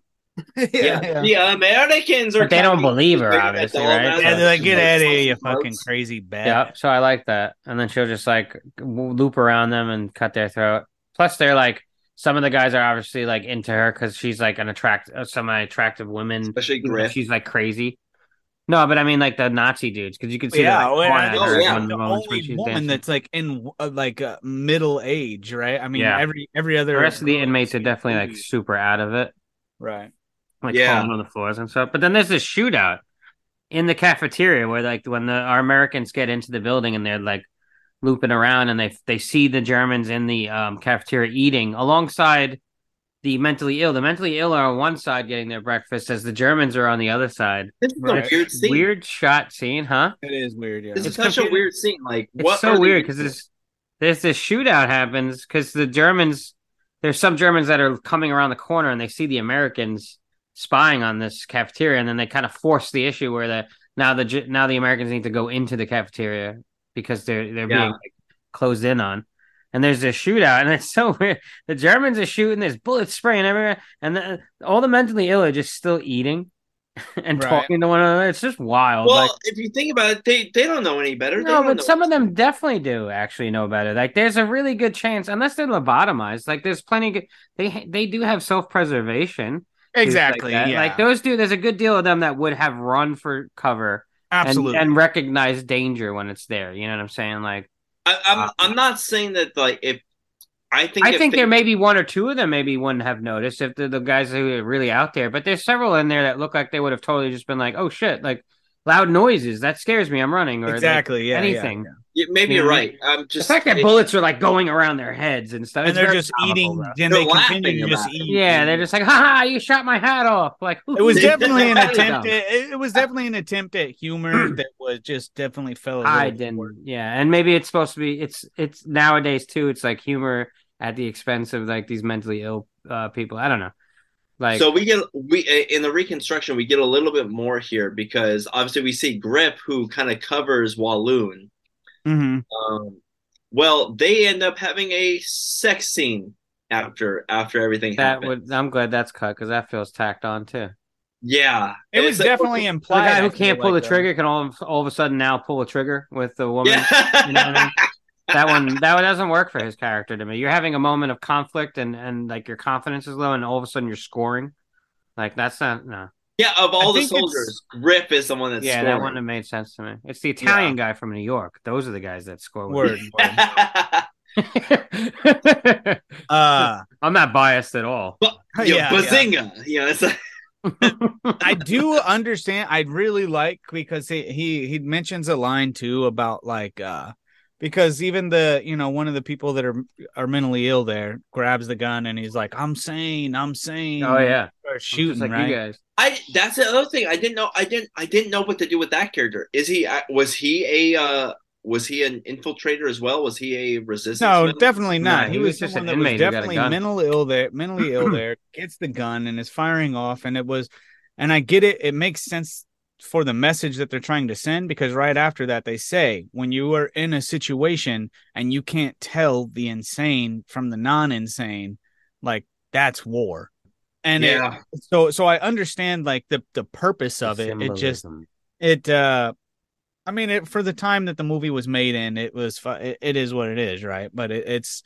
*laughs* yeah, the Americans are But they don't believe her, obviously, right? down. Yeah, they're like, get Like, out of here, you fucking throats. crazy bat. Yeah, so I like that. And then she'll just like loop around them and cut their throat. Plus, they're like some of the guys are obviously like into her because she's like an attract uh, semi attractive woman. especially even though Griff She's like crazy. No, but I mean like the Nazi dudes because you can see Yeah, yeah, like, I think Oh, yeah. one of the the only she's woman dancing. that's like in uh, like uh, middle age, right? I mean, Yeah. every every other The rest of the inmates are definitely like super out of it, right. like Yeah. falling on the floors and stuff. But then there's this shootout in the cafeteria where like when the our Americans get into the building and they're like looping around, and they they see the Germans in the um, cafeteria eating alongside the mentally ill. The mentally ill are on one side getting their breakfast, as the Germans are on the other side. This is Right. a weird scene. Weird shot scene, huh? It is weird. Yeah. This is It's such a weird scene. Like, It's what? so weird because doing? there's there's this shootout happens because the Germans there's some Germans that are coming around the corner and they see the Americans spying on this cafeteria and then they kind of force the issue where the now the now the Americans need to go into the cafeteria because they're they're Yeah. being like, closed in on. And there's this shootout, and it's so *laughs* weird. The Germans are shooting, there's bullets spraying everywhere, and the, all the mentally ill are just still eating *laughs* and Right. talking to one another. It's just wild. Well, like, if you think about it, they they don't know any better. No, but some of them definitely do actually know better. Like, there's a really good chance, unless they're lobotomized. Like, there's plenty. Good, they they do have self preservation. exactly. Like, yeah. like those do. There's a good deal of them that would have run for cover and, Absolutely. and recognize danger when it's there. You know what I'm saying? Like, I, I'm uh, I'm not saying that like if I think I think they- there may be one or two of them maybe wouldn't have noticed if they're the guys who are really out there. But there's several in there that look like they would have totally just been like, "Oh shit!" Like loud noises that scares me. I'm running or exactly. yeah. yeah, anything. yeah. Yeah, maybe You you're right. I'm The just fact that it- bullets are like going around their heads and stuff, And they're just comical, eating. bro. Then They're they continue to just eat. Yeah, they're just like, "Ha ha! You shot my hat off!" Like *laughs* It was definitely an Dumb. attempt. It, it was definitely an attempt at humor *clears throat* that was just definitely fell. a I little didn't. short. Yeah, and maybe it's supposed to be. It's it's nowadays too. It's like humor at the expense of like these mentally ill uh, people. I don't know. Like, so we get we in the reconstruction we get a little bit more here because obviously we see Griff who kind of covers Walloon. Mhm. Um, well, they end up having a sex scene after after everything that happens. would. I'm glad that's cut because that feels tacked on too. yeah, It was It's like- definitely The implied. guy who can't pull like, the though. trigger can all of, all of a sudden now pull a trigger with the woman. Yeah. You know what I mean? *laughs* That one that one doesn't work for his character to me. You're having a moment of conflict and and like your confidence is low, and all of a sudden you're scoring. Like that's not no. Yeah, of all the soldiers, Griff is the one that's yeah, scoring. that wouldn't have made sense to me. It's the Italian guy from New York. Those are the guys that score. Word. word. *laughs* Uh, I'm not biased at all. But, Yeah, yeah, yeah. You know, it's like, *laughs* I do understand. I'd really like because he he he mentions a line too about like uh because even the you know one of the people that are are mentally ill there grabs the gun and he's like I'm sane I'm sane Oh yeah, or shooting like right you guys. I that's the other thing. I didn't know. I didn't. I didn't know what to do with that character. Is he? uh, Was he a? uh Was he an infiltrator as well? Was he a resistance? no member? definitely not No, he, he was was just someone an that was inmate who got a definitely mentally ill there mentally ill *clears throat* there gets the gun and is firing off and it was and I get it it makes sense for the message that they're trying to send because right after that they say when you are in a situation and you can't tell the insane from the non-insane like that's war. And it- Yeah. so so i understand like the the purpose of it. It just it uh i mean it for the time that the movie was made in it was fu- it, it is what it is right? But it, it's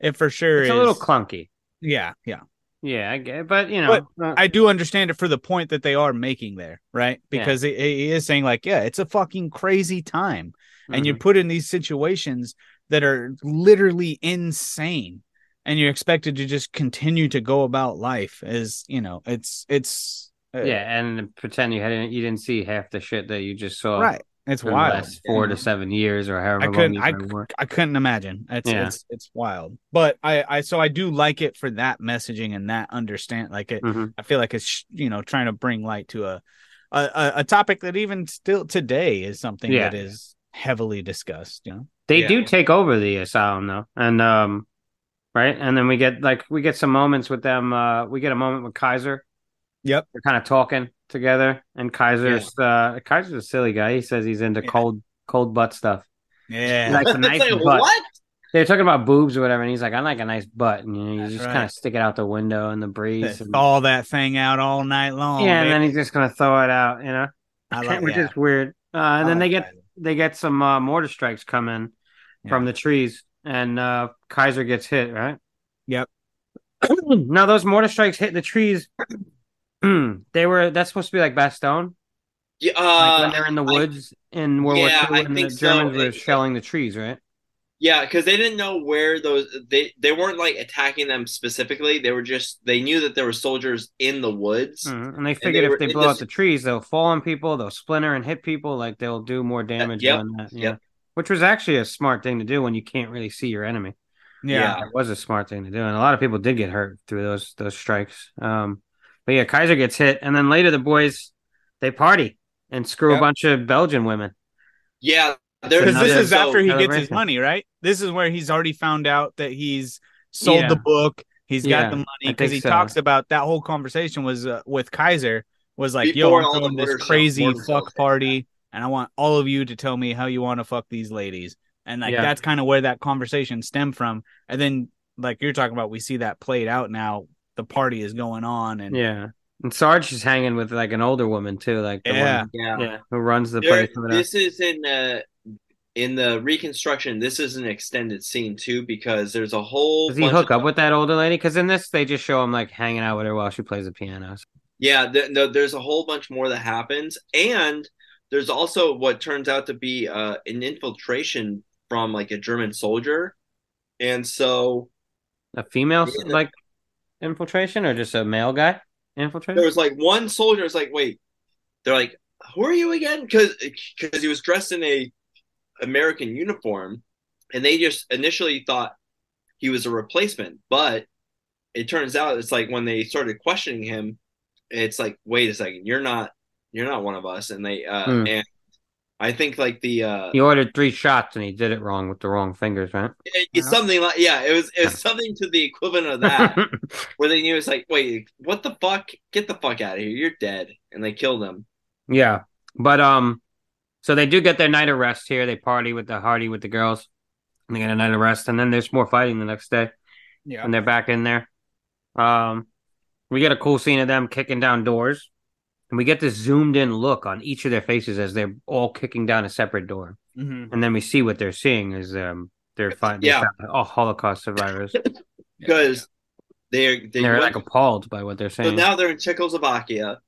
it for sure it's is a little clunky. yeah yeah Yeah, I get, it, but you know, uh, I do understand it for the point that they are making there, right? Yeah. Because he, he is saying like, yeah, it's a fucking crazy time, and mhm. you're put in these situations that are literally insane, and you're expected to just continue to go about life as you know, it's it's uh, yeah, and pretend you hadn't, you didn't see half the shit that you just saw. right. It's in the wild. last four to seven years or however I couldn't. these I. I couldn't imagine. It's Yeah. it's it's wild. But I I so I do like it for that messaging and that understand. Like it, Mhm. I feel like it's you know trying to bring light to a a, a, a topic that even still today is something Yeah. that is heavily discussed. You know. They Yeah. do take over the asylum though, and um, right, and then we get like we get some moments with them. Uh, we get a moment with Kaiser. Yep. They're kind of talking together, and Kaiser's uh, Kaiser's a silly guy. He says he's into Yeah. cold cold butt stuff. He Yeah. likes a *laughs* nice like, butt. what? They're talking about boobs or whatever, and he's like, "I like a nice butt," and you know, you just right. kind of stick it out the window in the breeze. and- All that thing out all night long. yeah, and then he's just gonna throw it out, you know, I *laughs* like which yeah. is weird. Uh, and I then they get Kaiser. they get some uh, mortar strikes come in from the trees, and uh, Kaiser gets hit. Right. Yep. *clears throat* now those mortar strikes hit the trees. *clears throat* they were that's supposed to be like Bastogne, Yeah, like uh, when they're in the I- woods in World yeah, War I II, and the think so. Germans were It- shelling the trees, right? yeah, because they didn't know where those they they weren't like attacking them specifically. They were just they knew that there were soldiers in the woods. Mhm. And they figured they were if they in blow this- out the trees, they'll fall on people, they'll splinter and hit people, like they'll do more damage yep, doing that. Yeah. yep. which was actually a smart thing to do when you can't really see your enemy. Yeah. It was a smart thing to do, and a lot of people did get hurt through those those strikes. Um, but yeah, Kaiser gets hit, and then later the boys they party and screw Yep. a bunch of Belgian women. Yeah, Because this another- is after he gets his money, right? This is where he's already found out that he's sold Yeah. the book. He's Yeah, got the money because he so. talks about that whole conversation was uh, with Kaiser was like, Before "Yo, all I'm throwing this crazy fuck shows. party, and I want all of you to tell me how you want to fuck these ladies." And like Yeah. that's kind of where that conversation stemmed from. And then, like you're talking about, we see that played out now. The party is going on, and Yeah, and Sarge is hanging with like an older woman too, like the Yeah. one, yeah. yeah, who runs the There- place. over there. this is in uh in the reconstruction. This is an extended scene too because there's a whole. Does he hook up with that older lady? Because in this, they just show him like hanging out with her while she plays the piano. Yeah, th- no, there's a whole bunch more that happens, and there's also what turns out to be uh, an infiltration from like a German soldier, and so A female Yeah. like infiltration, or just a male guy infiltration? there was like one soldier. It's like, wait, they're like, who are you again? Because because he was dressed in a American uniform, and they just initially thought he was a replacement, but it turns out it's like when they started questioning him, it's like, wait a second, you're not you're not one of us, and they uh Hmm. and I think like the uh He ordered three shots and he did it wrong with the wrong fingers, right? it- it's something like yeah, it was it was something to the equivalent of that. *laughs* where they knew it's like, wait, what the fuck? Get the fuck out of here! You're dead, and they killed him. yeah, but um, so they do get their night of rest here. They party with the Hardy with the girls, and they get a night of rest, and then there's more fighting the next day, yeah, and they're back in there. Um, we get a cool scene of them kicking down doors, and we get this zoomed in look on each of their faces as they're all kicking down a separate door, Mhm. and then we see what they're seeing is um they're fighting Yeah. all Holocaust survivors. *laughs* because they're they they're went- like appalled by what they're saying. so saying. now they're in Czechoslovakia.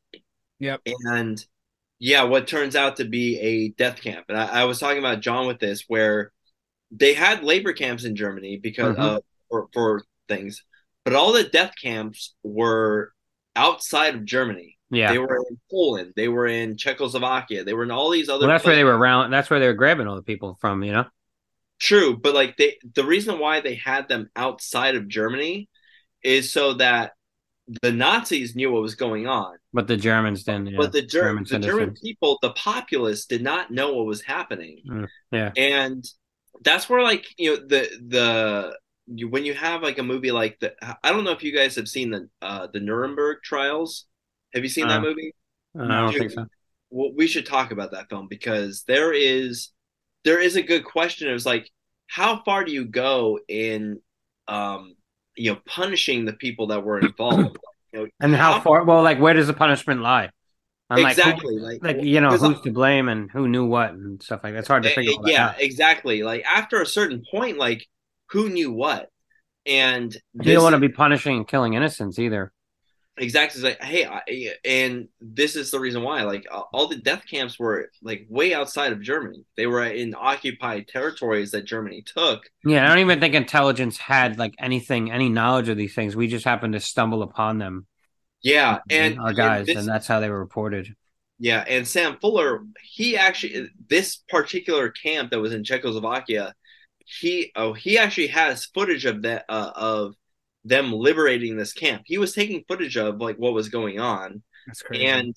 Yep. And yeah, what turns out to be a death camp. And I, I was talking about John with this, where they had labor camps in Germany because Mhm. uh for, for things, but all the death camps were outside of Germany. Yeah, They were in Poland, they were in Czechoslovakia, they were in all these other. well, that's where they were around. That's where they were grabbing all the people from. You know. True, but like they the reason why they had them outside of Germany is so that the Nazis knew what was going on. But the Germans didn't. Yeah. but the, Ger- German the German people, the populace did not know what was happening. Mm, yeah. And that's where like, you know, the the you, when you have like a movie like the I don't know if you guys have seen the uh the Nuremberg trials. Have you seen Uh, that movie? Uh, I don't Dude, think so. well, we should talk about that film because there is there is a good question. It was like, how far do you go in um you know punishing the people that were involved? *clears throat* You know, And how far? Well, like, where does the punishment lie? I'm exactly Like, like who, like you know, who's to blame and who knew what and stuff like that. It's hard to Eh, figure that yeah out. exactly like after a certain point like who knew what and You this don't want to be punishing and killing innocents either. Exactly like hey I, and this is the reason why like all the death camps were like way outside of germany they were in occupied territories that germany took Yeah, I don't even think intelligence had like anything, any knowledge of these things. We just happened to stumble upon them, yeah and our guys, this- and that's how they were reported. Yeah, and Sam Fuller, he actually this particular camp that was in Czechoslovakia, he oh he actually has footage of that uh, of them liberating this camp. He was taking footage of like what was going on, That's crazy. and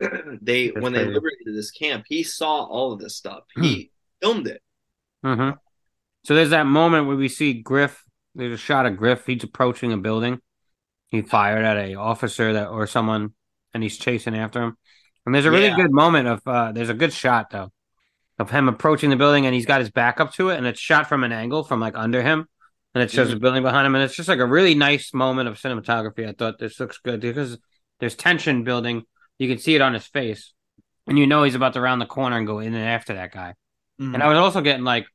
*clears throat* they That's when they liberated this camp, he saw all of this stuff. Hmm. He filmed it. hmm So there's that moment where we see Griff. There's a shot of Griff. He's approaching a building. He fired at a officer that or someone, and he's chasing after him. And there's a really Yeah. good moment of uh, there's a good shot though of him approaching the building, and he's got his back up to it, and it's shot from an angle from like under him, and it shows Mhm. the building behind him, and it's just like a really nice moment of cinematography. I thought this looks good because there's tension building. You can see it on his face, and you know he's about to round the corner and go in and after that guy. Mhm. And I was also getting like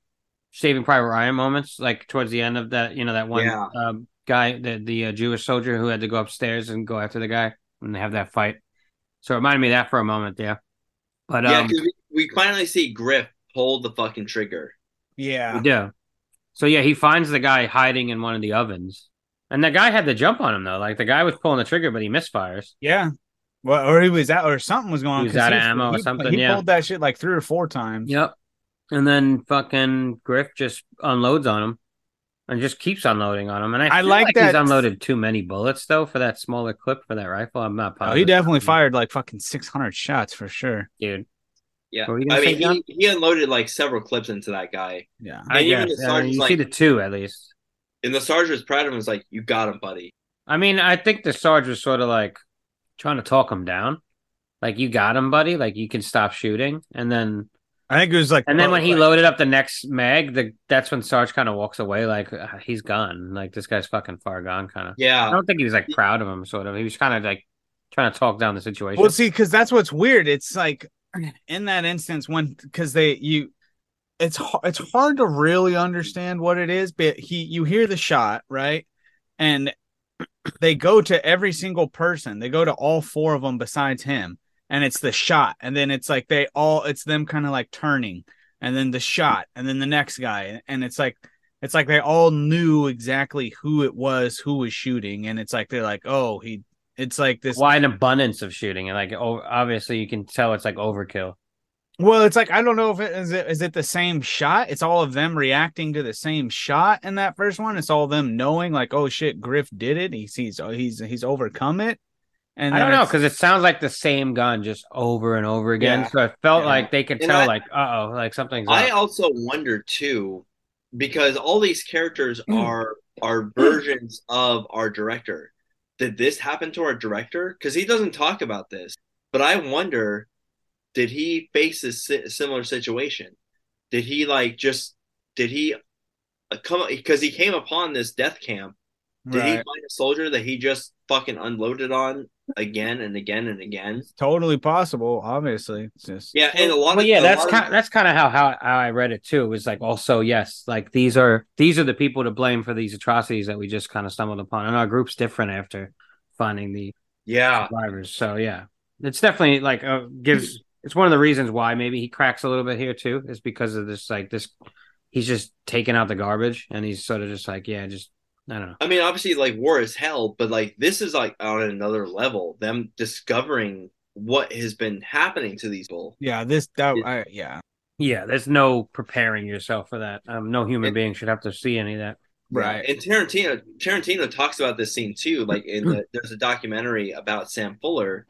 Saving Private Ryan moments, like towards the end of that, you know, that one Yeah. um, guy, the the uh, Jewish soldier who had to go upstairs and go after the guy, and they have that fight. So it reminded me of that for a moment, yeah. But yeah, um, we finally see Griff pull the fucking trigger. yeah, yeah. So yeah, he finds the guy hiding in one of the ovens, and the guy had the jump on him though. Like the guy was pulling the trigger, but he misfires. yeah. Well, or he was out, or something was going on. He was out of ammo or he- something, He yeah. pulled that shit like three or four times. Yep. and then fucking Griff just unloads on him, and just keeps unloading on him. And I, I like he's that- unloaded too many bullets though for that smaller clip for that rifle. I'm not Oh, he definitely fired like fucking 600 shots for sure. dude. Yeah, What were you I say, mean, John? he, he unloaded like several clips into that guy, Yeah. I And even guess. the Uh, sergeant's you like- see the two at least. and the sergeant was proud of him. Was like, "You got him, buddy." I mean, I think the Sarge was sort of like trying to talk him down. Like, you got him, buddy. Like, you can stop shooting. And then, I think it was like and then when he like- loaded up the next mag, the that's when Sarge kind of walks away. Like, "Ah, he's gone. Like, this guy's fucking far gone. Kind of. Yeah, I don't think he was like proud of him. Sort of. He was kind of like trying to talk down the situation. Well, see, because that's what's weird. It's like in that instance when because they you, it's it's hard to really understand what it is. But he, you hear the shot right, and *clears throat* they go to every single person. They go to all four of them besides him, and it's the shot. And then it's like they all it's them kind of like turning, and then the shot, and then the next guy, and it's like. It's like they all knew exactly who it was who was shooting, and it's like they're like, "Oh, he." It's like this why an abundance of shooting? And like, oh, obviously, you can tell it's like overkill. Well, it's like I don't know if it is it is it the same shot. It's all of them reacting to the same shot in that first one. It's all of them knowing like, oh shit, Griff did it. He's he's he's he's overcome it. And I don't know because it sounds like the same gun just over and over again. Yeah. So it felt Yeah. like they could And tell, I- like, uh oh, like something's I up. also wonder too, because all these characters Mm. are are versions of our director. Did this happen to our director? Because he doesn't talk about this, but I wonder, did he face a si- similar situation? Did he like just did he uh, come because he came upon this death camp? Did he find a soldier that he just fucking unloaded on again and again and again? totally possible. Obviously, it's just Yeah, and a lot well, of yeah, a that's lot of- kind. That's kind of how, how how I read it too. It was like also yes, like these are these are the people to blame for these atrocities that we just kind of stumbled upon, and our group's different after finding the yeah. survivors. So yeah, it's definitely like uh, gives. It's one of the reasons why maybe he cracks a little bit here too, is because of this like this. He's just taking out the garbage, and he's sort of just like, yeah, just I don't know. I mean, obviously, like war is hell, but like this is like on another level. Them discovering what has been happening to these people. yeah. This that I, yeah Yeah, there's no preparing yourself for that. Um, no human It- being should have to see any of that. right. And Tarantino, Tarantino talks about this scene too. Like in the, *clears throat* there's a documentary about Sam Fuller,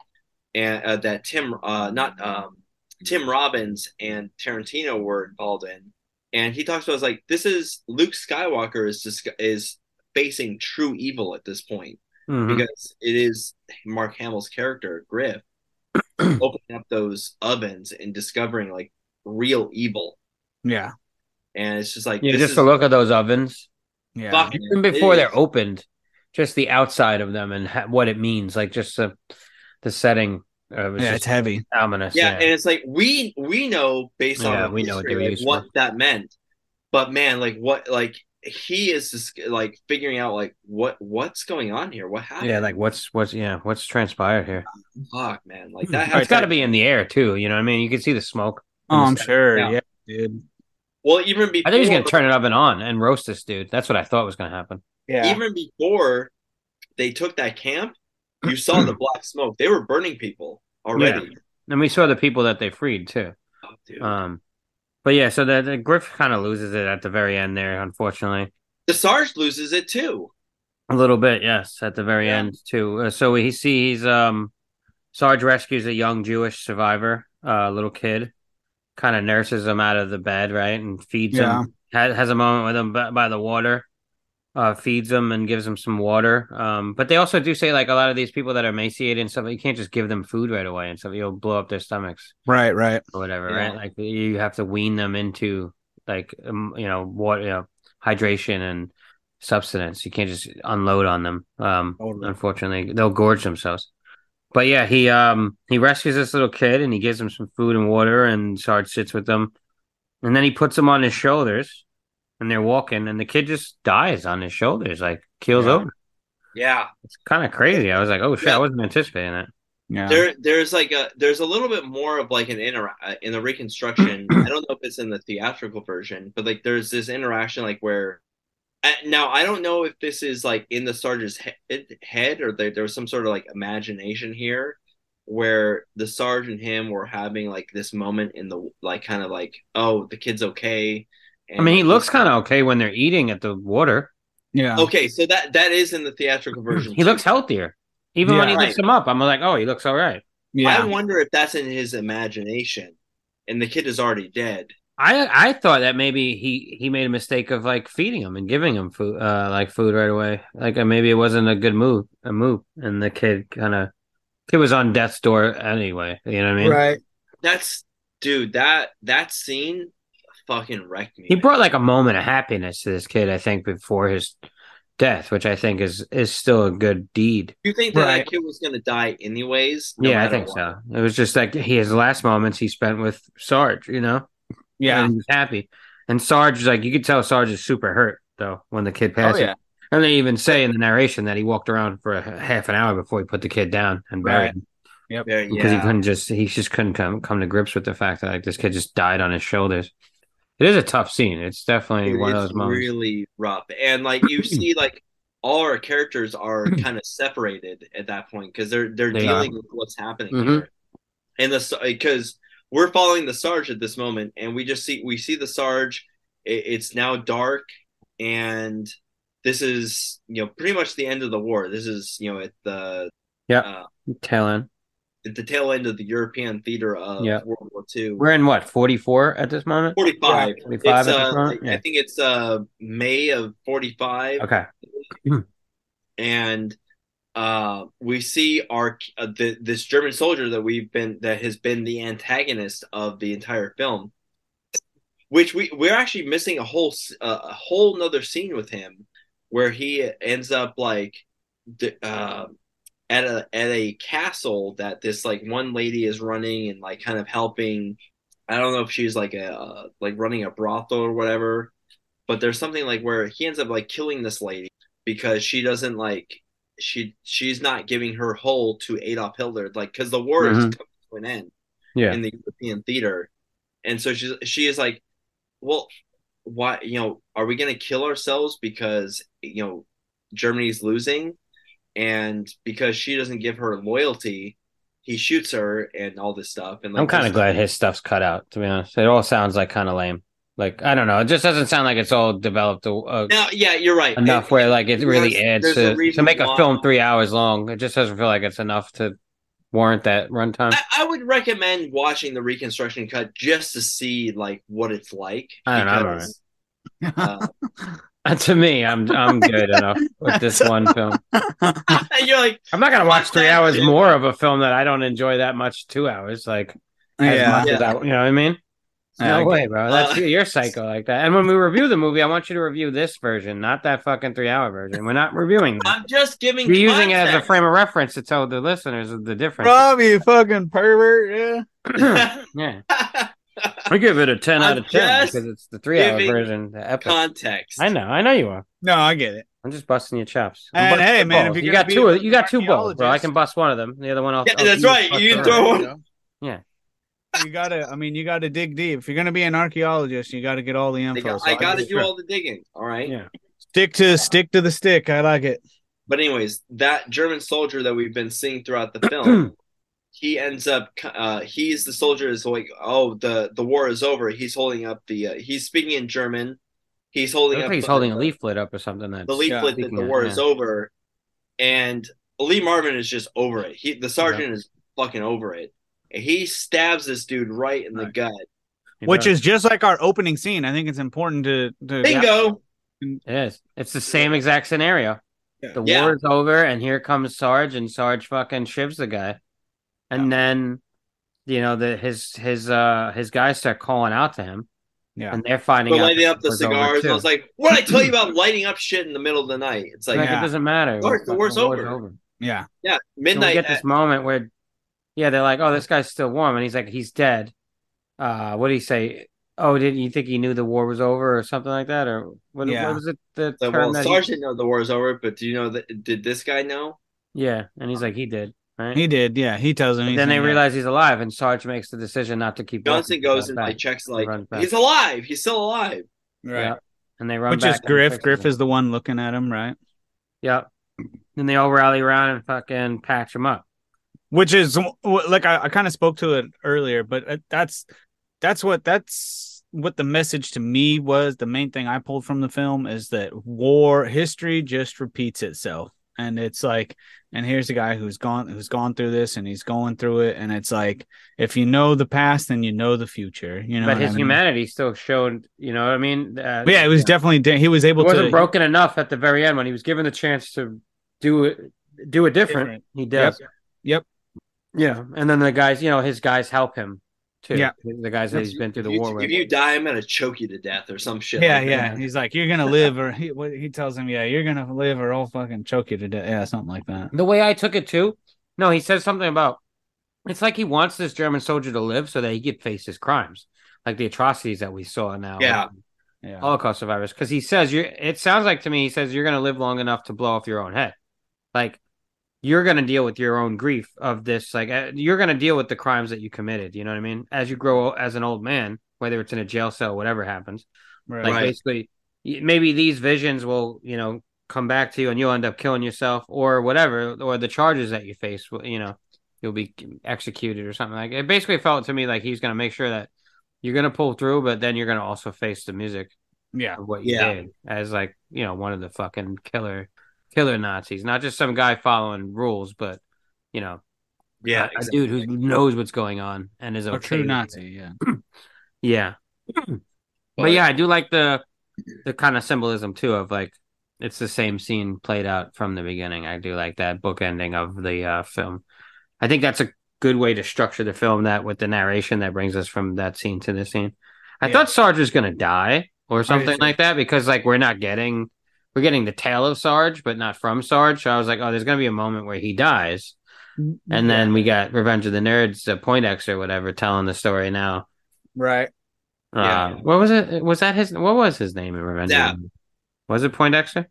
and uh, that Tim, uh, not um, Tim Robbins and Tarantino were involved in, and he talks about it's like this is Luke Skywalker is just is facing true evil at this point. Mhm. because it is Mark Hamill's character, Griff, *clears throat* opening up those ovens and discovering like real evil. yeah And it's just like Yeah, this just is to look at those ovens, yeah. fucking- even before it they're opened, just the outside of them and ha- what it means, like just the the setting. Uh, was yeah, just it's heavy. ominous. Yeah, and it's like we we know based on Yeah, our we know what history, they were like, what that meant. But man, like what like he is just like figuring out like what what's going on here? What happened? yeah, like what's what's yeah, what's transpired here? fuck man. Like that it's has got to be in the air too. You know what I mean? You can see the smoke. Oh, I'm sure. Yeah. Yeah, dude. well even before I think he's gonna turn it up and on and roast this dude. That's what I thought was gonna happen. Yeah. even before they took that camp, you saw the *clears throat* black smoke. They were burning people already. And we saw the people that they freed too. Oh, dude. Um, but yeah, so the, the Griff kind of loses it at the very end there, unfortunately. the Sarge loses it too. A little bit, yes, at the very Yeah. end too. Uh, so he sees um, Sarge rescues a young Jewish survivor, uh, a little kid, kind of nurses him out of the bed, right, and feeds Yeah. him. Has, has a moment with him by, by the water, uh, feeds them and gives them some water. Um, but they also do say like a lot of these people that are emaciated and stuff, you can't just give them food right away and stuff. You'll blow up their stomachs Right, right. or whatever, Yeah. right? Like you have to wean them into like um, you know what you know hydration and substance. You can't just unload on them. Um, Totally. unfortunately, they'll gorge themselves. But yeah, he um he rescues this little kid and he gives him some food and water and Sarge sits with them, and then he puts him on his shoulders, and they're walking, and the kid just dies on his shoulders, like keels Yeah. over. Yeah. It's kind of crazy. I was like, oh shit, I wasn't anticipating that. Yeah. There there's like a there's a little bit more of like an inter uh, in the reconstruction. *clears throat* I don't know if it's in the theatrical version, but like there's this interaction like where uh, now I don't know if this is like in the sergeant's he- head or there, there was some sort of like imagination here, where the Sarge and him were having like this moment in the like kind of like oh the kid's okay. I mean, he looks kind of okay when they're eating at the water. Yeah. okay. So that that is in the theatrical *clears throat* version. He looks healthier. Even when Yeah. he lifts Right. him up, I'm like, oh, he looks all right. Yeah. I wonder if that's in his imagination, and the kid is already dead. I I thought that maybe he he made a mistake of like feeding him and giving him food uh like food right away. Like uh, maybe it wasn't a good move, a move, and the kid kind of kid was on death's door anyway. You know what I mean? right. That's dude. That that scene fucking wrecked me. He brought like a moment of happiness to this kid, I think, before his death, which I think is is still a good deed. you think that Right. that kid was gonna die anyways? no yeah, I think what? so. It was just like his last moments he spent with Sarge, you know. Yeah. and he was happy. And Sarge, was like you could tell, Sarge is super hurt though when the kid passed. Oh, yeah. And they even say in the narration that he walked around for a half an hour before he put the kid down and buried Right. him Yeah, because he couldn't just he just couldn't come come to grips with the fact that like this kid just died on his shoulders. It is a tough scene. It's definitely Dude, one of those moments. really rough, and like you *clears throat* see, like all our characters are *clears throat* kind of separated at that point because they're they're They dealing with what's happening Mhm. here, and the because we're following the Sarge at this moment, and we just see we see the Sarge. It, it's now dark, and this is you know pretty much the end of the war. This is you know at the Yeah. uh, Tail end. At the tail end of the European theater of Yeah. World War II. We're in what forty four at this moment. 45. Yeah, 45 It's, at this uh, moment? I think it's uh May of 45. Okay. *clears throat* and uh, we see our uh, the, this German soldier that we've been that has been the antagonist of the entire film, which we we're actually missing a whole s- uh, a whole nother scene with him where he ends up like uh, at a at a castle that this like one lady is running and like kind of helping. I don't know if she's like a uh, like running a brothel or whatever, but there's something like where he ends up like killing this lady because she doesn't like she she's not giving her whole to Adolf Hitler like because the war is Mhm. coming to an end Yeah. in the European theater, and so she's she is like, well, why you know are we gonna kill ourselves because you know Germany's losing, and because she doesn't give her loyalty, he shoots her and all this stuff. And like, I'm kind of glad his stuff's cut out. To be honest, it all sounds like kind of lame. Like I don't know. It just doesn't sound like it's all developed uh, Now, yeah, you're right. enough It- where like it really adds to to make a film three hours long. It just doesn't feel like it's enough to warrant that runtime. I, I would recommend watching the reconstruction cut just to see like what it's like. I don't know, because, uh, *laughs* *laughs* to me, I'm I'm good enough with this one film. *laughs* you're like, I'm not gonna watch three hours Yeah. more of a film that I don't enjoy that much. Two hours, like as Yeah. as Yeah. I, you know what I mean? Yeah, No get- way, bro. That's Uh, you're psycho like that. And when we review the movie, I want you to review this version, not that fucking three hour version. We're not reviewing that. I'm just giving. You're using it as a frame of reference to tell the listeners of the difference. Rob, you fucking pervert. Yeah. *clears throat* yeah. *laughs* I give it a 10 out I'm of 10 because it's the three hour version, the epic. Context. I know, I know you are. No, I get it. I'm just busting your chops. I'm And busting hey, man, if you're you gonna got two. a Of, you got two balls, bro. I can bust one of them. The other one, I'll. Yeah, I'll that's right. bust You can throw one. one. You gotta. I mean, you gotta dig deep. If you're gonna be an archaeologist, you gotta get all the info. got, So I got to just- do all the digging. All right. Yeah. stick to stick to the stick. I like it. But anyways, that German soldier that we've been seeing throughout the *clears throat* film, he ends up. Uh, he's the soldier is like, oh, the the war is over. He's holding up the. Uh, he's speaking in German. He's holding up. he's uh, holding a leaflet up or something. That's the leaflet that the of- war yeah. is over, and Lee Marvin is just over it. He the sergeant is fucking over it. And he stabs this dude right in the gut. He Which does. is just like our opening scene. I think it's important to. to Bingo. It is. It's the same exact scenario. The Yeah. war is over, and here comes Sarge, and Sarge fucking shivs the guy, and then, you know, the his his uh his guys start calling out to him, Yeah. and they're finding For out lighting up the cigars. I was like, what did I tell you *laughs* about lighting up shit in the middle of the night? It's like, Like, Yeah. it doesn't matter. War- the war's over. Yeah. yeah, And we midnight. get this at- moment where, yeah, they're like, "Oh, this guy's still warm," and he's like, "He's dead." Uh, what did he say? Oh, did you think he knew the war was over or something like that, or what, Yeah. what was it? The so, term well, that he- didn't know the war is over, but do you know that? Did this guy know? yeah, and he's like, he did, right? He did. Yeah. He tells him. He's then they in, realize he's alive, and Sarge makes the decision not to keep. Johnson goes and back. like checks, like he's alive. He's still alive. Right. Yeah. and they run Which back is Griff. Griff him. is the one looking at him, right? Yep. Then they all rally around and fucking patch him up. which is like I, I kind of spoke to it earlier, but uh, that's that's what that's what the message to me was. The main thing I pulled from the film is that war history just repeats itself, and it's like, and here's a guy who's gone who's gone through this, and he's going through it, and it's like, if you know the past, then you know the future. You know, but his I mean? humanity still showed. You know, what I mean, uh, yeah, it was definitely he was It able wasn't to broken enough at the very end when he was given the chance to do it, do it different. Different. He does. Yep. Yeah, and then the guys, you know, his guys help him too. Yeah. the guys that he's been through the you, war with. if you die, I'm gonna choke you to death or some shit. Yeah, like yeah. that. He's like, you're gonna live, or he what, he tells him, yeah, you're gonna live, or I'll fucking choke you to death. Yeah, something like that. the way I took it too. No, he says something about it's like he wants this German soldier to live so that he could face his crimes, like the atrocities that we saw now. Yeah. Yeah, Holocaust survivors. Because he says you're. It sounds like to me he says you're going to live long enough to blow off your own head, like you're going to deal with your own grief of this. Like uh, you're going to deal with the crimes that you committed. You know what I mean? As you grow as an old man, whether it's in a jail cell, whatever happens. right. Like Right. basically, maybe these visions will, you know, come back to you and you'll end up killing yourself or whatever, or the charges that you face, will- you know, you'll be executed or something like. It basically felt to me like he's going to make sure that you're going to pull through, but then you're going to also face the music yeah, what you Yeah. did as like you know one of the fucking killer killer Nazis, not just some guy following rules, but you know, Yeah, a, a dude who knows what's going on and is a okay true with it. Nazi. Yeah, *clears throat* Yeah. *clears throat* but But- yeah, I do like the the kind of symbolism too of like it's the same scene played out from the beginning. I do like that book ending of the uh, film. I think that's a good way to structure the film that with the narration that brings us from that scene to this scene. I Yeah. thought Sarge was gonna die or something like that because like we're not getting we're getting the tale of Sarge, but not from Sarge. So I was like, oh, there's gonna be a moment where he dies. And then we got Revenge of the Nerds, uh, X or whatever, telling the story now. right. Uh, Yeah. what was it? Was that his? What was his name in Revenge? of the Yeah. Nerds? Was it Point Poindexter?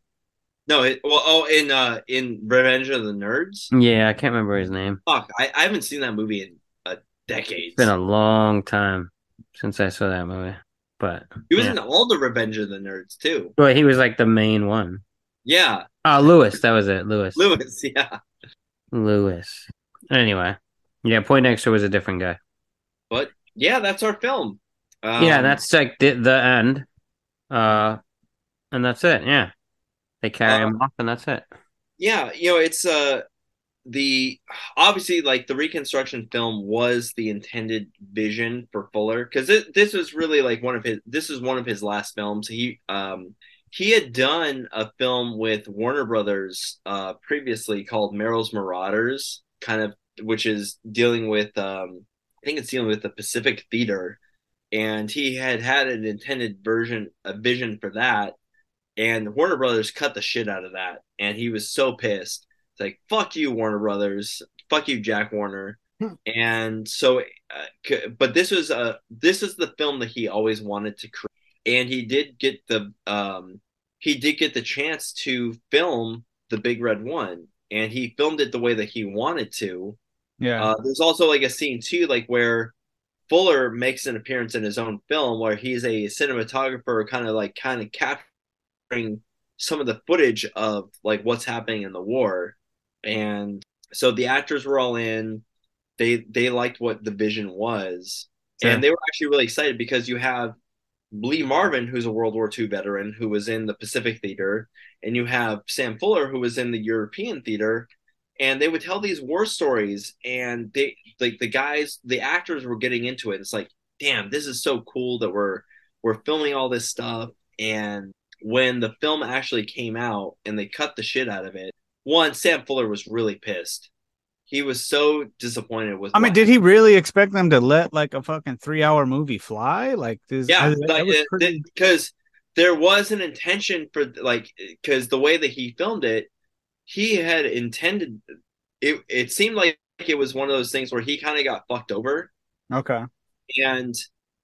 No, it, well, oh, in uh, in Revenge of the Nerds. Yeah, I can't remember his name. Fuck, I, I haven't seen that movie in a decade. It's been a long time since I saw that movie. But he was yeah. in all the Revenge of the Nerds too. well, he was like the main one. Yeah, Oh, Lewis, that was it. Lewis. Lewis. *laughs* Yeah, Lewis. Anyway, yeah, Poindexter was a different guy. but yeah, that's our film. Um, yeah, that's like the, the end. Uh, and that's it. Yeah, they carry Uh, him off, and that's it. yeah. You know, it's uh the obviously like the reconstruction film was the intended vision for Fuller because this was really like one of his. This is one of his last films. He um he had done a film with Warner Brothers uh previously called Merrill's Marauders, kind of which is dealing with um I think it's dealing with the Pacific Theater, and he had had an intended version a vision for that, and Warner Brothers cut the shit out of that, and he was so pissed. It's like fuck you, Warner Brothers, fuck you, Jack Warner. And so, uh, but this was a this is the film that he always wanted to create, and he did get the um he did get the chance to film the Big Red One, and he filmed it the way that he wanted to. Yeah, Uh, there's also like a scene too, like where Fuller makes an appearance in his own film where he's a cinematographer, kind of like kind of capturing some of the footage of like what's happening in the war, and so the actors were all in. They they liked what the vision was, Sure. and they were actually really excited because you have Lee Marvin, who's a World War II veteran, who was in the Pacific Theater, and you have Sam Fuller, who was in the European Theater, and they would tell these war stories, and they like the guys, the actors were getting into it. It's like, damn, this is so cool that we're we're filming all this stuff, and when the film actually came out and they cut the shit out of it, one Sam Fuller was really pissed. He was so disappointed with. I mean, did he really expect them to let like a fucking three hour movie fly? Like, this, yeah that- that like, uh, pretty- because there was an intention for like because the way that he filmed it he had intended it it seemed like it was one of those things where he kind of got fucked over okay. and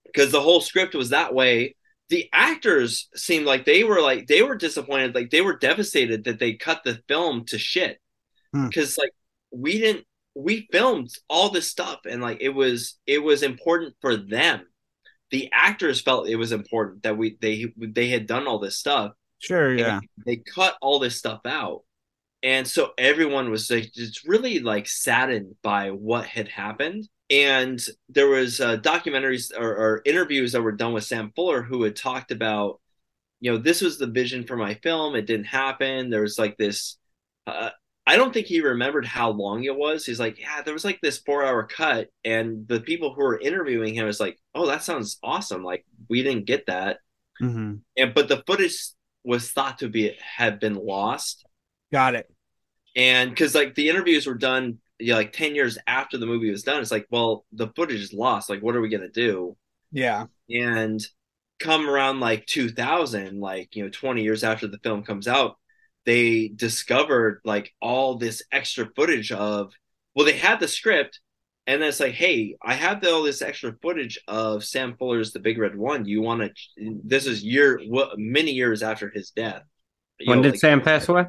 because the whole script was that way the actors seemed like they were like they were disappointed like they were devastated that they cut the film to shit Hmm. because like we didn't we filmed all this stuff and like it was it was important for them the actors felt it was important that we they they had done all this stuff Sure. Yeah. they cut all this stuff out and so everyone was like just really like saddened by what had happened and there was uh, documentaries or, or interviews that were done with sam fuller who had talked about you know this was the vision for my film. It didn't happen. There was like this uh, i don't think he remembered how long it was. He's like yeah there was like this four hour cut. And the people who were interviewing him was like oh that sounds awesome. Like we didn't get that. Mm-hmm. and but the footage was thought to be had been lost. Got it. and because like the interviews were done you know, like 10 years after the movie was done it's like well the footage is lost like what are we gonna do Yeah. and come around like 2000 like you know 20 years after the film comes out they discovered like all this extra footage of well they had the script and then it's like hey i have all this extra footage of sam fuller's the big red one you want to this is year what many years after his death You When know, did like- Sam pass away?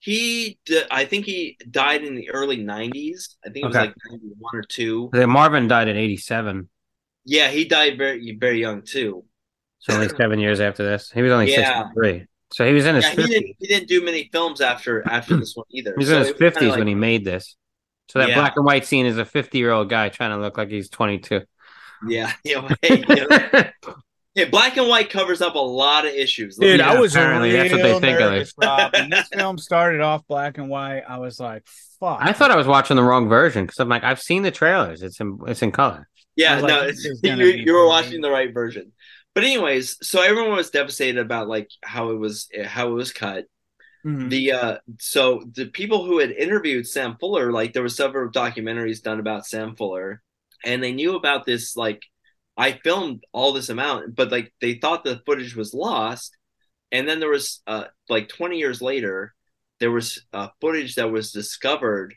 He i think he died in the early 90s i think it was Okay. like 91 or 2 The Marvin died in '87, yeah he died very very young too so only *clears throat* seven years after this. He was only Yeah. 63, so he was in his yeah, he didn't he didn't do many films after after this one either He was So in his 50s like- when he made this. So that Yeah. black and white scene is a 50 year old guy trying to look like he's 22. yeah you know, hey, you know, hey, black and white covers up a lot of issues Dude, Yeah, I was apparently, that's what they think of it. nervous, Rob. When this film started off black and white, I was like, "Fuck!" I thought I was watching the wrong version because I'm like, I've seen the trailers. It's in it's in color. Yeah, was like, no, *laughs* you, you were watching the right version. But anyways, so everyone was devastated about like how it was how it was cut. Mhm. The uh so the people who had interviewed Sam Fuller, like there were several documentaries done about Sam Fuller, and they knew about this like I filmed all this amount, but like they thought the footage was lost. And then there was uh like 20 years later, there was uh footage that was discovered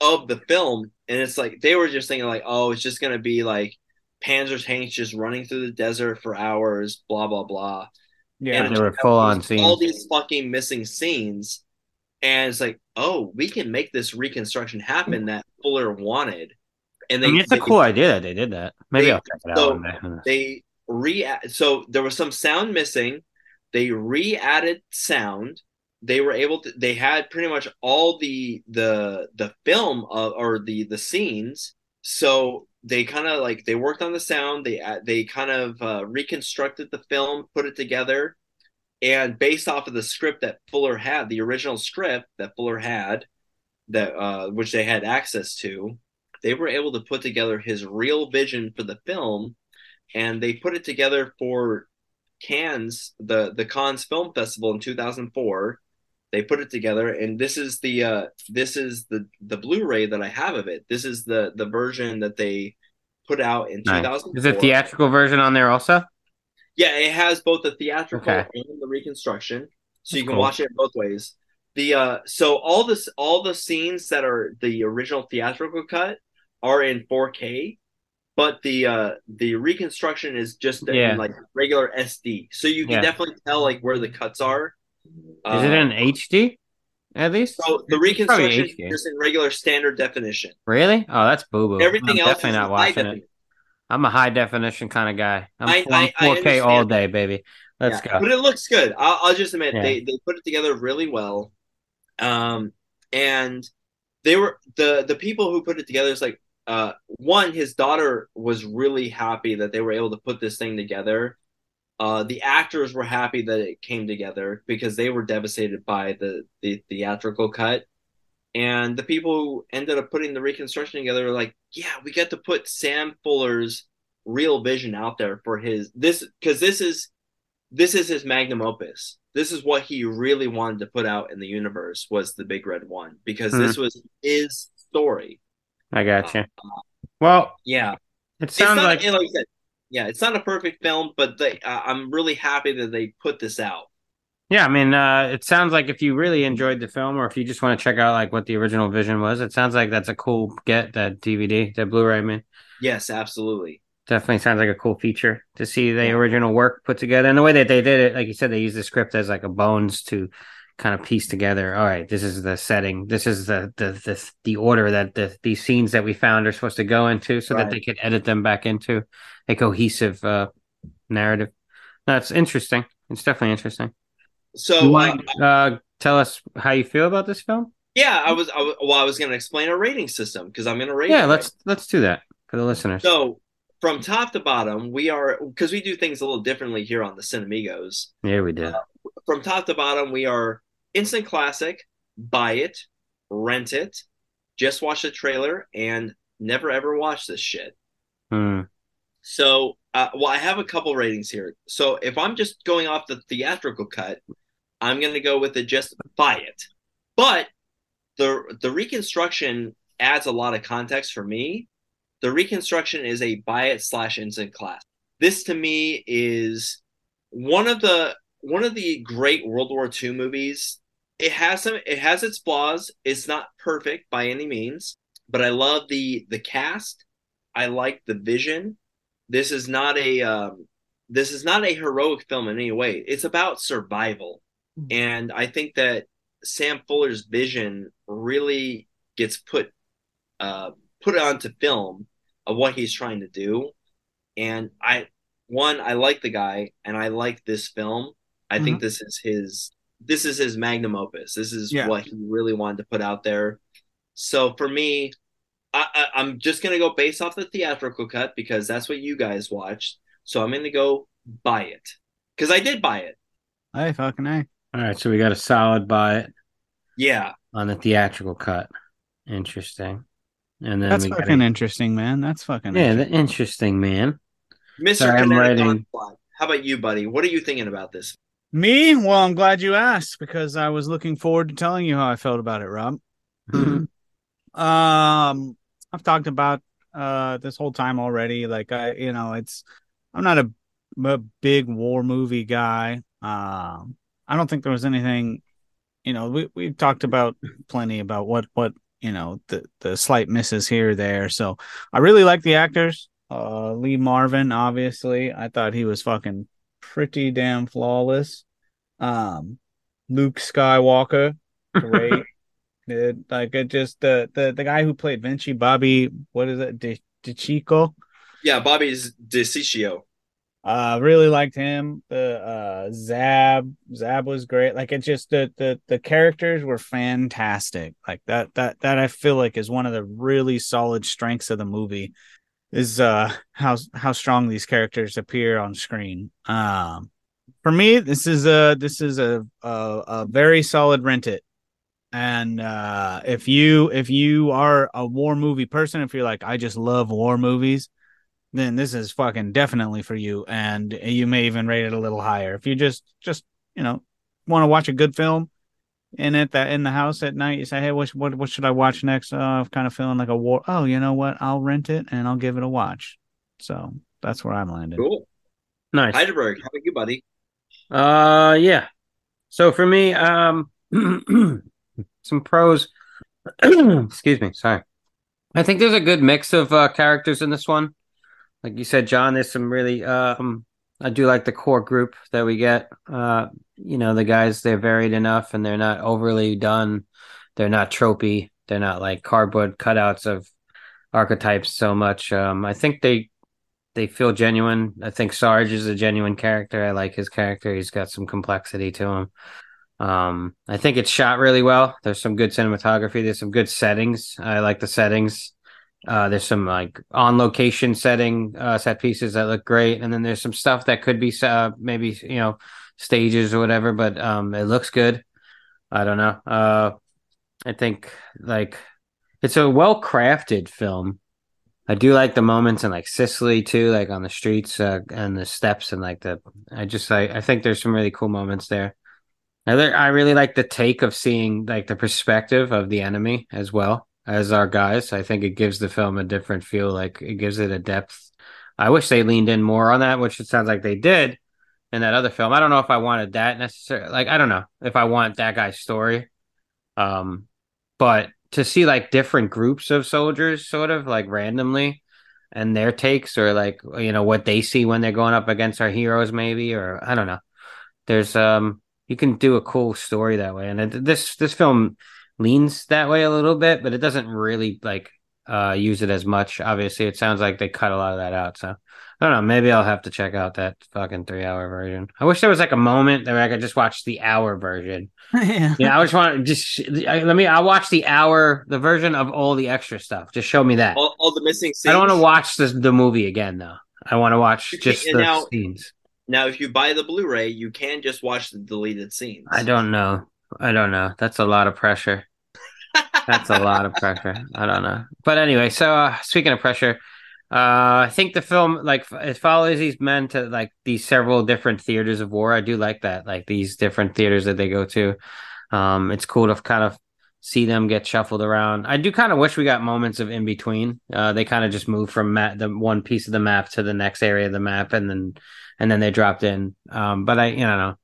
of the film, and it's like they were just thinking like, oh, it's just gonna be like Panzer tanks just running through the desert for hours, blah blah blah. yeah, And They were full on there's All these fucking missing scenes, and it's like, oh, we can make this reconstruction happen that Fuller wanted. And I they, mean, it's a they- cool idea that they did that. Maybe they- I'll check it out so day. they re so there was some sound missing. They re-added sound. They were able to they had pretty much all the the the film of, or the the scenes. So they kind of like they worked on the sound. They they kind of uh, reconstructed the film put it together. And based off of the script that fuller had the original script that fuller had that uh which they had access to they were able to put together his real vision for the film and they put it together for Cannes, the the Cannes Film Festival in 2004. They put it together, and this is the uh, this is the the Blu-ray that I have of it. This is the the version that they put out in Nice. 2004. Is the theatrical version on there also? Yeah, it has both the theatrical Okay. and the reconstruction, so you can cool. watch it both ways. The uh, so all this all the scenes that are the original theatrical cut are in 4K, but the uh the reconstruction is just Yeah. in like regular SD, so you can Yeah. definitely tell like where the cuts are. Is it in HD at least? So the reconstruction is in regular standard definition. Really? Oh, that's boo boo. Everything I'm else definitely not watching it. I'm a high definition kind of guy. I'm, I- I'm I- I 4K all understand. day, baby. Let's Yeah, go. But it looks good. I'll, I'll just admit Yeah. they they put it together really well. Um, and they were the the people who put it together is like uh one his daughter was really happy that they were able to put this thing together. Uh, the actors were happy that it came together because they were devastated by the the theatrical cut. And the people who ended up putting the reconstruction together were like, yeah, we get to put Sam Fuller's real vision out there for his this because this is this is his magnum opus. This is what he really wanted to put out in the universe was the Big Red One because Hmm. this was his story. I got you. Well, Yeah, it sounds not like like, said, yeah, it's not a perfect film, but they, uh, I'm really happy that they put this out. Yeah, I mean, uh, it sounds like if you really enjoyed the film, or if you just want to check out like what the original vision was, it sounds like that's a cool get that DVD, that Blu-ray. I mean, Yes, absolutely. definitely sounds like a cool feature to see the original work put together, and the way that they did it, like you said, they used the script as like a bones to kind of piece together. All right, this is the setting, this is the the the, the order that the these scenes that we found are supposed to go into, so that they could edit them back into a cohesive uh, narrative. That's interesting. It's definitely interesting. So uh, uh, tell us how you feel about this film? Yeah, I was. I was well, I was going to explain our rating system because I'm going to rate. Yeah, it. let's let's do that for the listeners. So from top to bottom, we are because we do things a little differently here on the Cinemigos. yeah, we did. From top to bottom, we are instant classic, buy it, rent it, just watch the trailer, and never ever watch this shit. Hmm. So, uh, well, I have a couple ratings here. So, if I'm just going off the theatrical cut, I'm going to go with the just buy it. But the the reconstruction adds a lot of context for me. The reconstruction is a buy it slash instant class. This to me is one of the one of the great World War II movies. It has some it has its flaws. It's not perfect by any means, but I love the the cast. I like the vision this is not a um, this is not a heroic film in any way. It's about survival, and I think that Sam Fuller's vision really gets put uh, put onto film of what he's trying to do. And I one I like the guy, and I like this film. I think this is his this is his magnum opus. This is Yeah. what he really wanted to put out there. So for me, I, I, I'm just gonna go based off the theatrical cut because that's what you guys watched. So I'm gonna go buy it because I did buy it. Hey, fucking a. All right, so we got a solid buy it Yeah, on the theatrical cut. Interesting. And then That's we fucking a, interesting, man. That's fucking yeah, the interesting man. Mr. Sorry, I'm writing. How about you, buddy? What are you thinking about this? Me? Well, I'm glad you asked because I was looking forward to telling you how I felt about it, Rob. um, I've talked about uh this whole time already. Like I, you know, it's I'm not a, a big war movie guy. Um, I don't think there was anything. You know, we we talked about plenty about what what you know the the slight misses here there. So I really like the actors. Uh, Lee Marvin, obviously, I thought he was fucking pretty damn flawless. Um, Luke Skywalker, *laughs* great. Like it just the the the guy who played Vinci, Bobby, what is it, De, DeChico? Yeah, Bobby's DeCiccio. Uh, really liked him. The uh Zab, Zab was great. Like it just the the the characters were fantastic. Like that that that I feel like is one of the really solid strengths of the movie is uh how how strong these characters appear on screen. Um, for me, this is a this is a a, a very solid rent it. And uh, if you if you are a war movie person, if you're like I just love war movies, then this is fucking definitely for you. And you may even rate it a little higher. If you just just you know want to watch a good film in it that in the house at night, you say, hey, what what what should I watch next? Uh, I'm kind of feeling like a war. Oh, you know what? I'll rent it and I'll give it a watch. So that's where I'm landed. Cool. Nice. Heidelberg, how about you, buddy? Uh, yeah. So for me, um, *clears throat* some pros. *clears throat* Excuse me. Sorry. I think there's a good mix of uh, characters in this one. Like you said, John, there's some really. Um, I do like the core group that we get. Uh, you know, the guys they're varied enough, and they're not overly done. They're not tropey. They're not like cardboard cutouts of archetypes so much. Um, I think they they feel genuine. I think Sarge is a genuine character. I like his character. He's got some complexity to him. Um, I think it's shot really well. There's some good cinematography. There's some good settings. I like the settings. Uh, there's some like on location setting uh, set pieces that look great, and then there's some stuff that could be uh, maybe you know stages or whatever, but um, it looks good. I don't know. Uh, I think like it's a well crafted film. I do like the moments in like Sicily too, like on the streets uh, and the steps and like the. I just I, I think there's some really cool moments there. Another, I really like the take of seeing like the perspective of the enemy as well as our guys. I think it gives the film a different feel. Like it gives it a depth. I wish they leaned in more on that, which it sounds like they did in that other film. I don't know if I wanted that necessarily. Like I don't know if I want that guy's story. Um, but to see like different groups of soldiers, sort of like randomly, and their takes or like you know what they see when they're going up against our heroes, maybe or I don't know. There's um you can do a cool story that way and it, this this film leans that way a little bit but it doesn't really like uh use it as much obviously it sounds like they cut a lot of that out so I don't know. Maybe I'll have to check out that fucking three hour version. I wish there was like a moment that I could just watch the hour version. *laughs* yeah. Yeah, I just want to just I, let me. I'll watch the hour, the version of all the extra stuff. Just show me that. All, all the missing scenes. I don't want to watch this, the movie again though. I want to watch just the now- scenes. Now, if you buy the Blu-ray, you can just watch the deleted scenes. I don't know. I don't know. That's a lot of pressure. That's a lot of pressure. I don't know. But anyway, so uh, speaking of pressure, uh, I think the film like it follows these men to like these several different theaters of war. I do like that, like these different theaters that they go to. Um, it's cool to kind of see them get shuffled around. I do kind of wish we got moments of in between. Uh, they kind of just move from map the one piece of the map to the next area of the map, and then and then they dropped in. Um, but I you know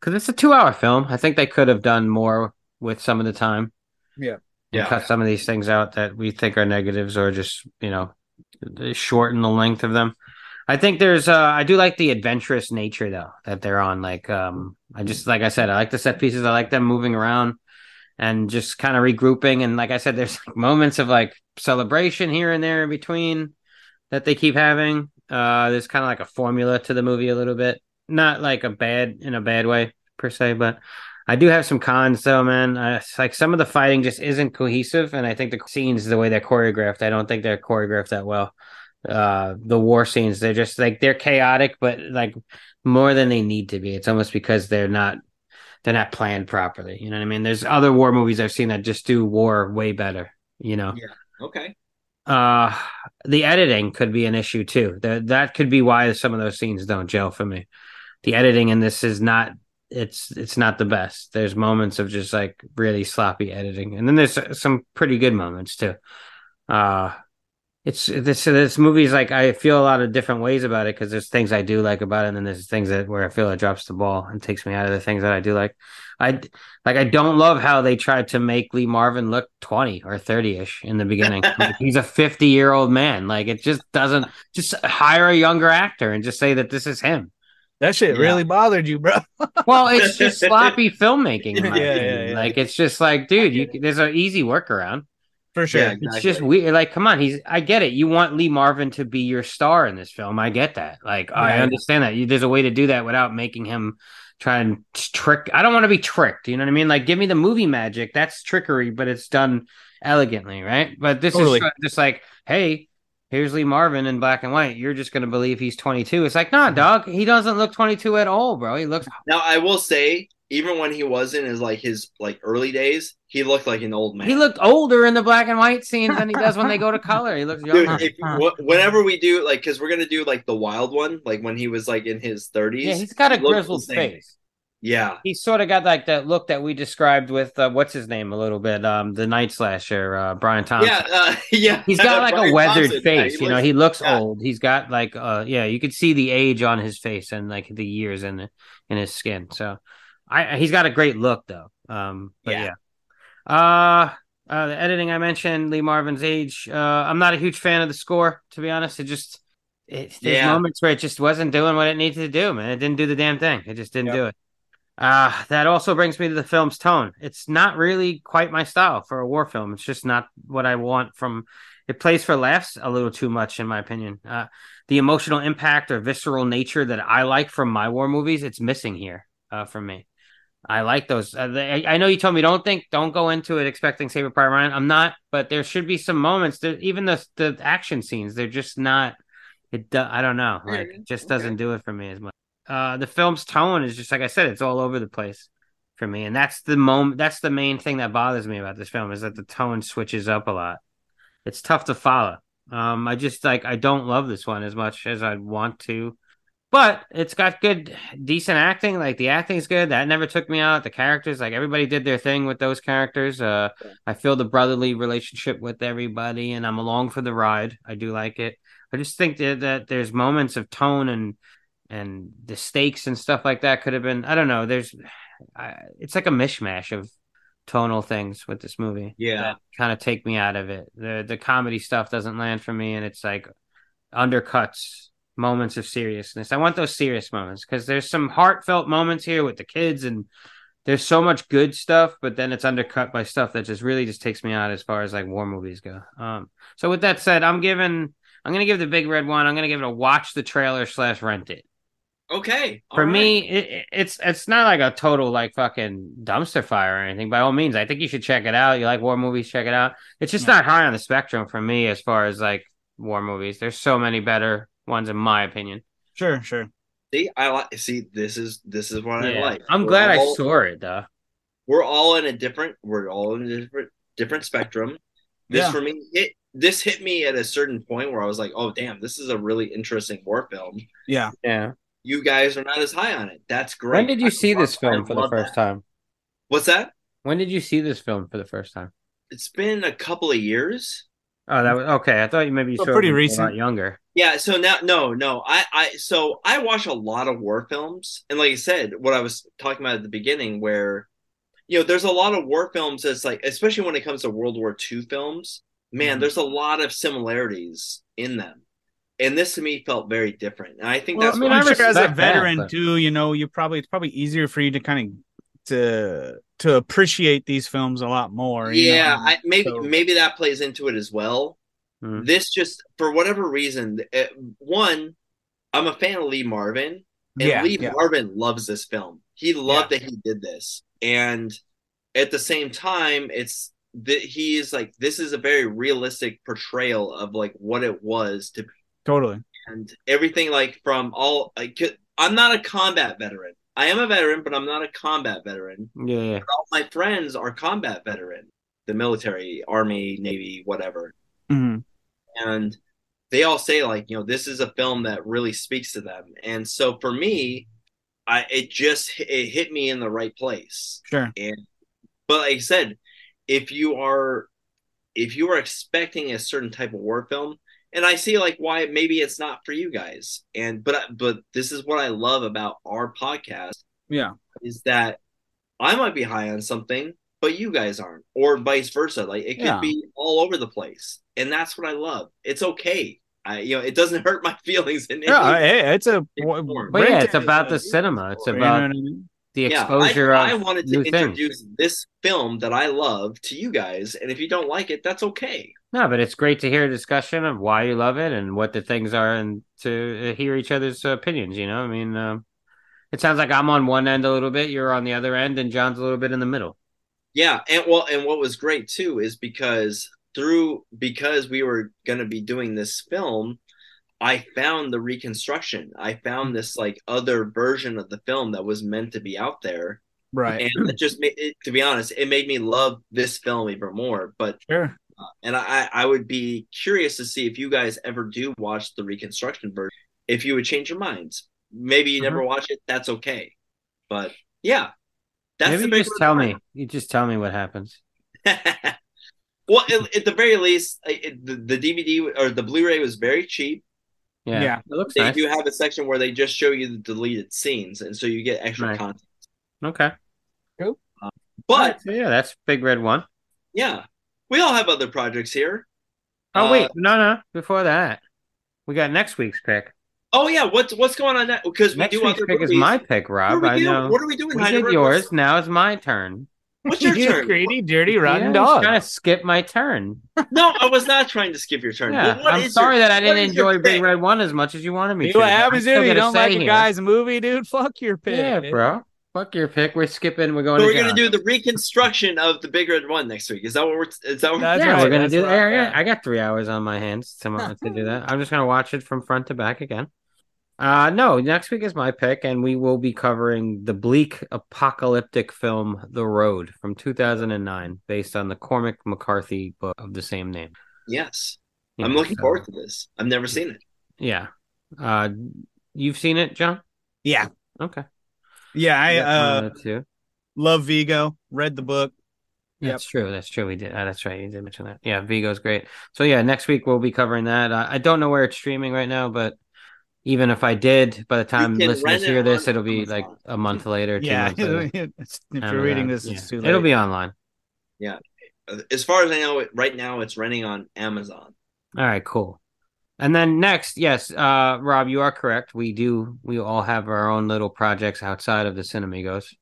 because it's a two hour film. I think they could have done more with some of the time. Yeah. Yeah. cut some of these things out that we think are negatives or just, you know, shorten the length of them. I think there's uh I do like the adventurous nature though that they're on. Like um I just like I said, I like the set pieces. I like them moving around and just kind of regrouping. And like I said, *laughs* there's like moments of like celebration here and there in between that they keep having. Uh there's kind of like a formula to the movie a little bit. Not like a bad in a bad way per se, but I do have some cons though, man. Uh, like some of the fighting just isn't cohesive, and I think the scenes, the way they're choreographed, I don't think they're choreographed that well. Uh, the war scenes, they're just like they're chaotic, but like more than they need to be. It's almost because they're not they're not planned properly. You know what I mean? There's other war movies I've seen that just do war way better. You know, Yeah. Okay. uh, the editing could be an issue too. That that could be why some of those scenes don't gel for me. The editing in this is not it's it's not the best. There's moments of just like really sloppy editing, and then there's some pretty good moments too. Uh it's this this movie is like I feel a lot of different ways about it because there's things I do like about it, and then there's things that where I feel it drops the ball and takes me out of the things that I do like. I like I don't love how they tried to make Lee Marvin look 20 or 30 ish in the beginning. *laughs* like he's a 50 year old man. Like it just doesn't just hire a younger actor and just say that this is him. That shit Yeah. really bothered you, bro. *laughs* Well, it's *laughs* just sloppy filmmaking. Yeah, yeah, yeah. Like it's just like, dude, you, there's an easy workaround. For sure. Yeah, It's just weird. Like, come on, he's. I get it. You want Lee Marvin to be your star in this film. I get that. Like, I understand that. You, there's a way to do that without making him try and trick. I don't want to be tricked. You know what I mean? Like, give me the movie magic. That's trickery, but it's done elegantly, right? But this Totally. is just like, hey, here's Lee Marvin in black and white. You're just gonna believe he's 22. It's like, nah, mm-hmm. dog. He doesn't look 22 at all, bro. He looks Now I will say, even when he was in his like his like early days, he looked like an old man. he looked older in the black and white scenes than he does when they go to color. He looks *laughs* Dude, younger. if, whenever we do like, because we're gonna do like the wild one, like when he was like in his thirties. yeah, he's got a he grizzled face. Yeah, He's sort of got like that look that we described with uh, what's his name a little bit, um, the Night Slasher, uh, Brian Thompson. yeah, uh, *laughs* yeah. He's got like a weathered Thompson, face, he you know. He looks yeah. old. He's got like, uh, yeah, you could see the age on his face and like the years in the, in his skin. So, I he's got a great look though. Um, but yeah. Yeah. Uh, uh, the editing I mentioned, Lee Marvin's age. Uh, I'm not a huge fan of the score, to be honest. It just, it, there's Yeah. moments where it just wasn't doing what it needed to do, man. It didn't do the damn thing. It just didn't Yep. do it. Uh, that also brings me to the film's tone. It's not really quite my style for a war film. It's just not what I want from. It plays for laughs a little too much, in my opinion. Uh, the emotional impact or visceral nature that I like from my war movies, it's missing here uh, for me. I like those. Uh, they, I I know you told me don't think, don't go into it expecting Saving Private Ryan. I'm not, but there should be some moments. That even the the action scenes, they're just not. It. do- I don't know. Like, it just doesn't do it for me as much. Uh, the film's tone is just like I said. It's all over the place for me, and that's the moment. That's the main thing that bothers me about this film is that the tone switches up a lot. It's tough to follow. Um, I just like I don't love this one as much as I'd want to but it's got good decent acting like the acting's good that never took me out the characters like everybody did their thing with those characters uh i feel the brotherly relationship with everybody and i'm along for the ride i do like it i just think that, that there's moments of tone and and the stakes and stuff like that could have been i don't know there's I, it's like a mishmash of tonal things with this movie Yeah. kind of take me out of it the the comedy stuff doesn't land for me and it's like undercuts moments of seriousness. I want those serious moments because there's some heartfelt moments here with the kids and there's so much good stuff, but then it's undercut by stuff that just really just takes me out as far as like war movies go. Um, so with that said, I'm giving I'm gonna give the big red one. I'm gonna give it a watch the trailer slash rent it. Okay. For right. me, it, it- it's it's not like a total like fucking dumpster fire or anything. By all means, I think you should check it out. You like war movies, check it out. It's just not high on the spectrum for me as far as like war movies. There's so many better ones in my opinion. Sure, sure. see, I like. See, this is this is what I like. I'm We're glad I saw it though. We're all in a different. We're all in a different different spectrum. This Yeah. for me, it this hit me at a certain point where I was like, oh damn, this is a really interesting war film. Yeah. Yeah. You guys are not as high on it. That's great. When did you I see love- this film I for the first that. time? What's that? When did you see this film for the first time? It's been a couple of years. Oh, that was okay. I thought you maybe you So saw pretty when you a recent. lot younger. Yeah, so now no, no. I I so I watch a lot of war films and like I said, what I was talking about at the beginning where you know, there's a lot of war films that's like especially when it comes to World War II films, man, Mhm. there's a lot of similarities in them. And this to me felt very different. And I think Well, that's I mean, I I'm sure as a respect that, veteran but- too, you know, you probably it's probably easier for you to kind of to to appreciate these films a lot more. you yeah, know? I, maybe So- maybe that plays into it as well. Mhm. This just for whatever reason, it, one, I'm a fan of Lee Marvin, and yeah, Lee yeah. Marvin loves this film. He loved that he did this, and at the same time, it's that he is like this is a very realistic portrayal of like what it was to totally. and everything like from all like I'm not a combat veteran. I am a veteran, but I'm not a combat veteran. Yeah, yeah. All my friends are combat veteran, the military, army, navy, whatever Mhm. and they all say like you know this is a film that really speaks to them and so for me i it just it hit me in the right place Sure. and but like i said if you are if you are expecting a certain type of war film and i see like why maybe it's not for you guys and but but this is what i love about our podcast Yeah. is that I might be high on something, but you guys aren't, or vice versa. Like it could Yeah. be all over the place, and that's what I love. It's okay. I, you know, it doesn't *laughs* hurt my feelings in any Yeah, hey, it's a form. But yeah, it's about the cinema. It's you know about what I mean? The Yeah, exposure I, I of wanted to things. introduce this film that I love to you guys, and if you don't like it, that's okay. No, but it's great to hear a discussion of why you love it and what the things are, and to uh, hear each other's opinions. You know, I mean, um, it sounds like I'm on one end a little bit, you're on the other end, and John's a little bit in the middle. Yeah, and well, and what was great too is because through because we were going to be doing this film, I found the reconstruction. I found this like other version of the film that was meant to be out there, Right. and it just made it. To be honest, it made me love this film even more. But Sure. Uh, and I I would be curious to see if you guys ever do watch the reconstruction version, if you would change your minds. Maybe you never mm-hmm. watch it. That's okay. But yeah, that's Maybe the you just tell one. me. You just tell me what happens. *laughs* well, at, at the very least, it, the, the DVD or the Blu-ray was very cheap. Yeah, Yeah. it looks They nice. do have a section where they just show you the deleted scenes, and so you get extra Right. content. Okay, Cool. But so yeah, that's Big Red One. yeah, we all have other projects here. Oh Uh, wait, no, no. Before that, we got next week's pick. Oh yeah, what's what's going on? That because we Next do week's other pick movies. is my pick, What Rob. are we I doing? know. What are we doing? we did yours. Now it's my turn. What's your you turn? greedy, dirty, rotten yeah, dog. Trying to skip my turn. No, I was not trying to skip your turn. Yeah, what I'm is sorry your- that I didn't enjoy Big? Red One as much as you wanted me See to. what I'm happens if you don't say like a guy's movie, dude? Fuck your pick. Yeah, dude. bro. Fuck your pick. We're skipping. We're going. So to we're gonna do the reconstruction of the Big Red One next week. Is that what we're? Is that what That's yeah, right, we're gonna that's do right, that. Yeah, yeah. I got three hours on my hands to, to do that. I'm just gonna watch it from front to back again. Uh no, next week is my pick, and we will be covering the bleak apocalyptic film The Road from 2009, based on the Cormac McCarthy book of the same name. Yes, You I'm know, looking so- forward to this. I've never seen it. Yeah. Uh you've seen it, John? Yeah. Okay. Yeah, I uh of the two. love Viggo. Read the book. That's true. That's true. We did. Uh, that's right. You did mention that. Yeah, Viggo's great. So yeah, next week we'll be covering that. Uh, I don't know where it's streaming right now, but even if I did, by the time listeners hear this, it'll be Amazon. like a month later. Two Yeah, months *laughs* later. if you're Amazon. reading this, Yeah. it's too late. It'll be online. Yeah, as far as I know, right now it's renting on Amazon. All right, cool. And then next, yes, uh, Rob, you are correct. We do. We all have our own little projects outside of the Cinemigos.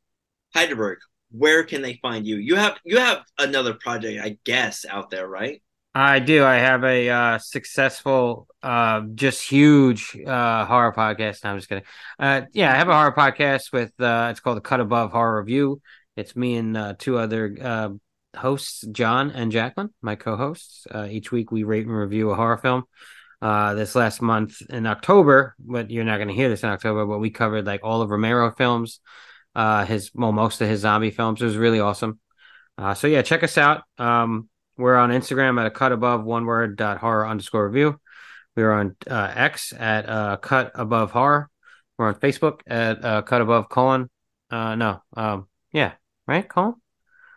Heidelberg, where can they find you? You have you have another project, I guess, out there, right? I do. I have a uh, successful, uh, just huge uh, horror podcast. No, I'm just kidding. Uh, yeah, I have a horror podcast with. Uh, it's called the Cut Above Horror Review. It's me and uh, two other hosts, John and Jacqueline, my co-hosts. Each week we rate and review a horror film. This last month in October, but you're not going to hear this in October. But we covered like all of Romero films, his well, most of his zombie films. It was really awesome. So yeah, check us out. Um, we're on Instagram at a cut above one word dot horror underscore review. We're on uh, X at uh, cut above horror. We're on Facebook at uh, cut above colon. Uh, no, um, yeah, right, colon.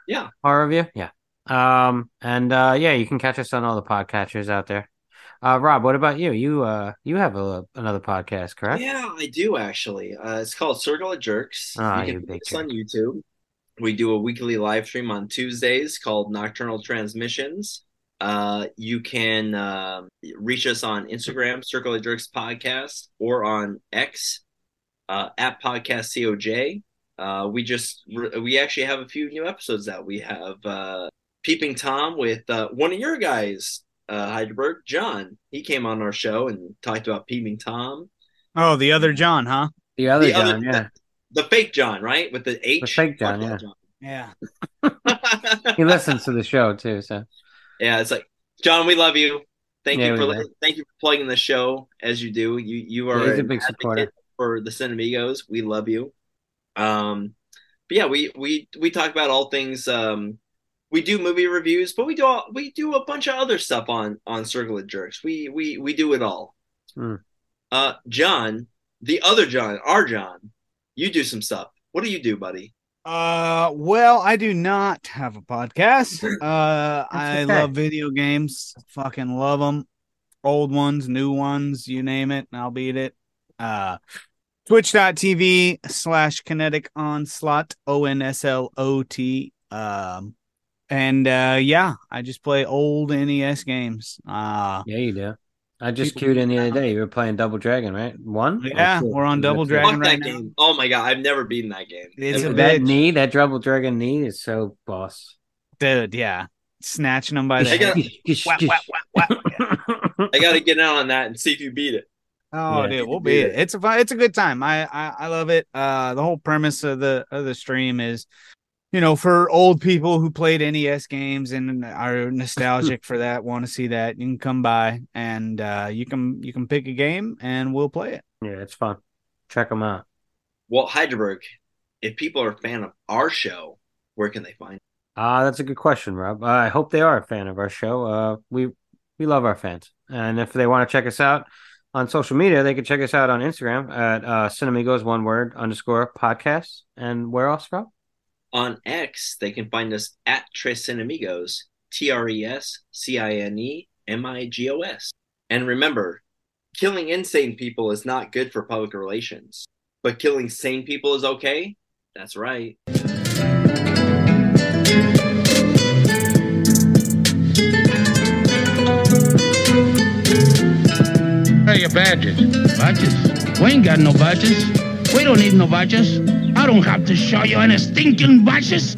Yeah. horror review. Yeah, um, and uh, yeah, you can catch us on all the podcatchers out there. Uh, Rob, what about you? You uh, you have a another podcast, correct? Yeah, I do actually. Uh, it's called Circle of Jerks. Ah, you can find us on YouTube. We do a weekly live stream on Tuesdays called Nocturnal Transmissions. Uh, you can um reach us on Instagram, Circle of Jerks Podcast, or on X uh, at Podcast COJ. Uh, we just we actually have a few new episodes that We have uh, Peeping Tom with uh, one of your guys, uh, Heidelberg, John. He came on our show and talked about Peeping Tom. Oh, the other John, huh? The other The John, other- yeah, The fake John, right? With the H. The fake John, Fuck yeah. Yeah. *laughs* he listens to the show too. So yeah, it's like John, we love you. Thank Yeah, you for do. thank you for plugging the show as you do. You you are Yeah, he's a big supporter. for the Cinemigos. We love you. Um, but yeah, we we we talk about all things. Um, we do movie reviews, but we do all, we do a bunch of other stuff on on Circle of Jerks. We we we do it all. Hmm. Uh, John, the other John, our John, you do some stuff. What do you do, buddy? Uh, well, I do not have a podcast. *laughs* Uh, I okay. love video games. Fucking love them. Old ones, new ones, you name it, I'll beat it. Uh, twitch.tv slash kinetic onslot, O N S L O T. Um, and uh, yeah, I just play old NES games. Uh, yeah, you do. I just People- queued in the other day. You were playing Double Dragon, right? One. Yeah, two? we're on Double it? Dragon Fuck right that now. game. Oh my god, I've never beaten that game. It's Ever. a that knee, that Double Dragon knee is so boss. dude, yeah. Snatching them by the I got- head. Whap, whap, whap, whap. I gotta get out on that and see if you beat it. Oh, Yeah. dude, we'll be it. It's a fun, it's a good time. I, I I love it. Uh, the whole premise of the of the stream is, you know, for old people who played NES games and are *laughs* nostalgic for that, want to see that, you can come by and uh, you can you can pick a game and we'll play it. yeah, it's fun. Check them out. Well, Heidelberg, if people are a fan of our show, where can they find it? Ah, that's a good question, Rob. Uh, I hope they are a fan of our show. Uh, we we love our fans, and if they want to check us out on social media, they can check us out on Instagram at uh, Cinemigos one word underscore podcast. And where else, Rob? On X, they can find us at Tres Cinemigos, T R E S C I N E M I G O S. And remember, killing insane people is not good for public relations, but killing sane people is okay. That's right. Where are your badges? Badges? We ain't got no badges. We don't need no badges. I don't have to show you any stinking badges.